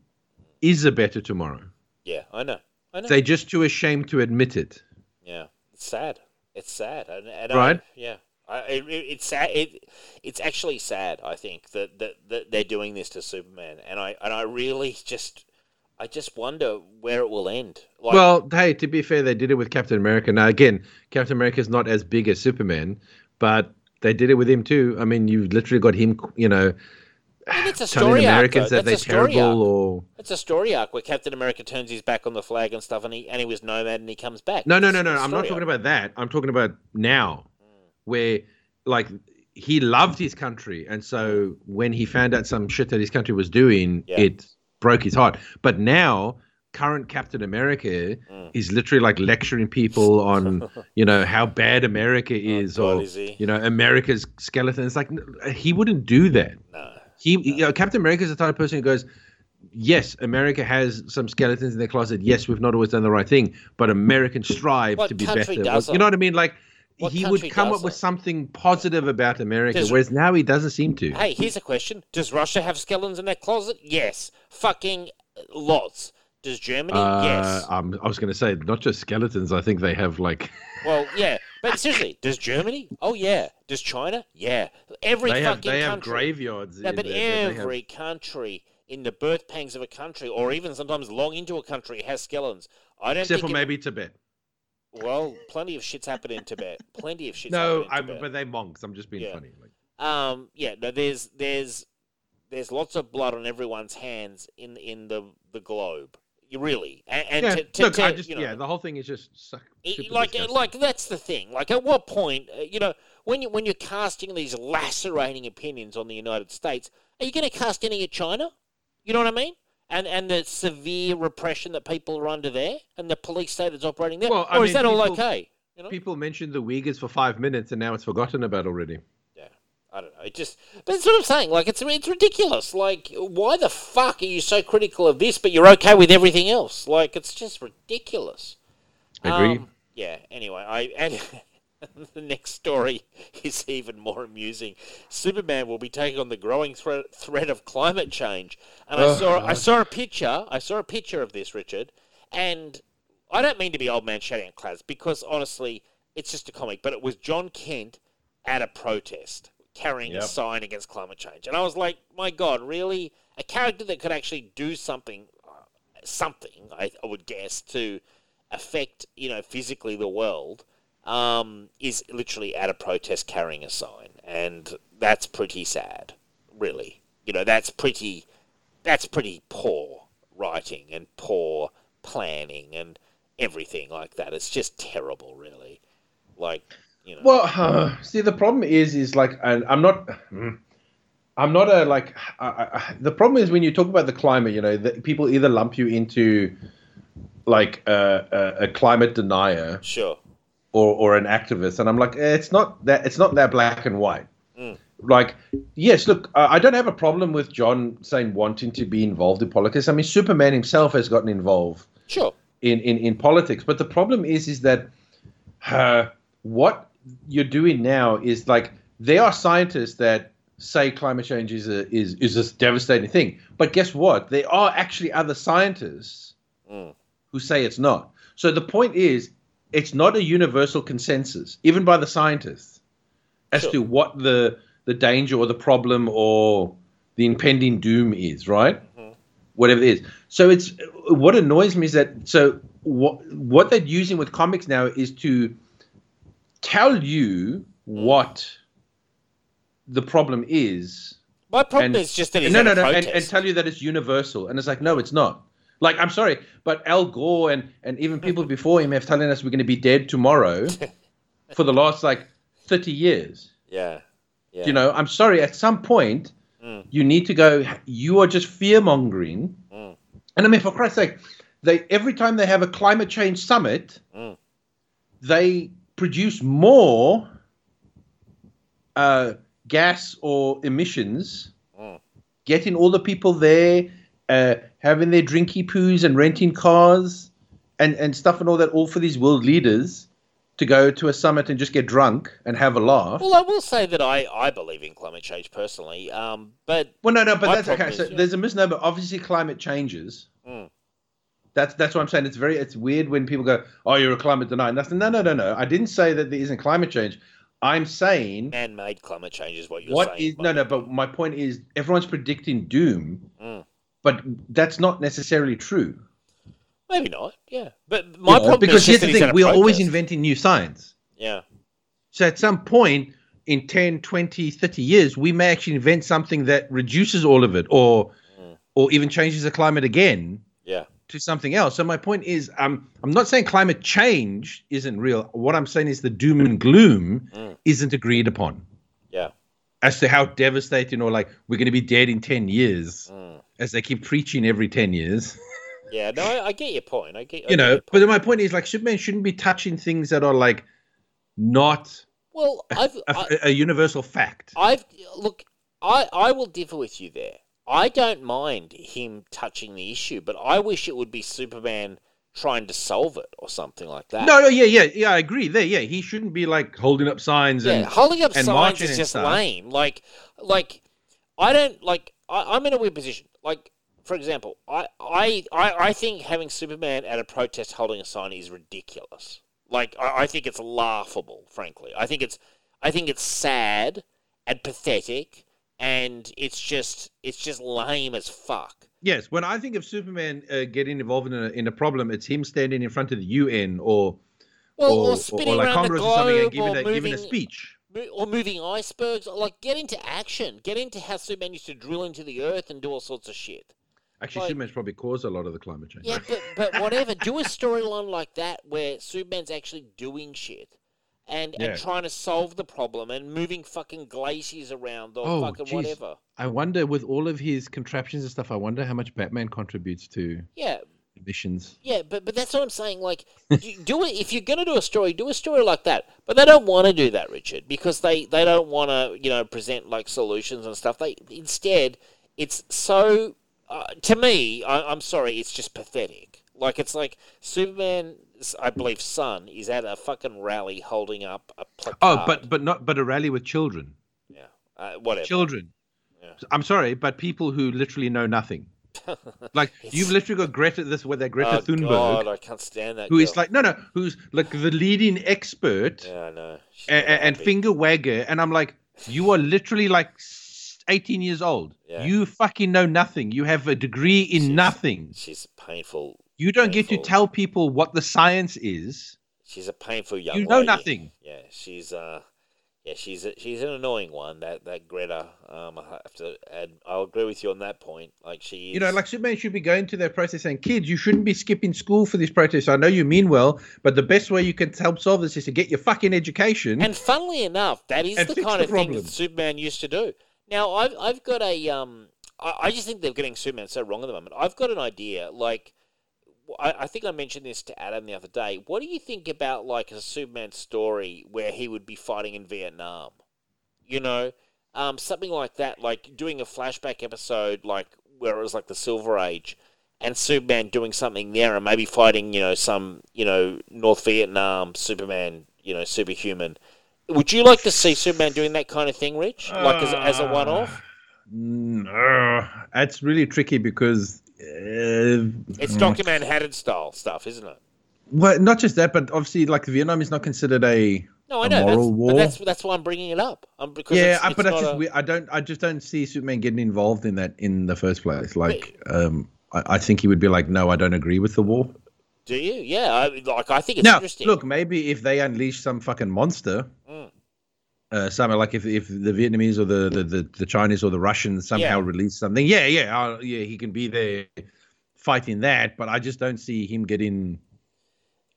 is a better tomorrow. yeah I know I know They're just too ashamed to admit it. Yeah, it's sad. It's sad, and, and Right. I, yeah, I, it- it's sad. It, it's actually sad. I think that, that that they're doing this to Superman, and I and I really just, I just wonder where it will end. Like, well, hey, to be fair, they did it with Captain America. Now, again, Captain America is not as big as Superman, but they did it with him too. I mean, you've literally got him, you know, it's a story arc. Americans though. that That's a story terrible arc. or. It's a story arc where Captain America turns his back on the flag and stuff, and he and he was nomad, and he comes back. No, no, no, no. I'm not talking arc. about that. I'm talking about now, where, like, he loved his country. And so mm. when he found out some shit that his country was doing, Yeah. it broke his heart. But now, current Captain America Mm. is literally like lecturing people on, *laughs* you know, how bad America is Oh, or, is you know, America's skeleton. It's like, he wouldn't do that. No. He, you know, Captain America is the type of person who goes, yes, America has some skeletons in their closet. Yes, we've not always done the right thing, but Americans strive What to be better. doesn't? You know what I mean? Like What he would come up with something positive about America, Does- whereas now he doesn't seem to. Hey, here's a question: Does Russia have skeletons in their closet? Yes, fucking lots. Does Germany? Uh, yes. um, I was going to say not just skeletons. I think they have like *laughs* Well, yeah, but seriously, does Germany? Oh yeah. Does China? Yeah. Every they fucking have they have country. graveyards. No, in but that they have- every country in the birth pangs of a country, or even sometimes long into a country, has skeletons. I don't except think for it- maybe Tibet. Well, plenty of shits happen in Tibet. Plenty of shits. No, happen I, in Tibet. but they monks. I'm just being Yeah. funny. Like, Um, yeah, no, there's there's there's lots of blood on everyone's hands in in the the globe. You really and, and yeah, to, to, look, to, I just you know, yeah, the whole thing is just suck, it- like disgusting. like that's the thing. Like at what point, uh, you know, when you when you're casting these lacerating opinions on the United States, are you going to cast any at China? You know what I mean? And and the severe repression that people are under there, and the police state that's operating there, Well, I or is mean, that all okay? You know? People mentioned the Uyghurs for five minutes, and now it's forgotten about already. Yeah, I don't know. It just, but that's what I'm saying. Like, it's it's ridiculous. Like, why the fuck are you so critical of this, but you're okay with everything else? Like, it's just ridiculous. Agree. Um, yeah. Anyway, I and *laughs* *laughs* the next story is even more amusing. Superman will be taking on the growing threat threat of climate change, and I Oh, saw I saw a picture. I saw a picture of this, Richard, and I don't mean to be old man shouting at clouds because honestly, it's just a comic. But it was Jon Kent at a protest carrying a sign against climate change, and I was like, my God, really? A character that could actually do something, uh, something I, I would guess to affect you know physically the world um, is literally at a protest carrying a sign, and that's pretty sad, really. You know, that's pretty that's pretty poor writing and poor planning and everything like that. It's just terrible, really. Like, you know, Well, uh, see, the problem is, is like, and I'm not, mm, I'm not a like. I, I, the problem is when you talk about the climate, you know, that people either lump you into like a, a, a climate denier sure, or or an activist, and I'm like, eh, it's not that, it's not that black and white. Like, yes, look, I don't have a problem with Jon saying wanting to be involved in politics. I mean, Superman himself has gotten involved sure, in, in, in politics. But the problem is, is that uh, what you're doing now is like there are scientists that say climate change is a is is a devastating thing. But guess what? There are actually other scientists Mm. who say it's not. So the point is, it's not a universal consensus, even by the scientists, as Sure. to what the the danger or the problem or the impending doom is. Right mm-hmm. whatever it is. So it's what annoys me is that so what what they're using with comics now is to tell you mm. what the problem is. My problem And- is just that no, no, no, and, and tell you that it's universal, and it's like no, it's not. Like I'm sorry, but Al Gore and and even people before him have telling us we're going to be dead tomorrow *laughs* for the last like thirty years. yeah, yeah, You know, I'm sorry. At some point, Mm. you need to go. You are just fear mongering. Mm. And I mean, for Christ's sake, they every time they have a climate change summit, Mm. they produce more uh, gas or emissions, Mm. getting all the people there, uh, having their drinky poos and renting cars and, and stuff and all that, all for these world leaders to go to a summit and just get drunk and have a laugh. Well, I will say that I, I believe in climate change personally, um, but Well, no, no, but that's okay. So yeah. there's a misnomer. Obviously, climate changes. Mm. That's that's what I'm saying. It's very it's weird when people go, "Oh, you're a climate denier." And that's no, no, no, no. I didn't say that there isn't climate change. I'm saying man-made climate change is what you're what saying. is no, no. But my point is, everyone's predicting doom, Mm. But that's not necessarily true. Maybe not. Yeah, but You my know, problem because is here's the thing: we are always inventing new science. Yeah, So at some point in 10, 20, 30 years, we may actually invent something that reduces all of it or Mm. or even changes the climate again yeah, to something else. So my point is um, I'm not saying climate change isn't real. What I'm saying is the doom and gloom Mm. isn't agreed upon yeah. as to how devastating or like we're going to be dead in 10 years Mm. As they keep preaching every 10 years. *laughs* Yeah, no, I, I get your point. I get, I you get know, your but then my point is like Superman shouldn't be touching things that are like not well, I've, a, I, a universal fact. I've look, I, I will differ with you there. I don't mind him touching the issue, but I wish it would be Superman trying to solve it or something like that. No, no, yeah, yeah, yeah. I agree. There, yeah, he shouldn't be like holding up signs Yeah, and holding up and signs is just lame. Like, like I don't like. I, I'm in a weird position. Like, for example, I, I, I, I think having Superman at a protest holding a sign is ridiculous. Like, I, I think it's laughable. Frankly, I think it's, I think it's sad and pathetic, and it's just, it's just lame as fuck. Yes, when I think of Superman uh, getting involved in a in a problem, it's him standing in front of the UN or Well, or, or, or, like Congress or something and giving a, giving a speech. Or moving icebergs, like get into action, get into how Superman used to drill into the earth and do all sorts of shit. Actually, Like- Superman's probably caused a lot of the climate change. Yeah, but *laughs* but whatever. Do a storyline like that where Superman's actually doing shit and Yeah. and trying to solve the problem and moving fucking glaciers around or Oh, fucking jeez. whatever. I wonder, with all of his contraptions and stuff, I wonder how much Batman contributes to Yeah, yeah, but but that's what I'm saying. Like, *laughs* do, it if you're gonna do a story, do a story like that. But they don't want to do that, Richard, because they they don't want to you know present like solutions and stuff. They instead, it's so uh, to me. I, I'm sorry, it's just pathetic. Like it's like Superman. I believe son is at a fucking rally holding up a placard. Oh, but but not but a rally with children. yeah, uh, whatever. Children. Yeah. I'm sorry, but people who literally know nothing. *laughs* Like you've literally got Greta, this where that Greta oh Thunberg, God, I can't stand that. who is girl. like no no, who's like the leading expert yeah, I know. And, and finger wagger, and I'm like, you are literally like 18 years old. Yeah. You fucking know nothing. You have a degree in She's- nothing. She's painful. You don't get to tell people what the science is. She's a painful young. You know lady. nothing. Yeah, she's uh, yeah, she's a, she's an annoying one. That that Greta. Um, I have to add. I'll agree with you on that point. Like she. Is, You know, like Superman should be going to their protest saying, kids, you shouldn't be skipping school for this protest. I know you mean well, but the best way you can help solve this is to get your fucking education. And funnily enough, that is the kind the of thing problem. that Superman used to do. Now, I've I've got a um, I, I just think they're getting Superman so wrong at the moment. I've got an idea. Like, I, I think I mentioned this to Adam the other day. What do you think about like a Superman story where he would be fighting in Vietnam? You know, um, something like that. Like doing a flashback episode, like where it was like the Silver Age. And Superman doing something there, and maybe fighting, you know, some, you know, North Vietnam Superman, you know, superhuman. Would you like to see Superman doing that kind of thing, Rich? Like as, as a one off? No, uh, that's really tricky because. Uh, It's Dr. Manhattan style stuff, isn't it? well, not just that, but obviously, like Vietnam is not considered a. No, I know. That's, moral but that's that's why I'm bringing it up. Um, because yeah, it's, I- it's but not just a-. I don't. I just don't see Superman getting involved in that in the first place. Like, um, I, I think he would be like, no, I don't agree with the war. Do you? Yeah. I, like I think it's now, interesting. look, maybe if they unleash some fucking monster, Mm. Uh, something like if, if the Vietnamese or the, the, the, the Chinese or the Russians somehow Yeah. release something, yeah, yeah, uh, yeah, he can be there fighting that. But I just don't see him getting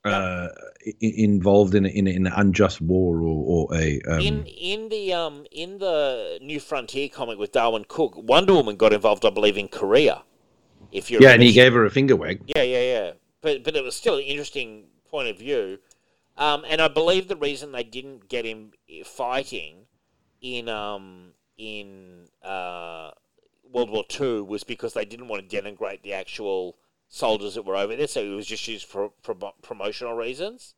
uh, i- involved in in, in an unjust war or, or a. Um, in in the um in the New Frontier comic with Darwyn Cooke, Wonder Woman got involved, I believe, in Korea. If you yeah, and he gave her a finger wag. Yeah, yeah, yeah. But but it was still an interesting point of view. Um, and I believe the reason they didn't get him fighting in um in uh, World War Two was because they didn't want to denigrate the actual soldiers that were over there. So it was just used for, for promotional reasons.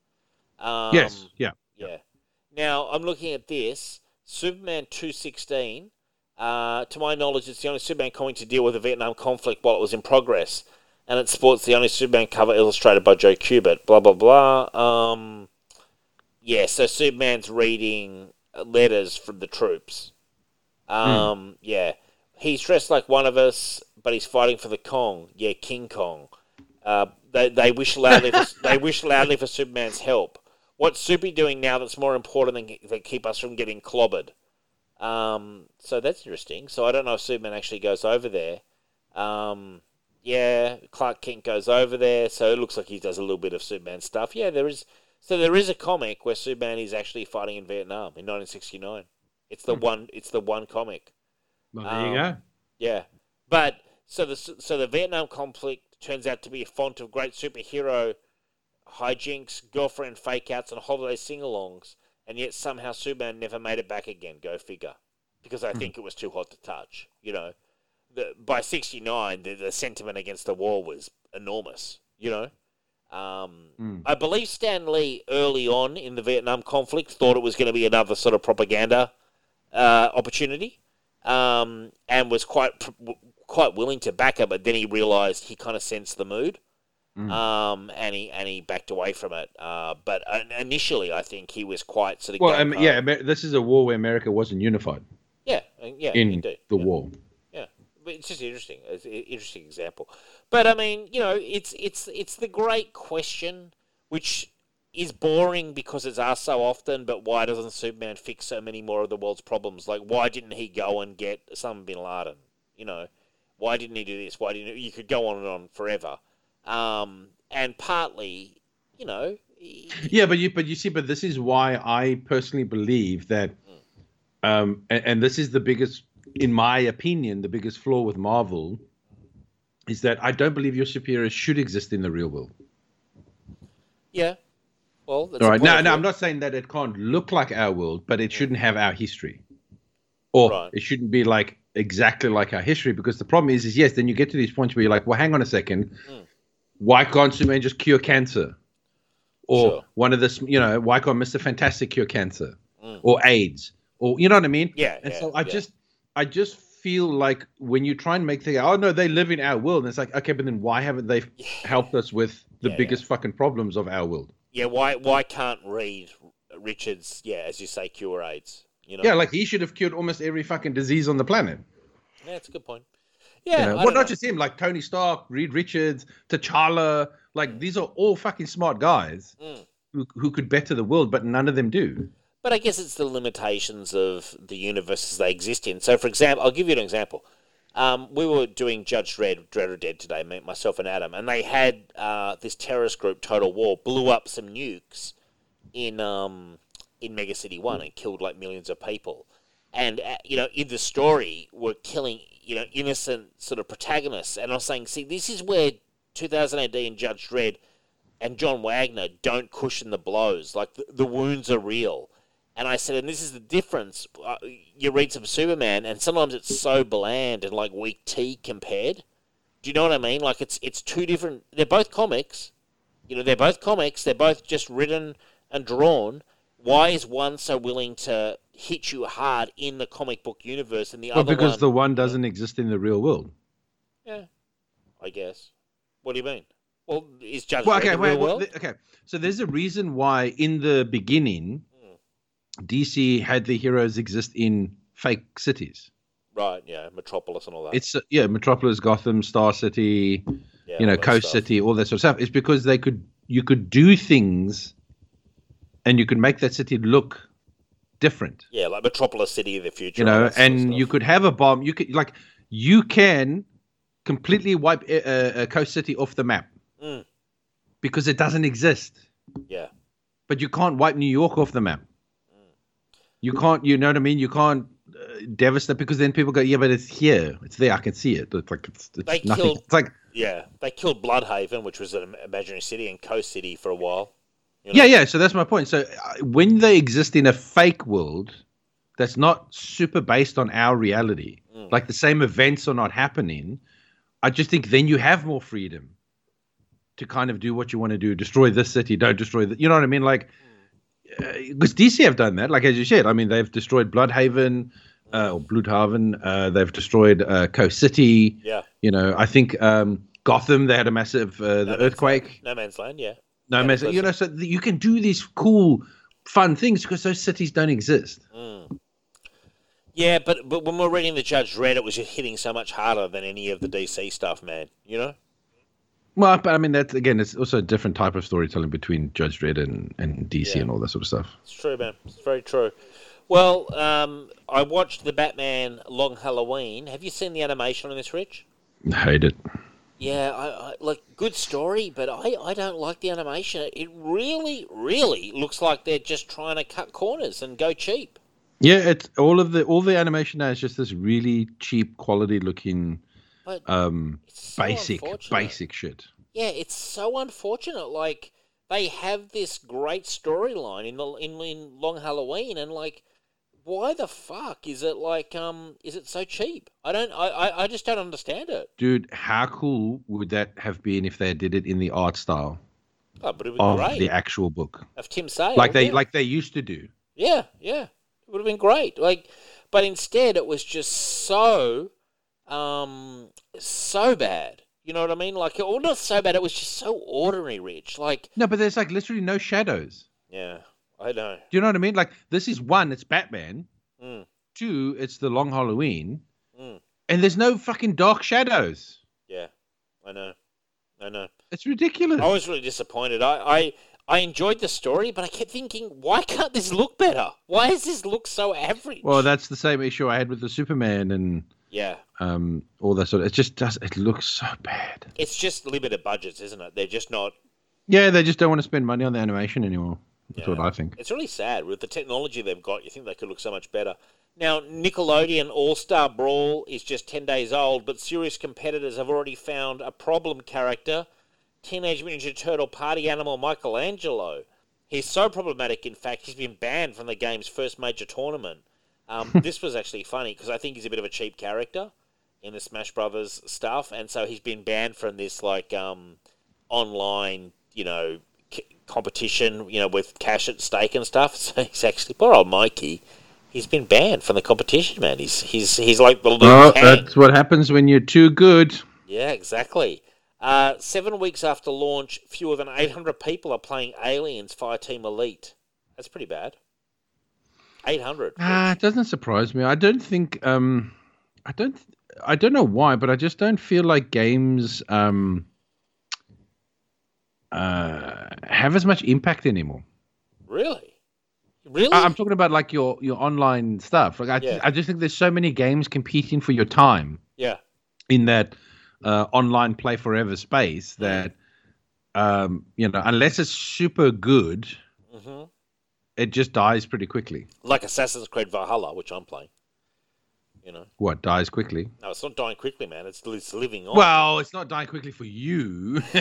Um, yes, yeah. yeah. Now I'm looking at this Superman two sixteen. Uh, to my knowledge, it's the only Superman comic to deal with the Vietnam conflict while it was in progress, and it sports the only Superman cover illustrated by Joe Kubert. Blah blah blah. Um, yeah, so Superman's reading letters from the troops. Um, yeah, he's dressed like one of us, but he's fighting for the Cong. Yeah, King Kong. Uh, they they wish loudly for, *laughs* they wish loudly for Superman's help. What's Soupy doing now that's more important than that keep us from getting clobbered? Um, so that's interesting. So I don't know if Superman actually goes over there. Um, yeah, Clark Kent goes over there, so it looks like he does a little bit of Superman stuff. Yeah, there is. So there is a comic where Superman is actually fighting in Vietnam in 1969. It's the hmm. one. It's the one comic. Well, there you go. Um, yeah, but so the so the Vietnam conflict turns out to be a font of great superhero hijinks, girlfriend fake-outs, and holiday sing-alongs, and yet somehow Superman never made it back again. Go figure, because I hmm. think it was too hot to touch. You know, by '69, the, the sentiment against the war was enormous. You know. Um, Mm. I believe Stan Lee early on in the Vietnam conflict thought it was going to be another sort of propaganda uh, opportunity, um, and was quite quite willing to back it. But then he realised he kind of sensed the mood, Mm. um, and he and he backed away from it. Uh, but uh, initially, I think he was quite sort of Well, um, yeah, this is a war where America wasn't unified yeah, yeah, in indeed. the yeah. war. It's just interesting. It's an interesting example. But I mean, you know, it's it's it's the great question, which is boring because it's asked so often, but why doesn't Superman fix so many more of the world's problems? Like, why didn't he go and get some bin Laden? You know, why didn't he do this? Why didn't you could go on and on forever? Um, and partly, you know, Yeah, but you but you see, but this is why I personally believe that, um, and, and this is the biggest, in my opinion, the biggest flaw with Marvel, is that I don't believe your superheroes should exist in the real world. yeah. Well, that's All a now, now. I'm not saying that it can't look like our world, but it shouldn't have our history, or Right. it shouldn't be like exactly like our history. Because the problem is, is yes, then you get to these points where you're like, well, hang on a second, Hmm. why can't Superman just cure cancer? Or Sure. one of this, you know, why can't Mister Fantastic cure cancer or AIDS, or you know what I mean? Yeah, And yeah, so I yeah. just, I just feel like when you try and make things, oh no, they live in our world, and it's like, okay, but then why haven't they *sighs* helped us with the Yeah, biggest fucking problems of our world? yeah. Why why can't Reed Richards? Yeah, as you say, cure AIDS. You know. Yeah, like he should have cured almost every fucking disease on the planet. Yeah, that's a good point. You Yeah, know? Well, don't not know. just him, like Tony Stark, Reed Richards, T'Challa. Like these are all fucking smart guys Mm. who, who could better the world, but none of them do. But I guess it's the limitations of the universes they exist in. So, for example, I'll give you an example. Um, we were doing Judge Dredd, Dread or Dead today, myself and Adam, and they had uh, this terrorist group, Total War, blew up some nukes in um, in Mega City One and killed like millions of people. And uh, you know, in the story, we're killing you know innocent sort of protagonists. And I was saying, see, this is where 2000 AD and Judge Dredd and John Wagner don't cushion the blows. Like the, the wounds are real. And I said, and this is the difference. Uh, you read some Superman, and sometimes it's so bland and like weak tea compared. Do you know what I mean? Like it's it's two different. They're both comics. You know, they're both comics. They're both just written and drawn. Why is one so willing to hit you hard in the comic book universe, and the Well, other Well, because one? the one doesn't exist in the real world. Yeah, I guess. What do you mean? Well, is Judge Well, okay, wait, well, okay. So there's a reason why in the beginning, DC had the heroes exist in fake cities. Right, yeah, Metropolis and all that. It's uh, yeah, Metropolis, Gotham, Star City, yeah, you know, Coast stuff. City, all that sort of stuff. It's because they could you could do things, and you could make that city look different. Yeah, like Metropolis City of the future. You know, that sort of and you could have a bomb. You could like you can completely wipe uh, uh, Coast City off the map Mm. because it doesn't exist. Yeah, but you can't wipe New York off the map. You can't, you know what I mean? You can't uh, devastate because then people go, yeah, but it's here, it's there, I can see it. It's like it's, it's They nothing. killed- It's like yeah. They killed Blüdhaven, which was an imaginary city, and Coast City for a while. you know? yeah, yeah. So that's my point. So uh, when they exist in a fake world that's not super based on our reality, Mm. like the same events are not happening, I just think then you have more freedom to kind of do what you want to do. Destroy this city, don't destroy that. You know what I mean? Like because DC have done that. Like as you said, I mean they've destroyed Blüdhaven. Uh, or Blüdhaven, uh, they've destroyed uh, Coast City. Yeah. You know, I think um, Gotham. They had a massive uh, the Man's earthquake. Land. No Man's Land, yeah. No, Yeah, mess. You know, so you can do these cool, fun things because those cities don't exist. Yeah, but but when we're reading the Judge Dredd, it was just hitting so much harder than any of the DC stuff, man. You know? Well, but I mean, that's again, it's also a different type of storytelling between Judge Dredd and, and DC Yeah. and all that sort of stuff. It's true, man. It's very true. Well, um, I watched the Batman Long Halloween. Have you seen the animation on this, Rich? I hate it. Yeah, I, I like good story, but I, I don't like the animation. It, it really, really looks like they're just trying to cut corners and go cheap. Yeah, it's all of the all the animation now is just this really cheap, quality looking, But um, so basic, basic shit. Yeah, it's so unfortunate. Like they have this great storyline in the in, in Long Halloween, and like, why the fuck is it like um is it so cheap? I don't. I I, I just don't understand it. Dude, how cool would that have been if they did it in the art style Oh, but it would of great the actual book, of Tim Sale, like they yeah. like they used to do? Yeah, yeah. It would have been great. Like but instead it was just so um so bad. You know what I mean? Like or not so bad, it was just so ordinary rich. Like No, but there's like literally no shadows. yeah, I know. Do you know what I mean? Like this is one, it's Batman. Mm, Two, it's the Long Halloween, mm, and there's no fucking dark shadows. yeah. I know. I know. It's ridiculous. I was really disappointed. I, I I enjoyed the story, but I kept thinking, why can't this look better? Why does this look so average? Well, that's the same issue I had with the Superman and yeah, um, all that sort of. It just does. It looks so bad. it's just limited budgets, isn't it? They're just not. Yeah, they just don't want to spend money on the animation anymore. That's Yeah. what I think. It's really sad with the technology they've got. You think they could look so much better. Now, Nickelodeon All Star Brawl is just ten days old, but serious competitors have already found a problem character, Teenage Mutant Ninja Turtle party animal Michelangelo. He's so problematic, in fact, he's been banned from the game's first major tournament. Um, *laughs* this was actually funny because I think he's a bit of a cheap character in the Smash Brothers stuff, and so he's been banned from this like um, online, you know, c- competition, you know, with cash at stake and stuff. *laughs* So he's actually poor old Mikey. He's been banned from the competition, man. He's he's he's like the Oh, that's what happens when you're too good. Yeah, exactly. Uh, seven weeks after launch, fewer than 800 people are playing Aliens Fireteam Elite. That's pretty bad. 800. Ah, it doesn't surprise me. I don't think. Um, I don't. I don't know why, but I just don't feel like games um, uh, have as much impact anymore. Really? Really? I'm talking about like your your online stuff. Like I, Yeah. I just think there's so many games competing for your time yeah. in that uh, online play forever space that um, you know unless it's super good, hmm it just dies pretty quickly. Like Assassin's Creed Valhalla, which I'm playing. You know? What dies quickly? No, it's not dying quickly, man. It's, it's living on. Well, it's not dying quickly for you. *laughs*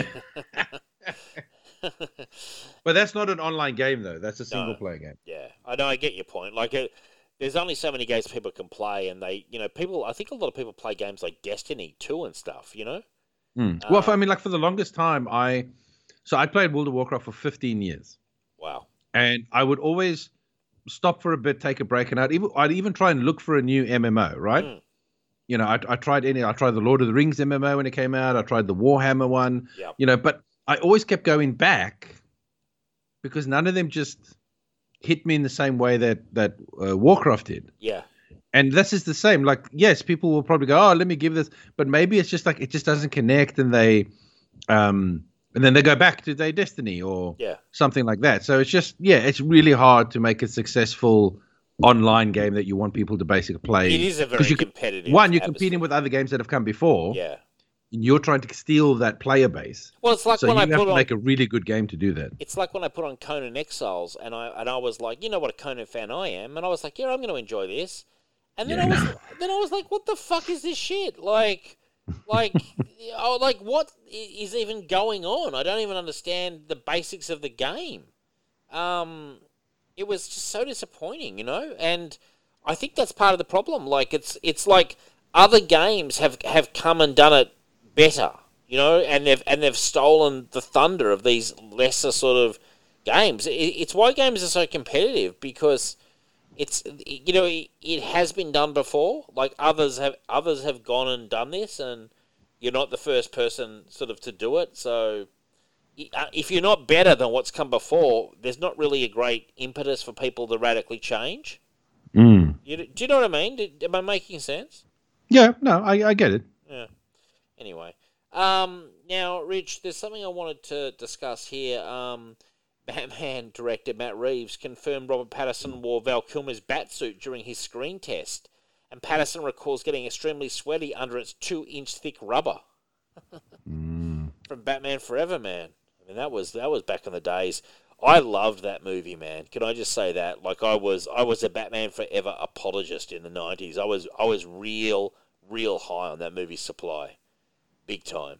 but that's not an online game though. That's a single player game. Yeah, I know. I get your point. Like, it, there's only so many games people can play, and they, you know, people. I think a lot of people play games like Destiny 2 and stuff. You know? Hmm. well, for, Uh, I mean, like for the longest time, I so I played World of Warcraft for 15 years. Wow. And I would always stop for a bit, take a break, and I'd even I'd even try and look for a new MMO. Right? Mm. You know, I, I tried any, I tried the Lord of the Rings MMO when it came out. I tried the Warhammer one. Yep. You know, but I always kept going back because none of them just hit me in the same way that that uh, Warcraft did. Yeah. And this is the same. Like, yes, people will probably go, "Oh, let me give this," but maybe it's just like it just doesn't connect, and they, um, and then they go back to their Destiny or Yeah. something like that. So it's just, yeah, it's really hard to make a successful online game that you want people to basically play. It is a very you competitive. One, you're atmosphere. competing with other games that have come before, Yeah. and you're trying to steal that player base. Well, it's like so when you I have put to on. make a really good game to do that. It's like when I put on Conan Exiles, and I and I was like, you know what a Conan fan I am, and I was like, yeah, I'm going to enjoy this, and then Yeah, I was then I was like, what the fuck is this shit? Like, like, oh, like what is even going on? I don't even understand the basics of the game. Um, it was just so disappointing, you know, and I think that's part of the problem. Like, it's it's like other games have have come and done it better, you know, and they've and they've stolen the thunder of these lesser sort of games. It, it's why games are so competitive because it's you know it, it has been done before. Like others have others have gone and done this, and you're not the first person sort of to do it. So uh, if you're not better than what's come before, there's not really a great impetus for people to radically change. Mm. You, do you know what I mean? Did, am I making sense? Yeah, no, I, I get it. Yeah. Anyway, um, now, Rich, there's something I wanted to discuss here. Um, Batman director Matt Reeves confirmed Robert Pattinson wore Val Kilmer's batsuit during his screen test, and Pattinson recalls getting extremely sweaty under its two-inch thick rubber *laughs* from Batman Forever, man. I mean, that was that was back in the days. I loved that movie, man. Can I just say that? Like, I was I was a Batman Forever apologist in the '90s. I was I was real real high on that movie supply, big time.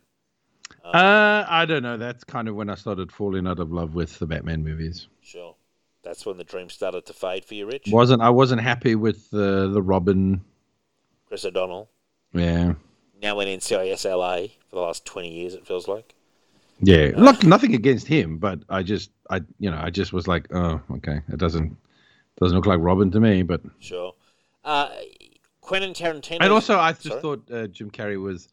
Uh, I don't know. That's kind of when I started falling out of love with the Batman movies. Sure, that's when the dream started to fade for you, Rich. wasn't I wasn't happy with the the Robin. Chris O'Donnell, Yeah, now in NCIS LA for the last twenty years, it feels like. yeah. Look, nothing against him, but I just I you know I just was like, oh, okay, it doesn't doesn't look like Robin to me. But Sure. Uh, Quentin Tarantino. and also I just Sorry? thought uh, Jim Carrey was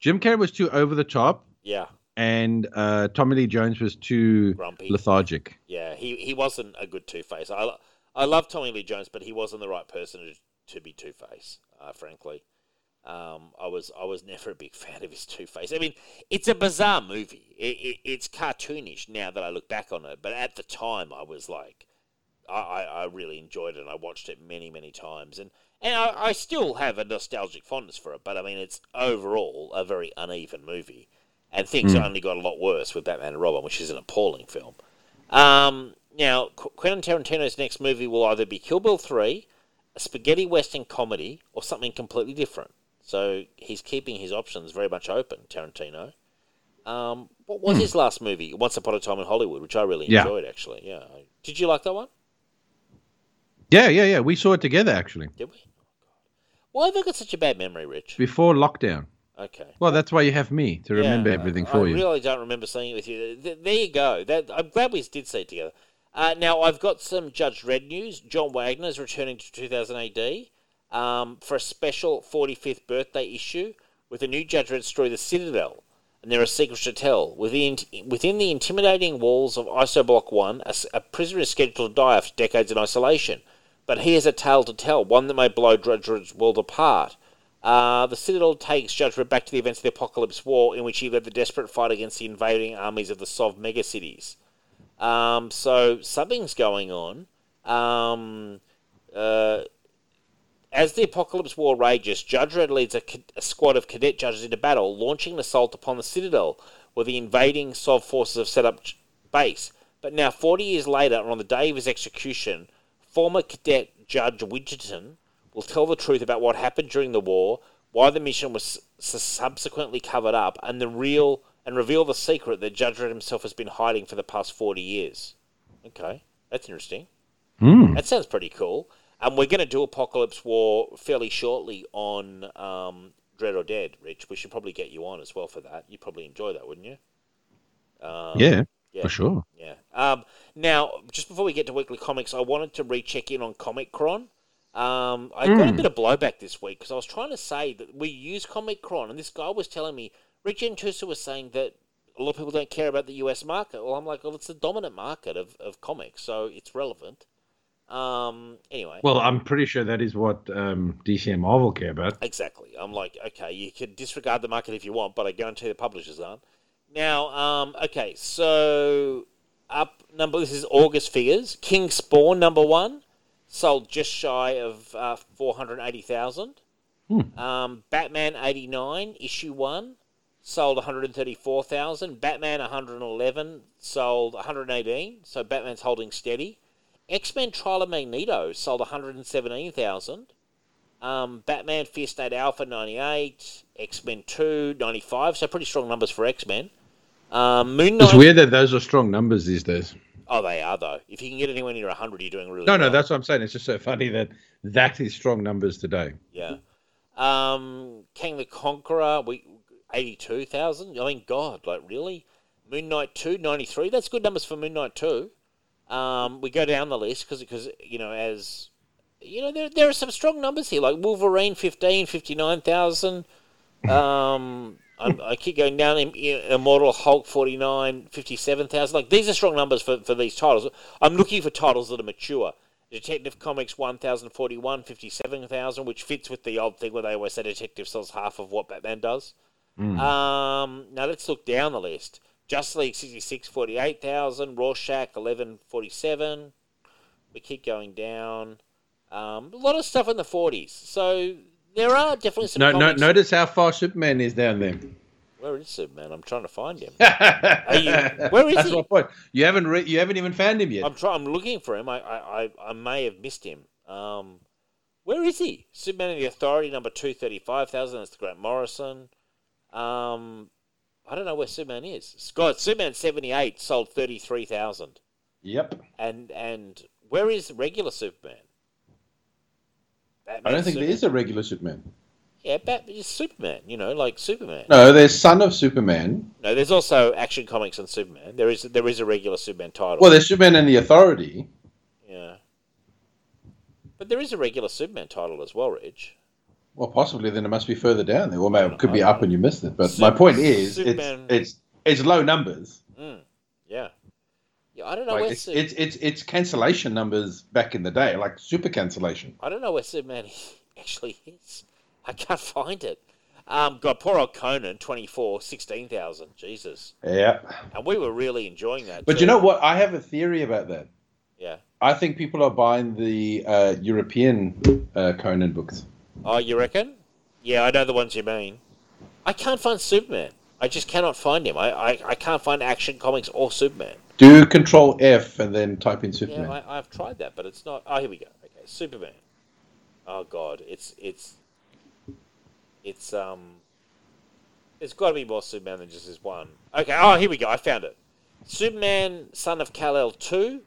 Jim Carrey was too over the top, Yeah, and uh, Tommy Lee Jones was too Grumpy. lethargic. Yeah, he, he wasn't a good Two Face. I, I love Tommy Lee Jones, but he wasn't the right person to, to be Two Face, uh, frankly. Um, I was I was *laughs* never a big fan of his Two Face. I mean, it's a bizarre movie. It, it, it's cartoonish now that I look back on it, but at the time I was like, I, I, really enjoyed it. and I watched it many many times, and and I, I still have a nostalgic fondness for it. But I mean, it's overall a very uneven movie, and things Mm. only got a lot worse with Batman and Robin, which is an appalling film. Um, now, Quentin Tarantino's next movie will either be Kill Bill 3, a spaghetti western comedy, or something completely different. So he's keeping his options very much open, Tarantino. Um, what was his last movie? Once Upon a Time in Hollywood, which I really Yeah. enjoyed, actually. Yeah. Did you like that one? Yeah, yeah, yeah. We saw it together actually Did we? Why have I got such a bad memory, Rich? before lockdown. Okay. Well, that's why you have me to remember Yeah, everything for I you. I really don't remember seeing it with you. There you go. That I'm glad we did see it together. Uh, now I've got some Judge Dredd news. John Wagner is returning to 2000 AD um, for a special 45th birthday issue with a new Judge Dredd story, The Citadel, and there are secrets to tell. Within within the intimidating walls of ISO Block One, a prisoner is scheduled to die after decades in isolation, but he has a tale to tell, one that may blow Judge Dredd's world apart. Uh, the Citadel takes Judge Dredd back to the events of the Apocalypse War, in which he led the desperate fight against the invading armies of the Sov megacities. Um, so something's going on. Um, uh, as the Apocalypse War rages, Judge Dredd leads a, a squad of cadet judges into battle, launching an assault upon the Citadel, where the invading Sov forces have set up base. But now, 40 years later, and on the day of his execution, former cadet Judge Widgerton will tell the truth about what happened during the war, why the mission was s- subsequently covered up, and the real and reveal the secret that Judge Dredd himself has been hiding for the past 40 years. Okay, that's interesting. Mm. That sounds pretty cool. And we're going to do Apocalypse War fairly shortly on um, Dread or Dead, Rich. We should probably get you on as well for that. You'd probably enjoy that, wouldn't you? Um, yeah, yeah. for sure. Yeah. Um, now, just before we get to weekly comics, I wanted to recheck in on Comichron. Um, I got a Mm. bit of blowback this week because I was trying to say that we use Comichron, and this guy was telling me, Rich Entusa was saying that a lot of people don't care about the US market. Well, I'm like, well, it's the dominant market of, of comics, so it's relevant. Um, anyway. Well, I'm pretty sure that is what um, DC and Marvel care about. Exactly. I'm like, okay, you can disregard the market if you want, but I guarantee the publishers aren't. Now, um, okay, so up number. This is August figures. King Spawn number one sold just shy of uh, four hundred eighty thousand. Um, Batman eighty nine issue one sold one hundred thirty four thousand. Batman one hundred eleven sold one hundred eighteen. So Batman's holding steady. X Men Trial of Magneto sold one hundred seventeen thousand. Um, Batman Fear State Alpha 98, X Men 2 95, so pretty strong numbers for X Men. Um, Moon Knight. It's weird that those are strong numbers these days. Oh, they are though. If you can get anywhere near 100, you're doing really No, well. no, that's what I'm saying. It's just so funny that that is strong numbers today. Yeah. Um, Kang the Conqueror, we 82,000. I mean, God, like really? Moon Knight 2 93. That's good numbers for Moon Knight 2. Um, we go down the list because because you know as you know there there are some strong numbers here like Wolverine 15 59,000. Um, I keep going down. Im- Immortal Hulk 49 57,000. Like these are strong numbers for for these titles. I'm looking for titles that are mature. Detective Comics 1041, 57,000, which fits with the old thing where they always say Detective sells half of what Batman does. Um, now let's look down the list. Justice League 66, 48,000. Rorschach 11, 47. We keep going down. Um, a lot of stuff in the 40s. So there are definitely some No, no, notice how far Superman is down there. Where is Superman? I'm trying to find him. *laughs* you- where is That's he? my point. You haven't re- you haven't even found him yet. I'm trying. I'm looking for him. I, I, I, I may have missed him. Um, where is he? Superman and the Authority, number two thirty-five thousand. That's the Grant Morrison. Um, I don't know where Superman is. Scott, Superman seventy-eight sold thirty-three thousand. Yep. And and where is regular Superman? I don't think there is a regular Superman. Yeah, Bat, it's Superman. You know, like Superman. No, there's Son of Superman. No, there's also Action Comics and Superman. There is there is a regular Superman title. Well, there's Superman and the Authority. yeah. But there is a regular Superman title as well, Reg. Well, possibly then it must be further down there, Well, maybe it could be up and you missed it. But Sup- my point is, Superman- it's it's it's low numbers. Yeah. I don't know Like where it's, Su- it's it's it's cancellation numbers back in the day, like super cancellation. I don't know where Superman *laughs* actually is. I can't find it. Um, God, poor old Conan, 24, 16,000. Jesus. Yeah. And we were really enjoying that. But too. you know what? I have a theory about that. Yeah. I think people are buying the uh, European uh, Conan books. Oh, you reckon? Yeah, I know the ones you mean. I can't find Superman. I just cannot find him. I, I, I can't find Action Comics or Superman. Do Control F and then type in Superman. Yeah, I, I've tried that, but it's not. Oh, here we go. Okay, Superman. Oh God, it's it's it's um. There's got to be more Superman than just this one. Okay. Oh, here we go. I found it. Superman, Son of Kal El two,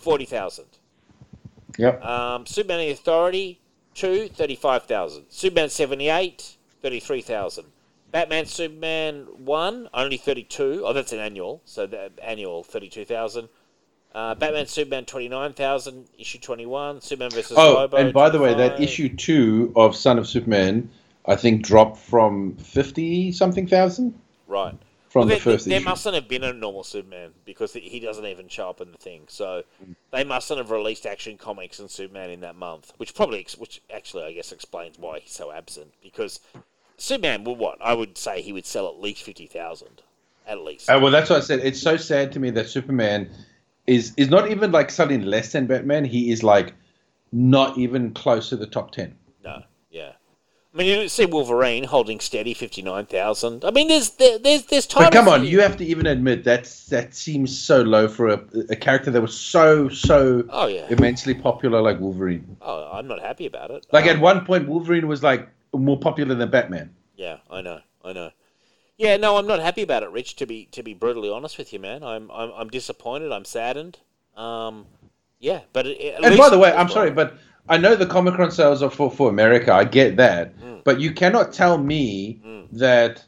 forty thousand. Yep. Um, Superman the Authority, 2, 35,000. Superman 78, 33,000. Batman Superman 1, only 32. Oh, that's an annual. So the annual, 32,000. Uh, Batman Superman 29,000, issue 21. Superman versus Oh, Lobo. and by the way, that issue two of Son of Superman, I think, dropped from fifty something thousand Right. from Well, the there, first there issue. mustn't have been a normal Superman because he doesn't even show up in the thing. So they mustn't have released Action Comics and Superman in that month, which probably, which actually I guess explains why he's so absent. Because Superman, well, what I would say he would sell at least fifty thousand, at least. Uh, well, that's what I said. It's so sad to me that Superman is is not even like selling less than Batman. He is like not even close to the top ten. No, yeah. I mean, you see Wolverine holding steady fifty nine thousand. I mean, there's there, there's there's But come on, you have to even admit that that seems so low for a, a character that was so so Oh yeah. immensely popular like Wolverine. Oh, I'm not happy about it. Like Um, at one point, Wolverine was like more popular than Batman. Yeah, I know, I know. Yeah, no, I'm not happy about it, Rich. To be to be brutally honest with you, man, I'm I'm, I'm disappointed. I'm saddened. Um, yeah, but it, at And least by the way, I'm right. sorry, but I know the Comic Con sales are for, for America. I get that. Mm. But you cannot tell me that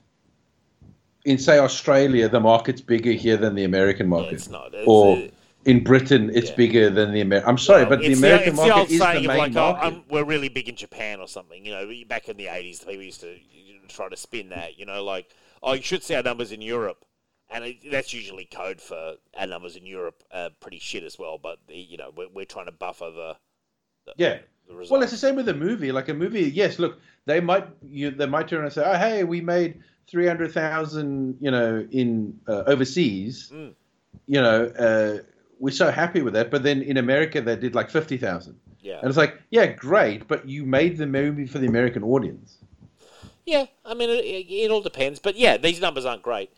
in, say, Australia, the market's bigger here than the American market. it's not. It's, or in Britain, it's yeah. bigger than the American. I'm sorry, but the American it's market old is the main like, market. Oh, I'm, we're really big in Japan or something. You know, back in the '80s, people used to try to spin that. You know, like, oh, you should see our numbers in Europe, and it, that's usually code for our numbers in Europe are pretty shit as well. But the, you know, we're, we're trying to buffer the, the yeah. the results. Well, it's the same with a movie. Like a movie, yes. Look, they might you they might turn and say, "Oh, hey, we made three hundred thousand, you know, in uh, overseas." Mm. You know, uh, we're so happy with that. But then in America, they did like fifty thousand, yeah. and it's like, yeah, great, but you made the movie for the American audience. Yeah, I mean, it, it, it all depends. But yeah, these numbers aren't great.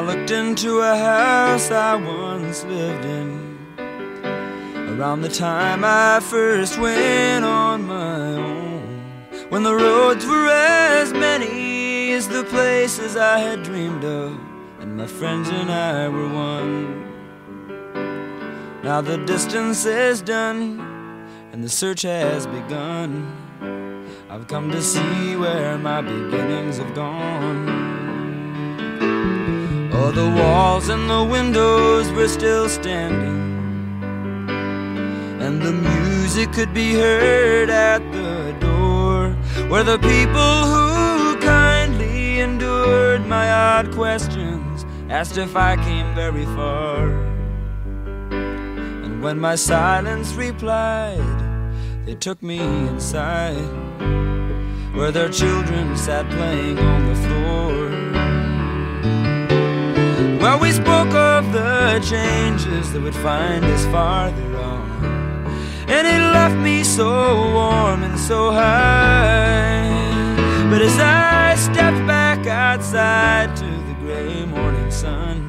I looked into a house I once lived in. Around the time I first went on my own. When the roads were as many as the places I had dreamed of. And my friends and I were one. Now the distance is done, and the search has begun. I've come to see where my beginnings have gone. Oh, the walls and the windows were still standing. And the music could be heard at the door. Where the people who kindly endured my odd questions asked if I came very far. And when my silence replied, they took me inside. Where their children sat playing on the floor. Well, we spoke of the changes that would find us farther on. And it left me so warm and so high. But as I stepped back outside to the gray morning sun,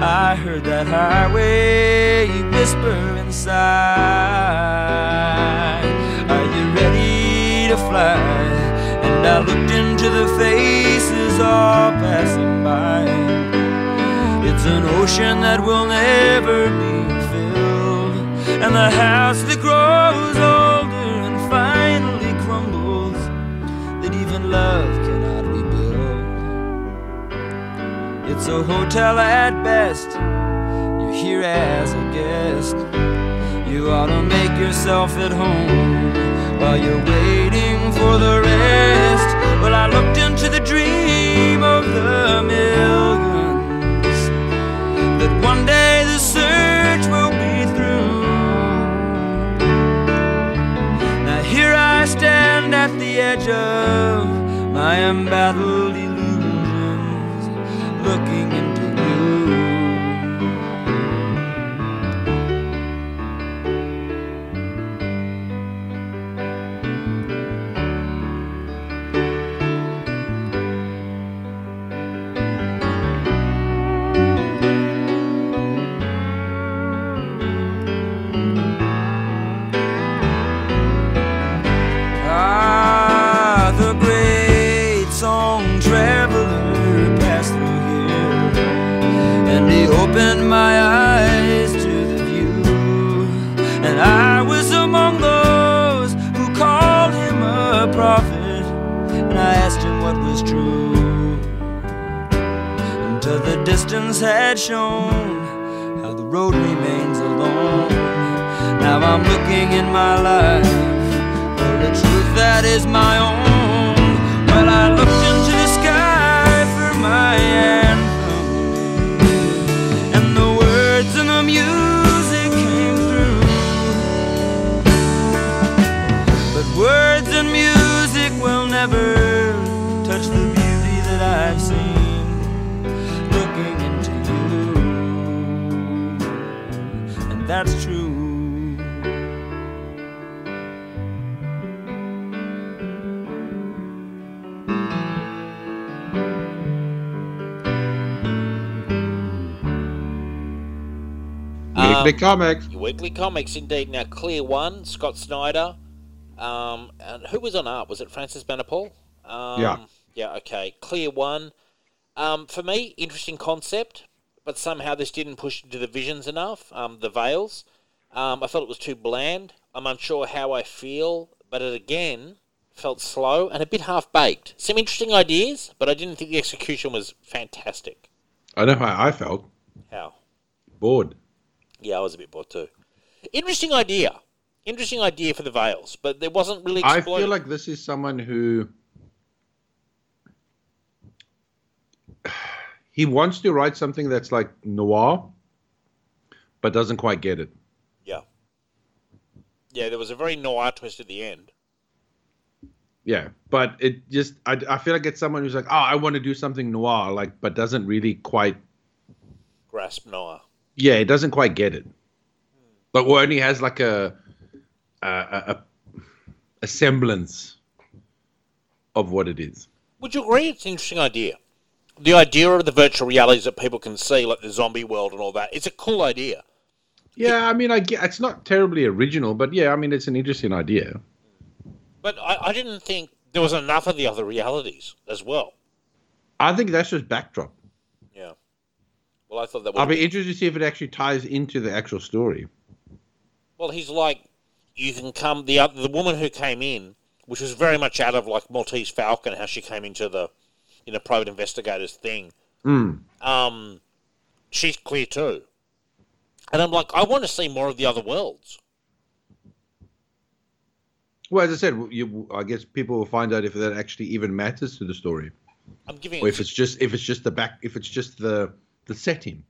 I heard that highway whisper inside. Are you ready to fly? And I looked into the faces all passing by. It's an ocean that will never be filled, and the house that grows older and finally crumbles, that even love cannot rebuild. It's a hotel at best. You you're here as a guest. You ought to make yourself at home while you're waiting for the rest. Well, I looked into the dream of the that one day the search will be through. Now here I stand at the edge of my embattled illusions, looking had shown how the road remains alone. Now I'm looking in my life for the truth that is my own. Well, I looked into Weekly comics. Your weekly comics, indeed. Now, Clear One, Scott Snyder. Um, and who was on art? Was it Francis Manapul? Um, Yeah. Yeah, okay. Clear One. Um, for me, interesting concept, but somehow this didn't push into the visions enough, um, the veils. Um, I felt it was too bland. I'm unsure how I feel, but it again felt slow and a bit half baked. Some interesting ideas, but I didn't think the execution was fantastic. I know how I felt. How? Bored. Yeah, I was a bit bored too. Interesting idea. Interesting idea for the veils, but there wasn't really I feel like this is someone who *sighs* he wants to write something that's like noir, but doesn't quite get it. Yeah. Yeah, there was a very noir twist at the end. Yeah, but it just I, I feel like it's someone who's like, oh, I want to do something noir, like, but doesn't really quite. Grasp noir. Yeah, it doesn't quite get it. But or only has like a a, a a semblance of what it is. Would you agree it's an interesting idea? The idea of the virtual realities that people can see, like the zombie world and all that, it's a cool idea. Yeah, I mean, I get, it's not terribly original, but yeah, I mean, it's an interesting idea. But I, I didn't think there was enough of the other realities as well. I think that's just backdrop. Well, I thought that would I'll be interested to see if it actually ties into the actual story. Well, he's like, you can come. The oth- the woman who came in, which was very much out of like Maltese Falcon, how she came into the, you know, private investigators thing. Mm. Um, she's clear too. And I'm like, I want to see more of the other worlds. Well, as I said, you, I guess people will find out if that actually even matters to the story, I'm giving. or if it's just if it's just the back, if it's just the the setting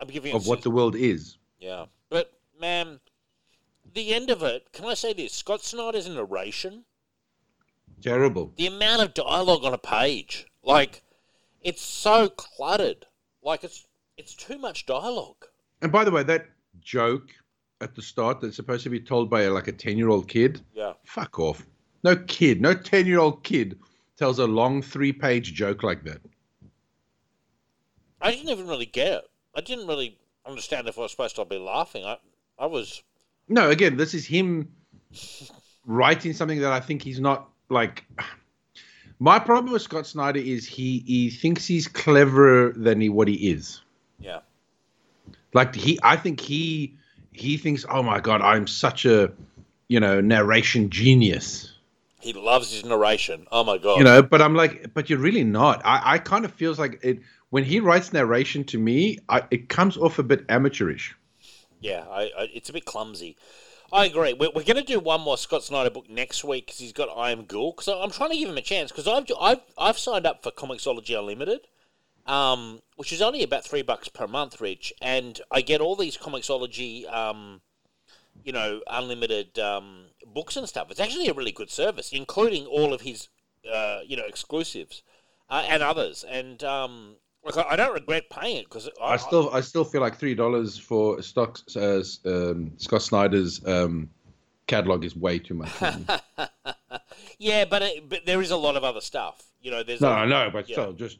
I'm giving of what the world is. Yeah, but man, the end of it. Can I say this? Scott Snyder's narration. Terrible. The amount of dialogue on a page, like, it's so cluttered. Like it's it's too much dialogue. And by the way, that joke at the start that's supposed to be told by like a ten year old kid, Yeah. fuck off. No kid, no ten year old kid tells a long three page joke like that. I didn't even really get it. I didn't really understand if I was supposed to be laughing. I, I was. No, again, this is him writing something that I think he's not like. My problem with Scott Snyder is he he thinks he's cleverer than he, what he is. Yeah. Like he, I think he he thinks, oh my god, I'm such a you know narration genius. He loves his narration. Oh my god. You know, but I'm like, but you're really not. I, I kind of feels like it when he writes narration to me, I, it comes off a bit amateurish. Yeah, I, I, it's a bit clumsy. I agree. We're, we're going to do one more Scott Snyder book next week because he's got I Am Ghoul. Because I'm trying to give him a chance because I've, I've I've signed up for Comixology Unlimited, um, which is only about three bucks per month, Rich, and I get all these Comixology, um, you know, unlimited um, books and stuff. It's actually a really good service, including all of his, uh, you know, exclusives uh, and others. And um, I don't regret paying it because I, I, still I still feel like three dollars for stock uh, um, Scott Snyder's um, catalog is way too much. *laughs* yeah, but it, but there is a lot of other stuff. You know, there's no, I know, but still, just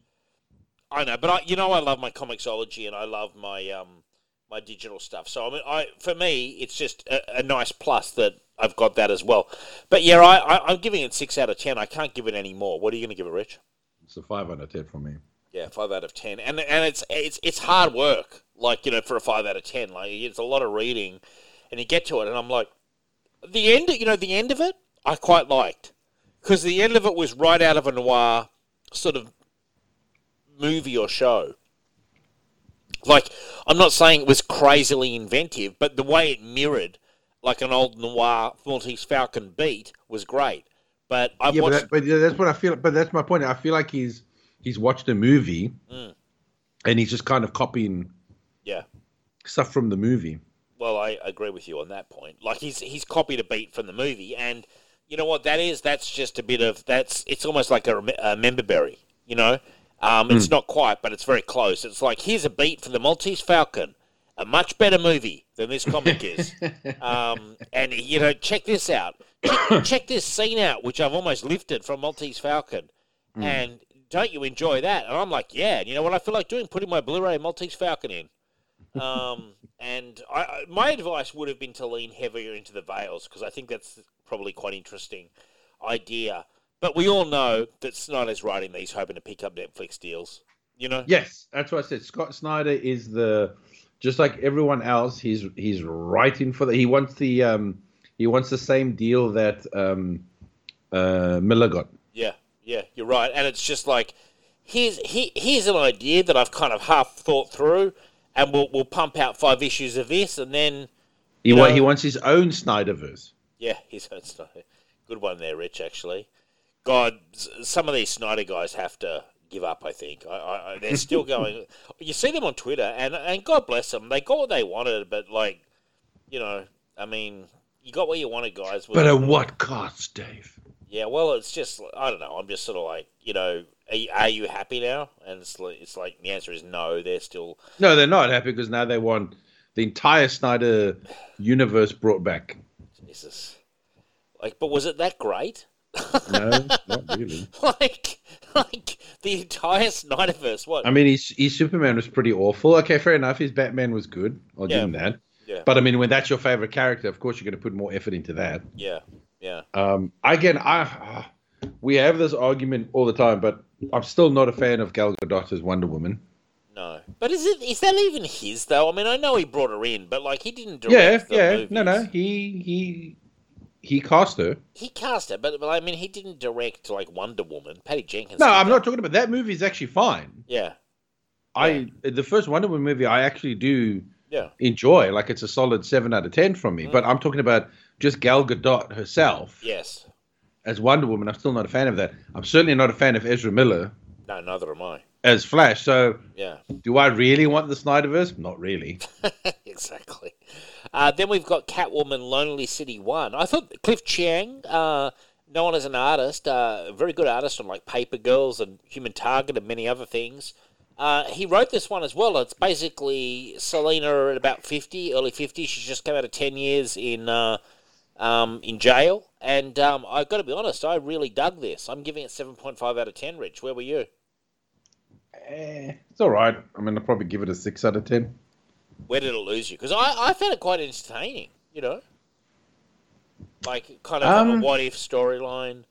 I know, but I you know I love my Comixology and I love my um my digital stuff. So I mean, I for me it's just a, a nice plus that I've got that as well. But yeah, I, I I'm giving it six out of ten. I can't give it any more. What are you going to give it, Rich? It's a five out of ten for me. Yeah, five out of ten, and and it's it's it's hard work. Like you know, for a five out of ten, like it's a lot of reading, and you get to it, and I'm like, the end. You know, the end of it, I quite liked, because the end of it was right out of a noir sort of movie or show. Like, I'm not saying it was crazily inventive, but the way it mirrored like an old noir Maltese Falcon beat was great. But I yeah, watched... but, that, but that's what I feel. But that's my point. I feel like he's he's watched a movie mm. and he's just kind of copying yeah stuff from the movie. Well, I agree with you on that point. Like he's he's copied a beat from the movie, and you know what that is? That's just a bit of that's. It's almost like a, a member berry. You know, um, it's mm. not quite, but it's very close. It's like here's a beat for the Maltese Falcon, a much better movie than this comic is. *laughs* Um, and you know, check this out. Check, check, this scene out, which I've almost lifted from Maltese Falcon, mm. and don't you enjoy that? And I'm like, yeah. And you know what I feel like doing? Putting my Blu-ray Maltese Falcon in. Um, *laughs* and I, my advice would have been to lean heavier into the veils because I think that's probably quite interesting idea. But we all know that Snyder's writing these hoping to pick up Netflix deals. You know? Yes, that's what I said. Scott Snyder is the just like everyone else. He's he's writing for the. He wants the um he wants the same deal that um uh Millar got. Yeah. Yeah, you're right. And it's just like here's he, here's an idea that I've kind of half thought through, and we'll we'll pump out five issues of this, and then he know, he wants his own Snyderverse. Yeah, *laughs* his own Snyder. Good one there, Rich. Actually, God, some of these Snyder guys have to give up. I think I, I, they're still *laughs* going. you see them on Twitter, and and God bless them. They got what they wanted, but like, you know, I mean, you got what you wanted, guys. But at what cost, Dave? Yeah, well, it's just I don't know. I'm just sort of like you know, are you, are you happy now? And it's like, it's like the answer is no. They're still no, they're not happy because now they want the entire Snyder universe brought back. Jesus, like, but was it that great? no, not really. *laughs* like, like the entire Snyderverse. What? I mean, his, his Superman was pretty awful. Okay, fair enough. His Batman was good. I'll yeah. give him that. Yeah. But I mean, when that's your favorite character, of course you're going to put more effort into that. Yeah. Yeah. Um, again, I we have this argument all the time, but I'm still not a fan of Gal Gadot as Wonder Woman. No, but is it is that even his though? I mean, I know he brought her in, but like he didn't direct. Yeah, yeah, movies. no, no, he he he cast her. He cast her, but, but I mean, he didn't direct like Wonder Woman. Patty Jenkins. No, I'm that. not talking about that movie. Is actually fine. Yeah. I yeah. the first Wonder Woman movie I actually do yeah. enjoy. Like it's a solid seven out of ten from me. Mm. But I'm talking about just Gal Gadot herself. Yes. As Wonder Woman, I'm still not a fan of that. I'm certainly not a fan of Ezra Miller. No, neither am I. As Flash, so yeah. Do I really want the Snyderverse? Not really. *laughs* exactly. Uh, then we've got Catwoman, Lonely City One. I thought Cliff Chiang, uh, known as an artist, uh, a very good artist on like Paper Girls and Human Target and many other things. Uh, he wrote this one as well. It's basically Selina at about 50, early 50. She's just come out of 10 years in uh, um, in jail. And um, I've got to be honest, I really dug this. I'm giving it 7.5 out of 10, Rich. Where were you? Eh, it's all right. I mean, I'll probably give it a 6 out of 10. Where did it lose you? Because I, I found it quite entertaining, you know? Like, kind of um, a what if storyline.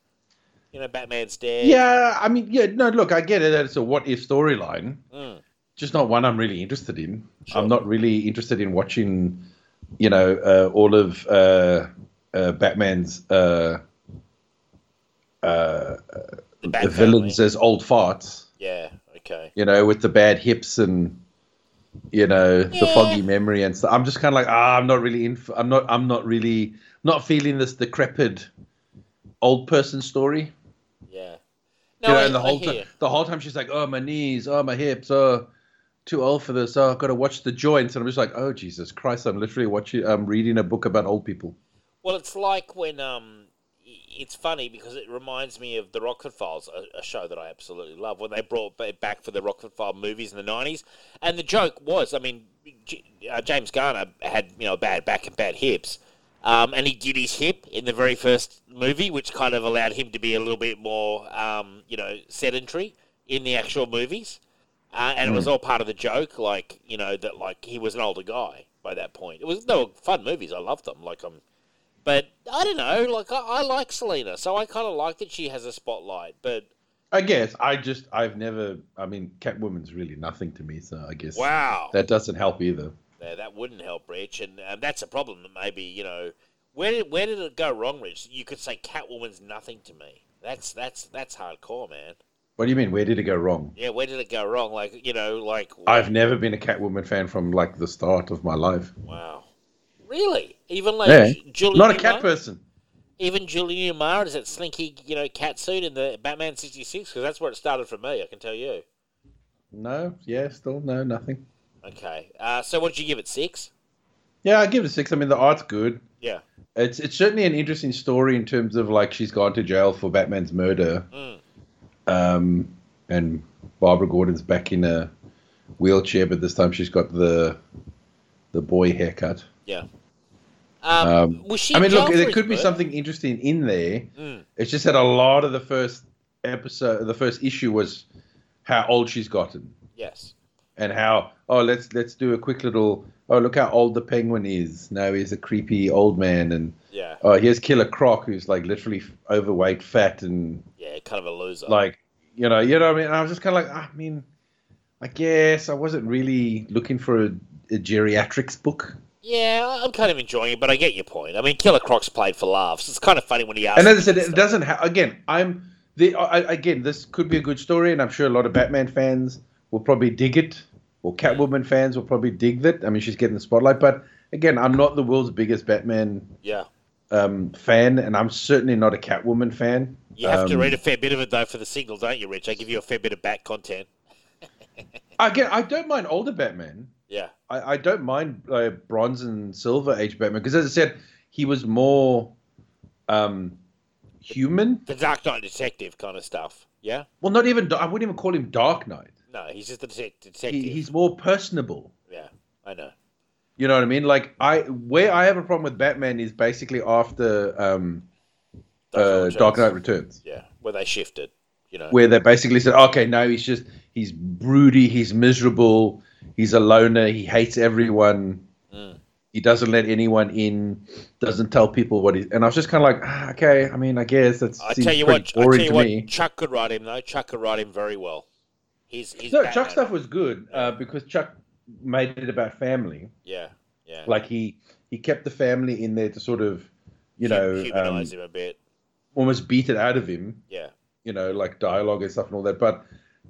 You know, Batman's dead. Yeah, I mean, yeah, no, look, I get it it's a what if storyline. Mm. Just not one I'm really interested in. Sure. I'm not really interested in watching, you know, uh, all of uh, uh, Batman's uh, uh, The Bat villains as old farts. Yeah. Okay. You know, with the bad hips and you know the foggy memory and stuff. I'm just kind of like, ah, I'm not really in. I'm not. I'm not really not feeling this decrepit old person story. Yeah. you know, I- and the whole time, the whole time she's like, "Oh, my knees, oh, my hips, oh, too old for this. Oh, I've got to watch the joints." And I'm just like, "Oh, Jesus Christ! I'm literally watching. I'm reading a book about old people." Well, it's like when um, it's funny because it reminds me of the Rockford Files, a, a show that I absolutely love. When they brought it back for the Rockford File movies in the nineties, and the joke was, I mean, J- uh, James Garner had you know bad back and bad hips, um, and he did his hip in the very first movie, which kind of allowed him to be a little bit more, um, you know, sedentary in the actual movies. Uh, and it was all part of the joke, like you know that like he was an older guy by that point. It was they were fun movies. I loved them. Like I'm, but I don't know. Like I, I like Selina, so I kind of like that she has a spotlight. But I guess I just I've never. I mean, Catwoman's really nothing to me, so I guess wow, that doesn't help either. yeah, that wouldn't help, Rich, and um, that's a problem. That maybe you know where did where did it go wrong, Rich? You could say Catwoman's nothing to me. That's that's that's hardcore, man. What do you mean? Where did it go wrong? Yeah, where did it go wrong? Like you know, like I've never been a Catwoman fan from like the start of my life. wow, really? Even like Yeah, Julie not a Newmar? cat person. Even Julie Newmar is that slinky, you know, cat suit in the Batman '66 because that's where it started for me. I can tell you. No, yeah, still no, nothing. Okay, uh, so what did you give it? Six? Yeah, I give it a six. I mean, the art's good. Yeah. It's it's certainly an interesting story in terms of like she's gone to jail for Batman's murder, Mm. um, and Barbara Gordon's back in a wheelchair, but this time she's got the the boy haircut. Yeah. Um, Um, was she? I mean, look, there could be something interesting in there. Mm. It's just that a lot of the first episode, the first issue was how old she's gotten Yes. and how oh let's let's do a quick little oh look how old the penguin is now he's a creepy old man and Yeah. oh here's Killer Croc who's like literally overweight, fat, and Yeah. Kind of a loser. like you know you know what I mean. I was just kind of like I mean, I guess I wasn't really looking for a, a geriatrics book. Yeah, I'm kind of enjoying it, but I get your point. I mean, Killer Croc's played for laughs. It's kind of funny when he asks. and as I said, it stuff. doesn't. Ha- again, I'm the I, again. This could be a good story, and I'm sure a lot of Batman fans will probably dig it, or Catwoman fans will probably dig that. I mean, she's getting the spotlight, but again, I'm not the world's biggest Batman Yeah. um, fan, and I'm certainly not a Catwoman fan. You have to Um, read a fair bit of it though for the signal, don't you, Rich? I give you a fair bit of Bat content. *laughs* Again, I don't mind older Batman. Yeah. I, I don't mind uh, bronze and silver age Batman because, as I said, he was more um, human. The Dark Knight detective kind of stuff. Yeah. Well, not even. I wouldn't even call him Dark Knight. No, he's just a detective. He, he's more personable. Yeah, I know. You know what I mean? Like I, where I have a problem with Batman is basically after um, Dark Knight uh, Returns. Dark Knight Returns, Yeah, where they shifted. You know. where they basically said, okay, no, he's just he's broody, he's miserable, he's a loner, he hates everyone, Mm. he doesn't let anyone in, doesn't tell people what he. And I was just kind of like, ah, okay, I mean, I guess that's I tell you what, I tell you what, me. Chuck could write him though. Chuck could write him very well. He's he's No. Chuck stuff was good uh, because Chuck made it about family. Yeah, yeah. Like he he kept the family in there to sort of, you know, um, humanize him a bit. almost beat it out of him. Yeah, you know, like dialogue and stuff and all that. But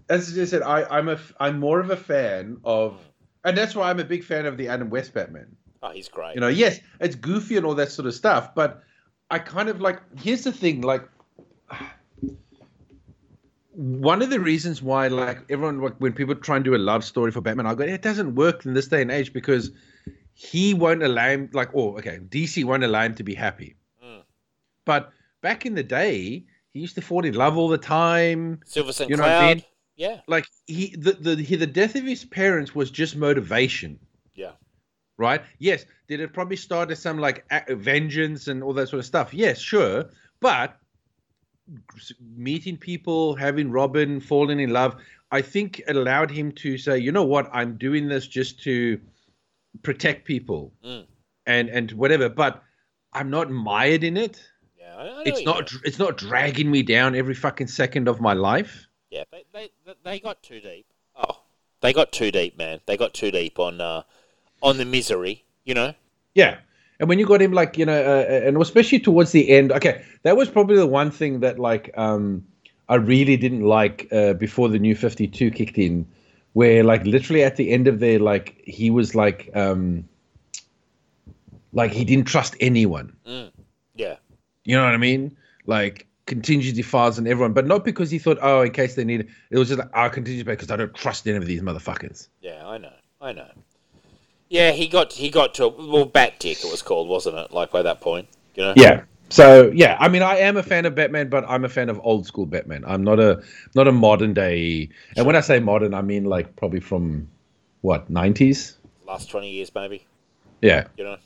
as I said, I, I'm a I'm more of a fan of, and that's why I'm a big fan of the Adam West Batman. oh, he's great. You know, yes, it's goofy and all that sort of stuff, but I kind of like. Here's the thing, like. One of the reasons why, like everyone, like, when people try and do a love story for Batman, I go, it doesn't work in this day and age because he won't allow him, like, oh, okay, DC won't allow him to be happy. Mm. But back in the day, he used to fall in love all the time Silver Sun You know I Cloud. mean? Yeah, like he the the he, the death of his parents was just motivation. Yeah, right? Yes did it probably start as some like vengeance and all that sort of stuff? Yes sure. But meeting people having robin falling in love i think it allowed him to say you know what? I'm doing this just to protect people Mm. and and whatever but i'm not mired in it. Yeah. I, I it's not it's not dragging me down every fucking second of my life Yeah, they, they they- got too deep. Oh, they got too deep, man. They got too deep on uh, on the misery. You know. Yeah. And when you got him, like you know, uh, and especially towards the end, okay, that was probably the one thing that like um, I really didn't like uh, before the new Fifty Two kicked in, where like literally at the end of there, like he was like um, like he didn't trust anyone. Yeah. You know what I mean? Like contingency files and everyone, but not because he thought, oh, in case they need it. It was just like, oh, contingency because I don't trust any of these motherfuckers. Yeah, I know. I know. Yeah, he got he got to a well bat dick it was called, wasn't it? Like by that point. You know? Yeah. So yeah, I mean, I am a fan of Batman, but I'm a fan of old school Batman. I'm not a not a modern day. And when I say modern, I mean like probably from what 90s. Last twenty years maybe. Yeah. You know?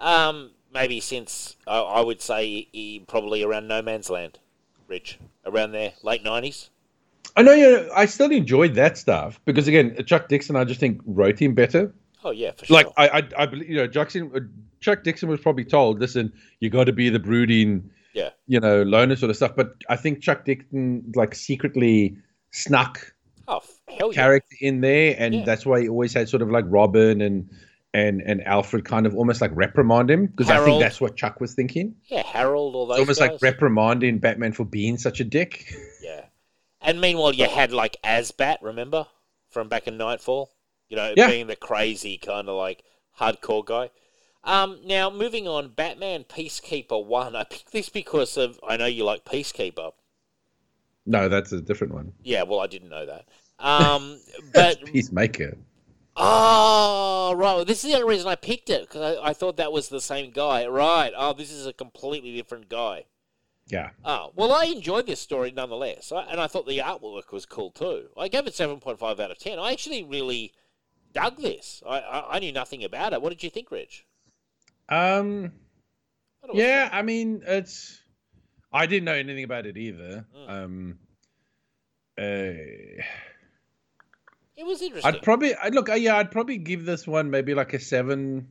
Um maybe since I I would say he, probably around No Man's Land, Rich. Around there, late nineties. I know. You. I still enjoyed that stuff because again, Chuck Dixon, I just think wrote him better. Oh yeah, for sure. Like I, I, I believe you know, Jackson, uh, Chuck Dixon was probably told, listen, you got to be the brooding, Yeah. you know, loner sort of stuff. But I think Chuck Dixon like secretly snuck oh yeah. character in there, and Yeah. that's why he always had sort of like Robin and and and Alfred kind of almost like reprimand him because I think that's what Chuck was thinking. Yeah, Harold, all those It's almost guys. like reprimanding Batman for being such a dick. *laughs* Yeah. And meanwhile, you had like Asbat, remember from back in Nightfall? You know, Yeah. being the crazy kind of like hardcore guy. Um, now moving on, Batman Peacekeeper One. I picked this because of I know you like Peacekeeper. no, that's a different one. Yeah, well, I didn't know that. Um, *laughs* but Peacemaker. Oh, right. Well, this is the only reason I picked it because I, I thought that was the same guy. Right. Oh, this is a completely different guy. Yeah. Oh, well, I enjoyed this story nonetheless, I, and I thought the artwork was cool too. I gave it 7.5 out of 10. I actually really dug this. I, I, I knew nothing about it. What did you think, Rich? Um. I Yeah, I mean, it's. I didn't know anything about it either. Mm. Um. Uh. It was interesting. I'd probably, I'd look, yeah, I'd probably give this one maybe like a seven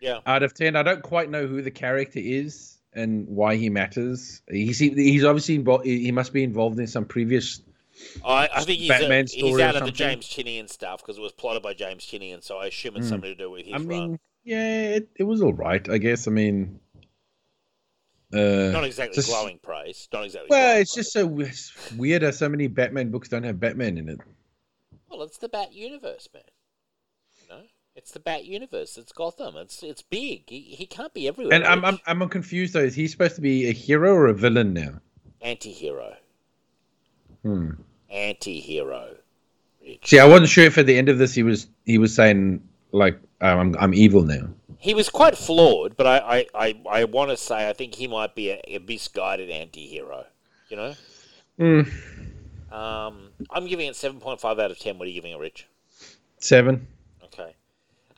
yeah. out of ten. I don't quite know who the character is and why he matters. He's he's obviously involved. He must be involved in some previous. I, I think he's, Batman a, story or out of the? James Tynion stuff because it was plotted by James Tynion, so I assume it's Mm. something to do with his I mean, run. yeah, it, it was all right, I guess. I mean, uh, Not exactly just- glowing praise. Not exactly. well, it's just so weird how so many Batman books don't have Batman in it. Well, it's the Bat universe, man. You know, it's the Bat universe. It's Gotham. It's it's big. He, he can't be everywhere. And I'm, I'm I'm confused though. Is he supposed to be a hero or a villain now? anti-hero. Hmm. Anti-hero. Rich. See, I wasn't sure if at the end of this he was he was saying like um, I'm I'm evil now. He was quite flawed, but I I, I, I want to say I think he might be a, a misguided anti-hero. You know. Mm, Um, I'm giving it seven point five out of ten. What are you giving it, Rich? seven. Okay.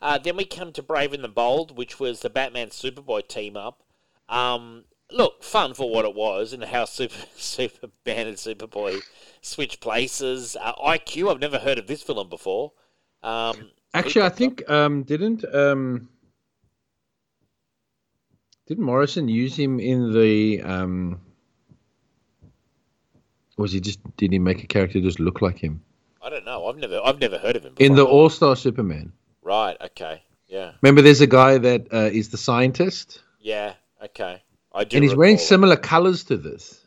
Uh, then we come to Brave and the Bold, which was the Batman Superboy team up. Um, look, fun for what it was, and how Super *laughs* Superman and Superboy switch places. Uh, IQ, I've never heard of this villain before. Um, Actually, I think um didn't um didn't Morrison use him in the um was he just did he make a character just look like him I don't know. I've never I've never heard of him. Before. in the All Star Superman? right. Okay. Yeah. Remember, there's a guy that uh, is the scientist, Yeah. Okay. I do. and he's wearing similar colors to this.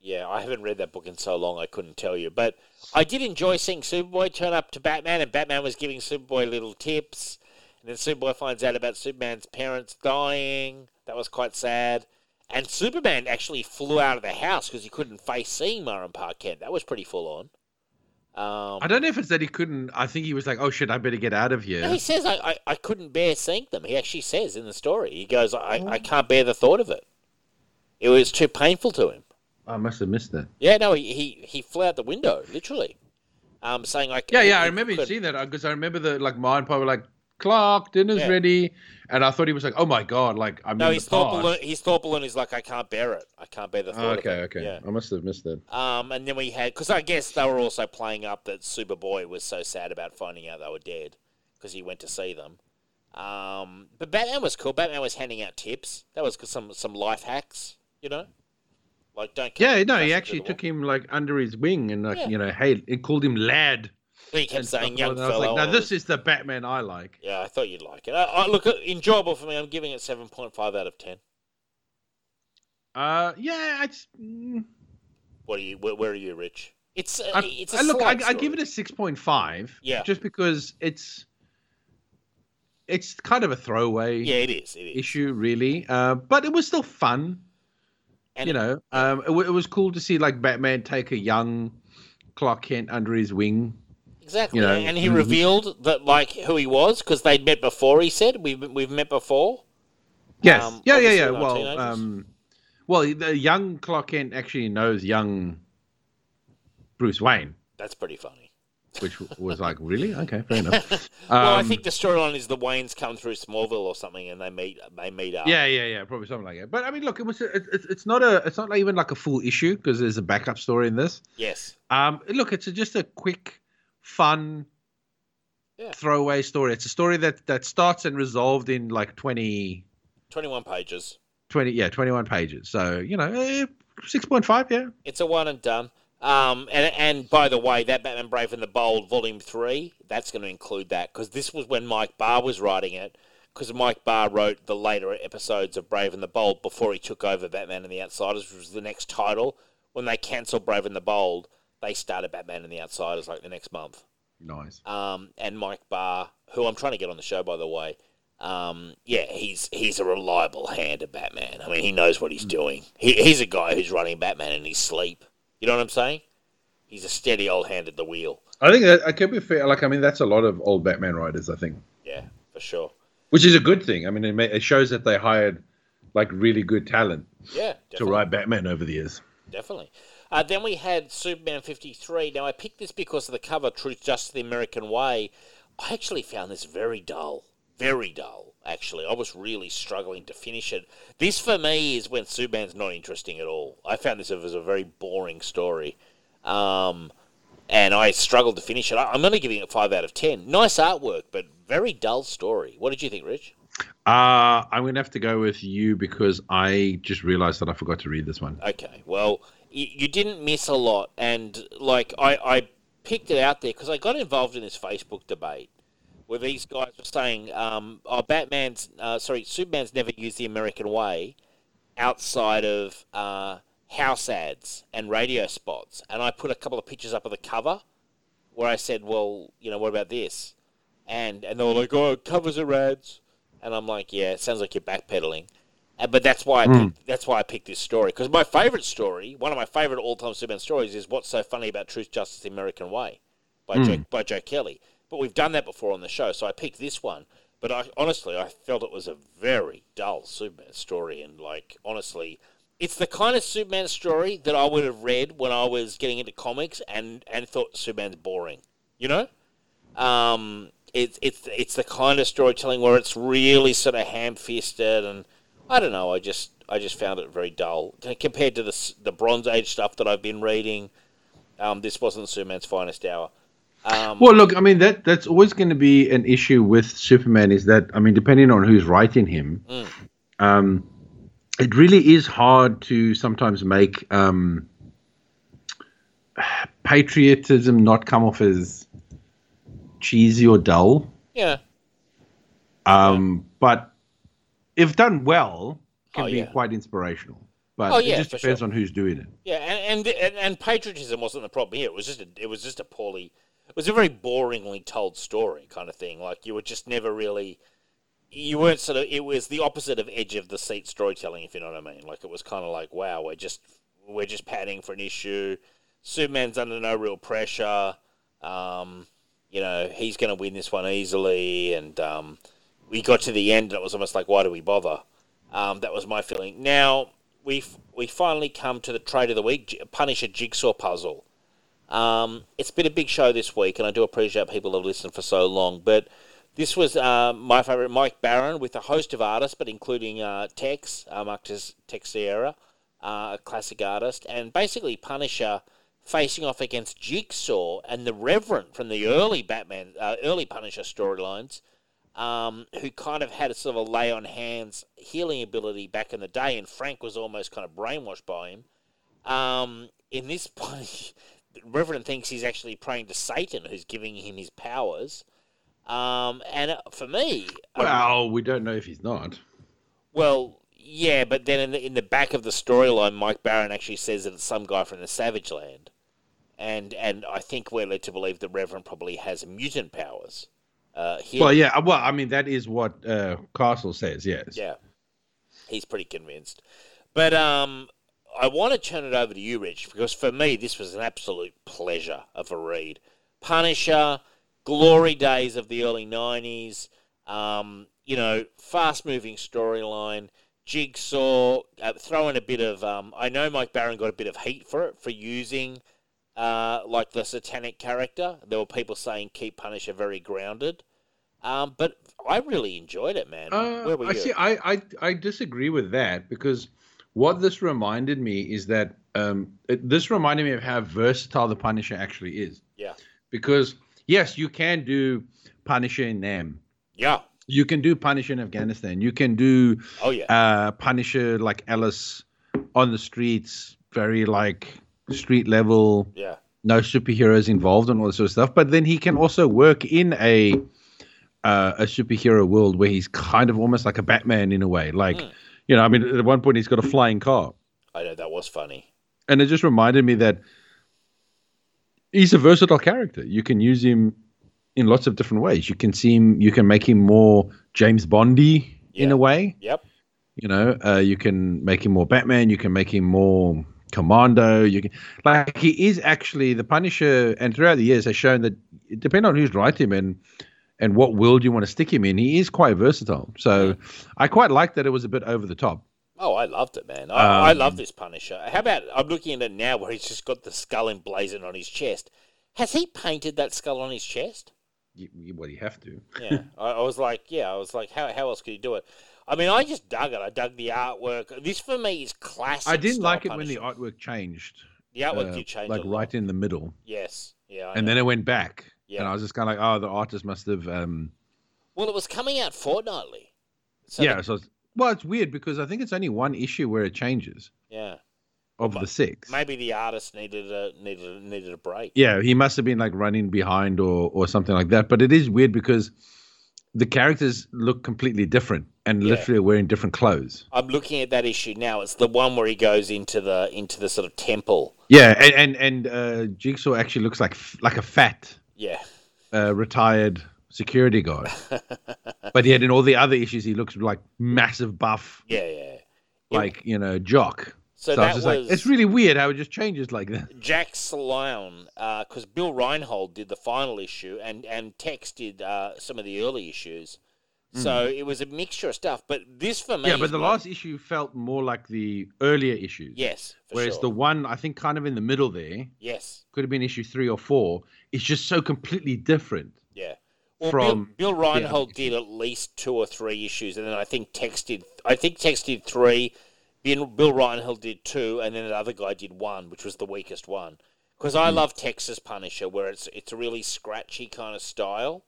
Yeah, I haven't read that book in so long I couldn't tell you. But I did enjoy seeing Superboy turn up to Batman, and Batman was giving Superboy little tips. And then Superboy finds out about Superman's parents dying. That was quite sad. And Superman actually flew out of the house because he couldn't face seeing Ma and Pa Kent. That was pretty full on. Um, I don't know if it's that he couldn't. I think he was like, "Oh shit, I better get out of here." no, he says, I, I, I couldn't bear seeing them. He actually says in the story, he goes, I, I can't bear the thought of it. It was too painful to him. I must have missed that. Yeah, no, he, he, he flew out the window, literally. Um, saying like Yeah, yeah, I remember couldn't- seeing that because I remember the like mine probably like Clark, dinner's Yeah. ready, and I thought he was like, "Oh my god!" Like I'm No, in he's the thought past. balloon. He's thought balloon. He's like, I can't bear it. I can't bear the Oh, thought. okay, of it. okay. Yeah. I must have missed that. Um, and then we had because I guess they were also playing up that Superboy was so sad about finding out they were dead because he went to see them. Um, but Batman was cool. Batman was handing out tips. That was some some life hacks, you know, like don't. Yeah, no, he actually took him like under his wing and like Yeah. you know, hey, it called him lad. He kept saying young. I fellow. like, I no, this is the Batman I like. Yeah, I thought you'd like it. I, I, look, enjoyable for me. I'm giving it 7.5 out of 10. Uh, yeah, it's. Mm, What are you? Where, where are you, Rich? It's a, I, it's a I- look, I, I give it a six point five. Yeah. just because it's it's kind of a throwaway Yeah, it is. It is. issue, really. Uh, but it was still fun. And you know, um, it, it was cool to see like Batman take a young Clark Kent under his wing. Exactly, you know, and he revealed that like who he was because they'd met before. He said we've we've met before. Yes, Um, yeah, yeah, yeah. Well, teenagers. um, well, the young Clark Kent actually knows young Bruce Wayne, That's pretty funny. which was like, *laughs* really? Okay, fair enough. *laughs* well, I Um, think the storyline is the Waynes come through Smallville or something, and they meet they meet up. Yeah, yeah, yeah, probably something like that. But I mean, look, it was it, it's it's not a it's not even like a full issue because there's a backup story in this. Yes. Um, look, it's a, just a quick, fun, Yeah. throwaway story. It's a story that that starts and resolved in like 20, Twenty one pages. 20 yeah, twenty one pages. So you know, eh, six point five, yeah. It's a one and done. Um, and and by the way, that Batman Brave and the Bold Volume Three, that's going to include that because this was when Mike Barr was writing it. Because Mike Barr wrote the later episodes of Brave and the Bold before he took over Batman and the Outsiders, which was the next title. When they cancelled Brave and the Bold, they started Batman and the Outsiders like the next month. Nice. Um, and Mike Barr, who I'm trying to get on the show by the way, um, yeah, he's he's a reliable hand at Batman. I mean, he knows what he's doing. He, he's a guy who's running Batman in his sleep. You know what I'm saying? He's a steady old hand at the wheel. I think that I could be fair. Like, I mean, that's a lot of old Batman writers. I think, Yeah, for sure. which is a good thing. I mean, it, ma- it shows that they hired like really good talent Yeah, to write Batman over the years. Definitely. Uh, then we had Superman 53. Now, I picked this because of the cover, Truth, Justice, the American Way. I actually found this very dull. Very dull, actually. I was really struggling to finish it. This, for me, is when Superman's not interesting at all. I found this as a very boring story. Um, and I struggled to finish it. I'm only giving it 5 out of 10. Nice artwork, but very dull story. What did you think, Rich? Uh, I'm gonna have to go with you because I just realized that I forgot to read this one. Okay, well, you, you didn't miss a lot, and like I, I picked it out there because I got involved in this Facebook debate where these guys were saying, um, "Oh, Batman's, uh, sorry, Superman's never used the American way outside of uh, house ads and radio spots," and I put a couple of pictures up of the cover where I said, "Well, you know, what about this?" And and they were like, "Oh, covers are ads," and I'm like, "Yeah, it sounds like you're backpedaling." Uh, but that's why I picked, that's why I picked this story because my favorite story, one of my favorite all-time Superman stories, is "What's So Funny About Truth, Justice, the American Way" by Joe, by Joe Kelly. But we've done that before on the show, so I picked this one. But I honestly, I felt it was a very dull Superman story, and like honestly, it's the kind of Superman story that I would have read when I was getting into comics and and thought Superman's boring. You know, um, it's it's it's the kind of storytelling where it's really sort of ham-fisted, and I don't know. I just I just found it very dull compared to the the Bronze Age stuff that I've been reading. Um, this wasn't Superman's finest hour. Um, Well, look, I mean that that's always going to be an issue with Superman. Is that I mean, depending on who's writing him, Mm. um, it really is hard to sometimes make um, patriotism not come off as cheesy or dull. yeah, Um, But if done well, can Oh, be yeah. quite inspirational. But Oh, it just depends sure. on who's doing it. yeah, and, and and and patriotism wasn't the problem here. It was just a, it was just a poorly, it was a very boringly told story kind of thing. Like you were just never really, you weren't sort of. It was the opposite of edge of the seat storytelling, if you know what I mean. Like it was kind of like, wow, we're just we're just padding for an issue. Superman's under no real pressure. Um, you know, he's going to win this one easily, and um, we got to the end, and it was almost like, why do we bother? Um, that was my feeling. Now we we finally come to the trade of the week, Punisher Jigsaw Puzzle. Um, it's been a big show this week, and I do appreciate people have listened for so long. But this was uh, my favourite, Mike Baron, with a host of artists, but including uh, Tex, uh, Texeira, uh, a classic artist, and basically Punisher facing off against Jigsaw and the Reverend from the early Batman, uh, early Punisher storylines, um, who kind of had a sort of a lay on hands healing ability back in the day, and Frank was almost kind of brainwashed by him. Um, in this *laughs* point, Reverend thinks he's actually praying to Satan, who's giving him his powers. Um, and uh, for me, um, Well, we don't know if he's not. well, yeah, but then in the, in the back of the storyline, Mike Baron actually says that it's some guy from the Savage Land, and and I think we're led to believe the Reverend probably has mutant powers. Uh, Well, yeah. Well, I mean, that is what uh, Castle says. Yes. yeah, he's pretty convinced. But um, I want to turn it over to you, Rich, because for me this was an absolute pleasure of a read. Punisher, glory days of the early '90s. Um, you know, fast-moving storyline. Jigsaw, uh, throw in a bit of. Um, I know Mike Baron got a bit of heat for it for using uh, like the satanic character. There were people saying keep Punisher very grounded. Um, but I really enjoyed it, man. Uh, Where were I you? see. I, I I disagree with that because what this reminded me is that um, it, this reminded me of how versatile the Punisher actually is. Yeah. Because yes, you can do Punisher in Nam. Yeah. You can do Punisher in Afghanistan. You can do Oh yeah. uh, Punisher like Alice on the streets, very like street level, yeah. no superheroes involved and all this sort of stuff. But then he can also work in a uh, a superhero world where he's kind of almost like a Batman in a way. Like, Mm. you know, I mean, at one point he's got a flying car, I know that was funny. and it just reminded me that he's a versatile character. You can use him in lots of different ways. You can see him. You can make him more James Bondy in a way. Yep. You know, uh, you can make him more Batman. You can make him more Commando. You can like he is actually the Punisher, and throughout the years has shown that depending on who's writing him and and what world you want to stick him in, he is quite versatile. So I quite like that it was a bit over the top. Oh, I loved it, man. I, I Um, love this Punisher. How about I'm looking at it now where he's just got the skull emblazoned on his chest. Has he painted that skull on his chest? You, you, well, you have to. Yeah. I, I was like, yeah, I was like, how, how else could he do it? I mean, I just dug it. I dug the artwork. This for me is classic. I didn't like it when the artwork changed. The artwork uh, did change. like right in the middle, Yes. Yeah. I and know. then it went back. Yeah. And I was just kind of like, oh, the artist must have. um well, it was coming out fortnightly. So Yeah. so it's, well, it's weird because I think it's only one issue where it changes yeah. of Well, the six. Maybe the artist needed a needed needed a break. Yeah, he must have been like running behind or or something like that. But it is weird because the characters look completely different and Yeah. literally are wearing different clothes. I'm looking at that issue now. It's the one where he goes into the into the sort of temple. Yeah, and and, and uh, Jigsaw actually looks like like a fat Yeah. uh, retired security guard. *laughs* but yet in all the other issues, he looks like massive buff, Yeah, yeah. like you know jock. So, So, that was, was like, it's really weird how it just changes like that. *laughs* Jack Sloan, because Bill Reinhold did the final issue, and and Tex did uh, some of the early issues. So it was a mixture of stuff. But this for me, Hmm. Yeah, but the my- last issue felt more like the earlier issues. yes, for Whereas sure. the one I think kind of in the middle there yes, could have been issue three or four. It's just so completely different. yeah. Well, from Bill, Bill Reinhold did at least two or three issues, and then I think Tex did. I think Tex did three. Bill, Bill Reinhold did two, and then the other guy did one, which was the weakest one. Because. I love Tex's Punisher, where it's it's a really scratchy kind of style.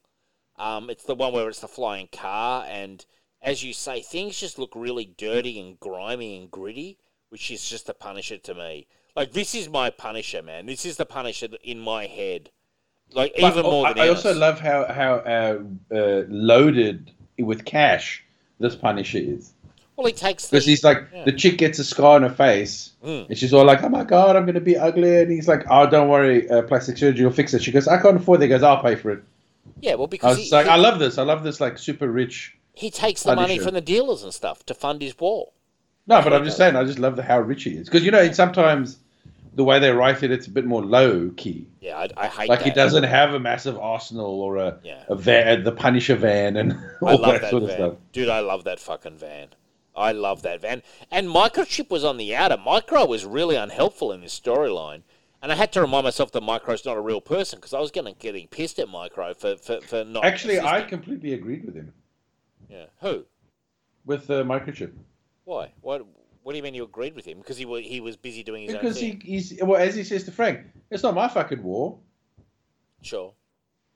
Um, it's the one where it's the flying car, and as you say, things just look really dirty and grimy and gritty, which is just the Punisher to me. Like this is my Punisher, man. This is the Punisher in my head. Like even But, oh, more I, than I also love how how uh, uh, loaded with cash this Punisher is. Well, he takes the, Because he's like, yeah. the chick gets a scar on her face, Mm. and she's all like, "Oh my god, I'm gonna be ugly," and he's like, "Oh, don't worry, uh, plastic surgery will fix it." She goes, "I can't afford it." He goes, "I'll pay for it." Yeah, well, I because was he, like, he, I love this. I love this like super rich. he takes the money from the dealers and stuff to fund his war. No, but I'm just saying, I just love the how rich he is because you know, sometimes the way they write it, it's a bit more low key. Yeah, I, I hate Like that. he doesn't have a massive arsenal or a Yeah. a van, the Punisher van, and *laughs* I all love that, that sort of stuff. Dude, I love that fucking van. I love that van. And Microchip was on the outer. Micro was really unhelpful in this storyline. And I had to remind myself that Micro's not a real person because I was getting, getting pissed at Micro for, for, for not. Actually, I completely agreed with him Yeah. Who? with uh, microchip Why? What What do you mean you agreed with him? Because he, wa- he was busy doing his because own he, thing. he's well, as he says to Frank, it's not my fucking war. Sure.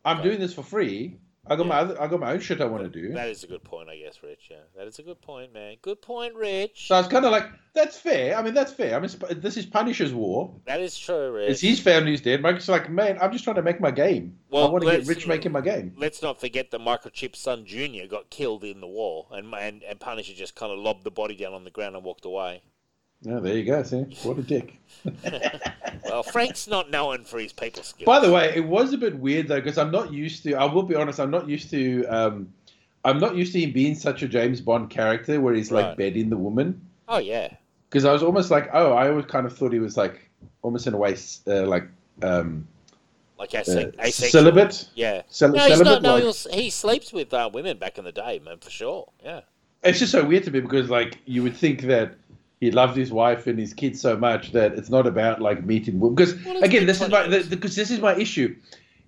I'm Right. doing this for free. I got my other, I got my own shit I want to do. That is a good point, I guess, Rich. Yeah, that is a good point, man. Good point, Rich. So I was kind of like, that's fair. I mean, that's fair. I mean, this is Punisher's war. That is true, Rich. It's his family's dead. Mike's like, man, I'm just trying to make my game. Well, I want to get rich making my game. Let's not forget that Microchip's son Junior got killed in the war, and and, and Punisher just kind of lobbed the body down on the ground and walked away. Yeah, there you go. See, what a dick. *laughs* Well, Frank's not known for his people skills. By the way, it was a bit weird though because I'm not used to. I will be honest. I'm not used to. Um, I'm not used to him being such a James Bond character where he's like Right. bedding the woman. oh yeah, Because I was almost like, oh, I always kind of thought he was like, almost in a way, uh, like um, like ase- uh, celibate. Yeah. Cel- No, he's celibate. not. No, like- he'll, he sleeps with uh, women back in the day, man, for sure. Yeah. it's just so weird to me because like you would think that he loved his wife and his kids so much that it's not about like meeting women. Because Well, again, this is my because this is my issue.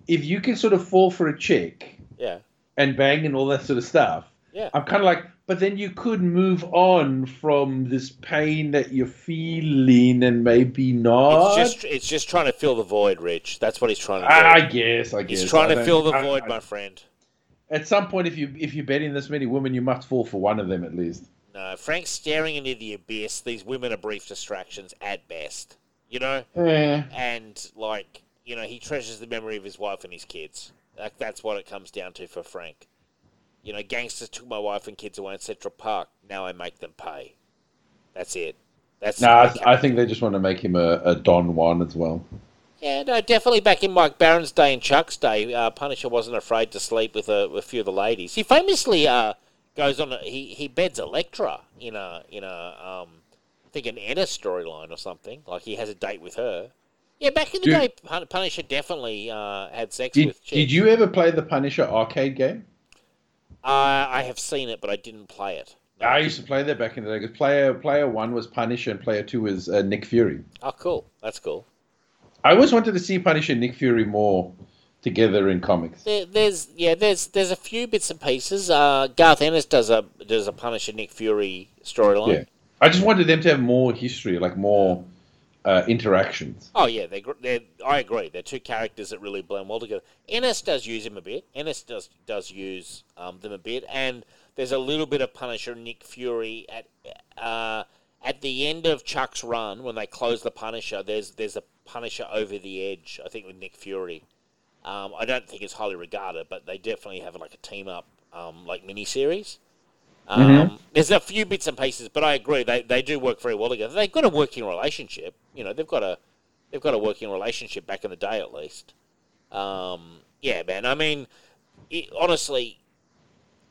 If you can sort of fall for a chick Yeah. and bang and all that sort of stuff, Yeah. I'm kind of like, but then you could move on from this pain that you're feeling and maybe not. It's just it's just trying to fill the void, Rich. That's what he's trying to do. I guess. I guess. he's trying I to fill the I- void, I- my friend. At some point, if you if you're betting this many women, you must fall for one of them at least. No, Frank's staring into the abyss. These women are brief distractions at best. You know? Eh. And, like, you know, he treasures the memory of his wife and his kids. Like, that's what it comes down to for Frank. You know, gangsters took my wife and kids away in Central Park. Now I make them pay. That's it. That's No, I, th- I think they just want to make him a, a Don Juan as well. Yeah, no, definitely back in Mike Baron's day and Chuck's day, uh, Punisher wasn't afraid to sleep with a, a few of the ladies. He famously uh, goes on. A, he he beds Elektra in a in a um, I think an Ennis storyline or something. Like he has a date with her. Yeah, back in the Dude. day, Punisher definitely uh, had sex Did, with chicks. did you ever play the Punisher arcade game? Uh, I have seen it, but I didn't play it. No. I used to play that back in the day because player player one was Punisher and player two was uh, Nick Fury. Oh, cool. That's cool. I always wanted to see Punisher Nick Fury more together in comics. There, there's yeah, there's there's a few bits and pieces. Uh, Garth Ennis does a does a Punisher Nick Fury storyline. Yeah, I just wanted them to have more history, like more uh, interactions. Oh yeah, they're, they're I agree. They're two characters that really blend well together. Ennis does use him a bit. Ennis does does use um, them a bit, and there's a little bit of Punisher Nick Fury at uh, at the end of Chuck's run when they close the Punisher. There's there's a Punisher over the edge. I think with Nick Fury. Um, I don't think it's highly regarded, but they definitely have like a team up um, like miniseries. Um, There's a few bits and pieces, but I agree they, they do work very well together. They've got a working relationship. You know, they've got a they've got a working relationship back in the day at least. Um, yeah, man. I mean, it, honestly,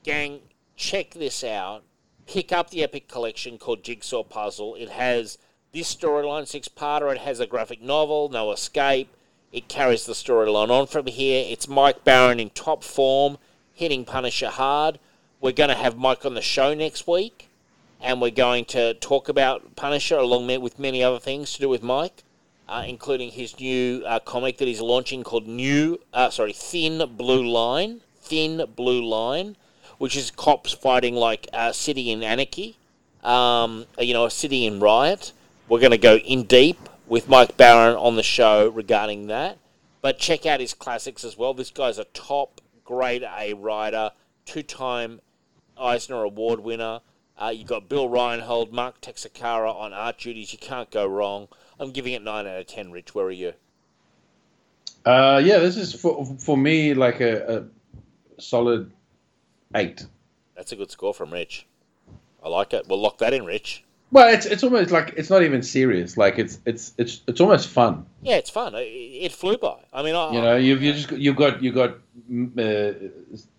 gang, check this out. Pick up the epic collection called Jigsaw Puzzle. It has this storyline six parter. It has a graphic novel, No Escape. It carries the storyline on from here. It's Mike Baron in top form, hitting Punisher hard. We're going to have Mike on the show next week, and we're going to talk about Punisher along with many other things to do with Mike, uh, including his new uh, comic that he's launching called New, uh, sorry, Thin Blue Line, Thin Blue Line, which is cops fighting like a city in anarchy, um, you know, a city in riot. We're going to go in deep with Mike Baron on the show regarding that. But check out his classics as well. This guy's a top grade A writer, two time Eisner Award winner. Uh, you've got Bill Reinhold, Mark Texeira on art duties. You can't go wrong. I'm giving it 9 out of 10, Rich. Where are you? Uh, yeah, this is for for me like a, a solid eight. That's a good score from Rich. I like it. We'll lock that in, Rich. Well, it's it's almost like it's not even serious. Like it's it's it's it's almost fun. Yeah, it's fun. It, it flew by. I mean, I, You know, you've you just you've got you've got mm, uh,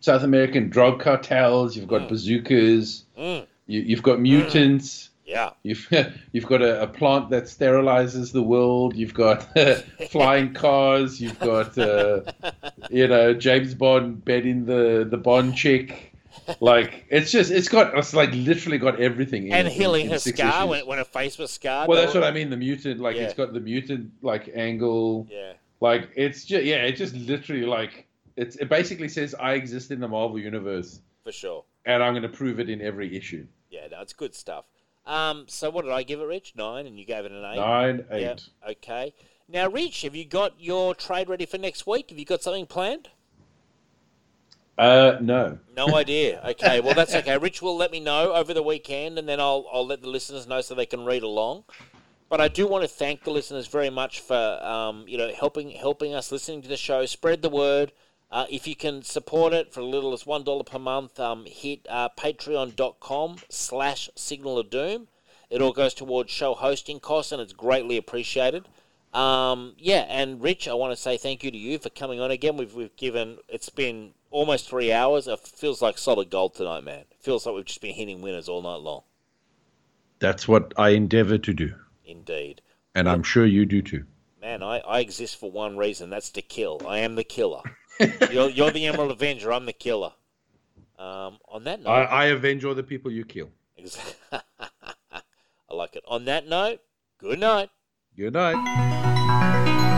South American drug cartels. You've got bazookas. Mm, You, you've got mutants. yeah. *laughs* You've you've got a, a plant that sterilizes the world. You've got *laughs* flying cars. You've got uh, *laughs* you know James Bond bedding the the Bond chick. Like it's just it's got it's like literally got everything. In And it in- healing six scar when, when her face was scarred. Well, that's what I mean. The mutant, like Yeah. it's got the mutant like angle. Yeah. Like it's just yeah, it just literally like it's it basically says I exist in the Marvel universe For sure. and I'm going to prove it in every issue. Yeah, no, it's good stuff. Um, so what did I give it, Rich? Nine, and you gave it an eight. Nine, eight. Yeah. Okay. Now, Rich, have you got your trade ready for next week? Have you got something planned? Uh, no. No idea. Okay, well that's okay. Rich will let me know over the weekend, and then I'll I'll let the listeners know so they can read along. But I do want to thank the listeners very much for um, you know helping helping us listening to the show. Spread the word. Uh, if you can support it for as little as one dollar per month, um, hit uh, patreon.com slash signal of doom. It all goes towards show hosting costs, and it's greatly appreciated. Um, yeah, and Rich, I want to say thank you to you for coming on again. We've we've given it's been almost three hours. It feels like solid gold tonight, man. It feels like we've just been hitting winners all night long. That's what I endeavor to do. Indeed. And I'm sure you do too. Man, I, I exist for one reason. That's to kill. I am the killer. *laughs* you're, you're the Emerald Avenger. I'm the killer. Um, on that note, I, I avenge all the people you kill. *laughs* I like it. On that note, good night. Good night.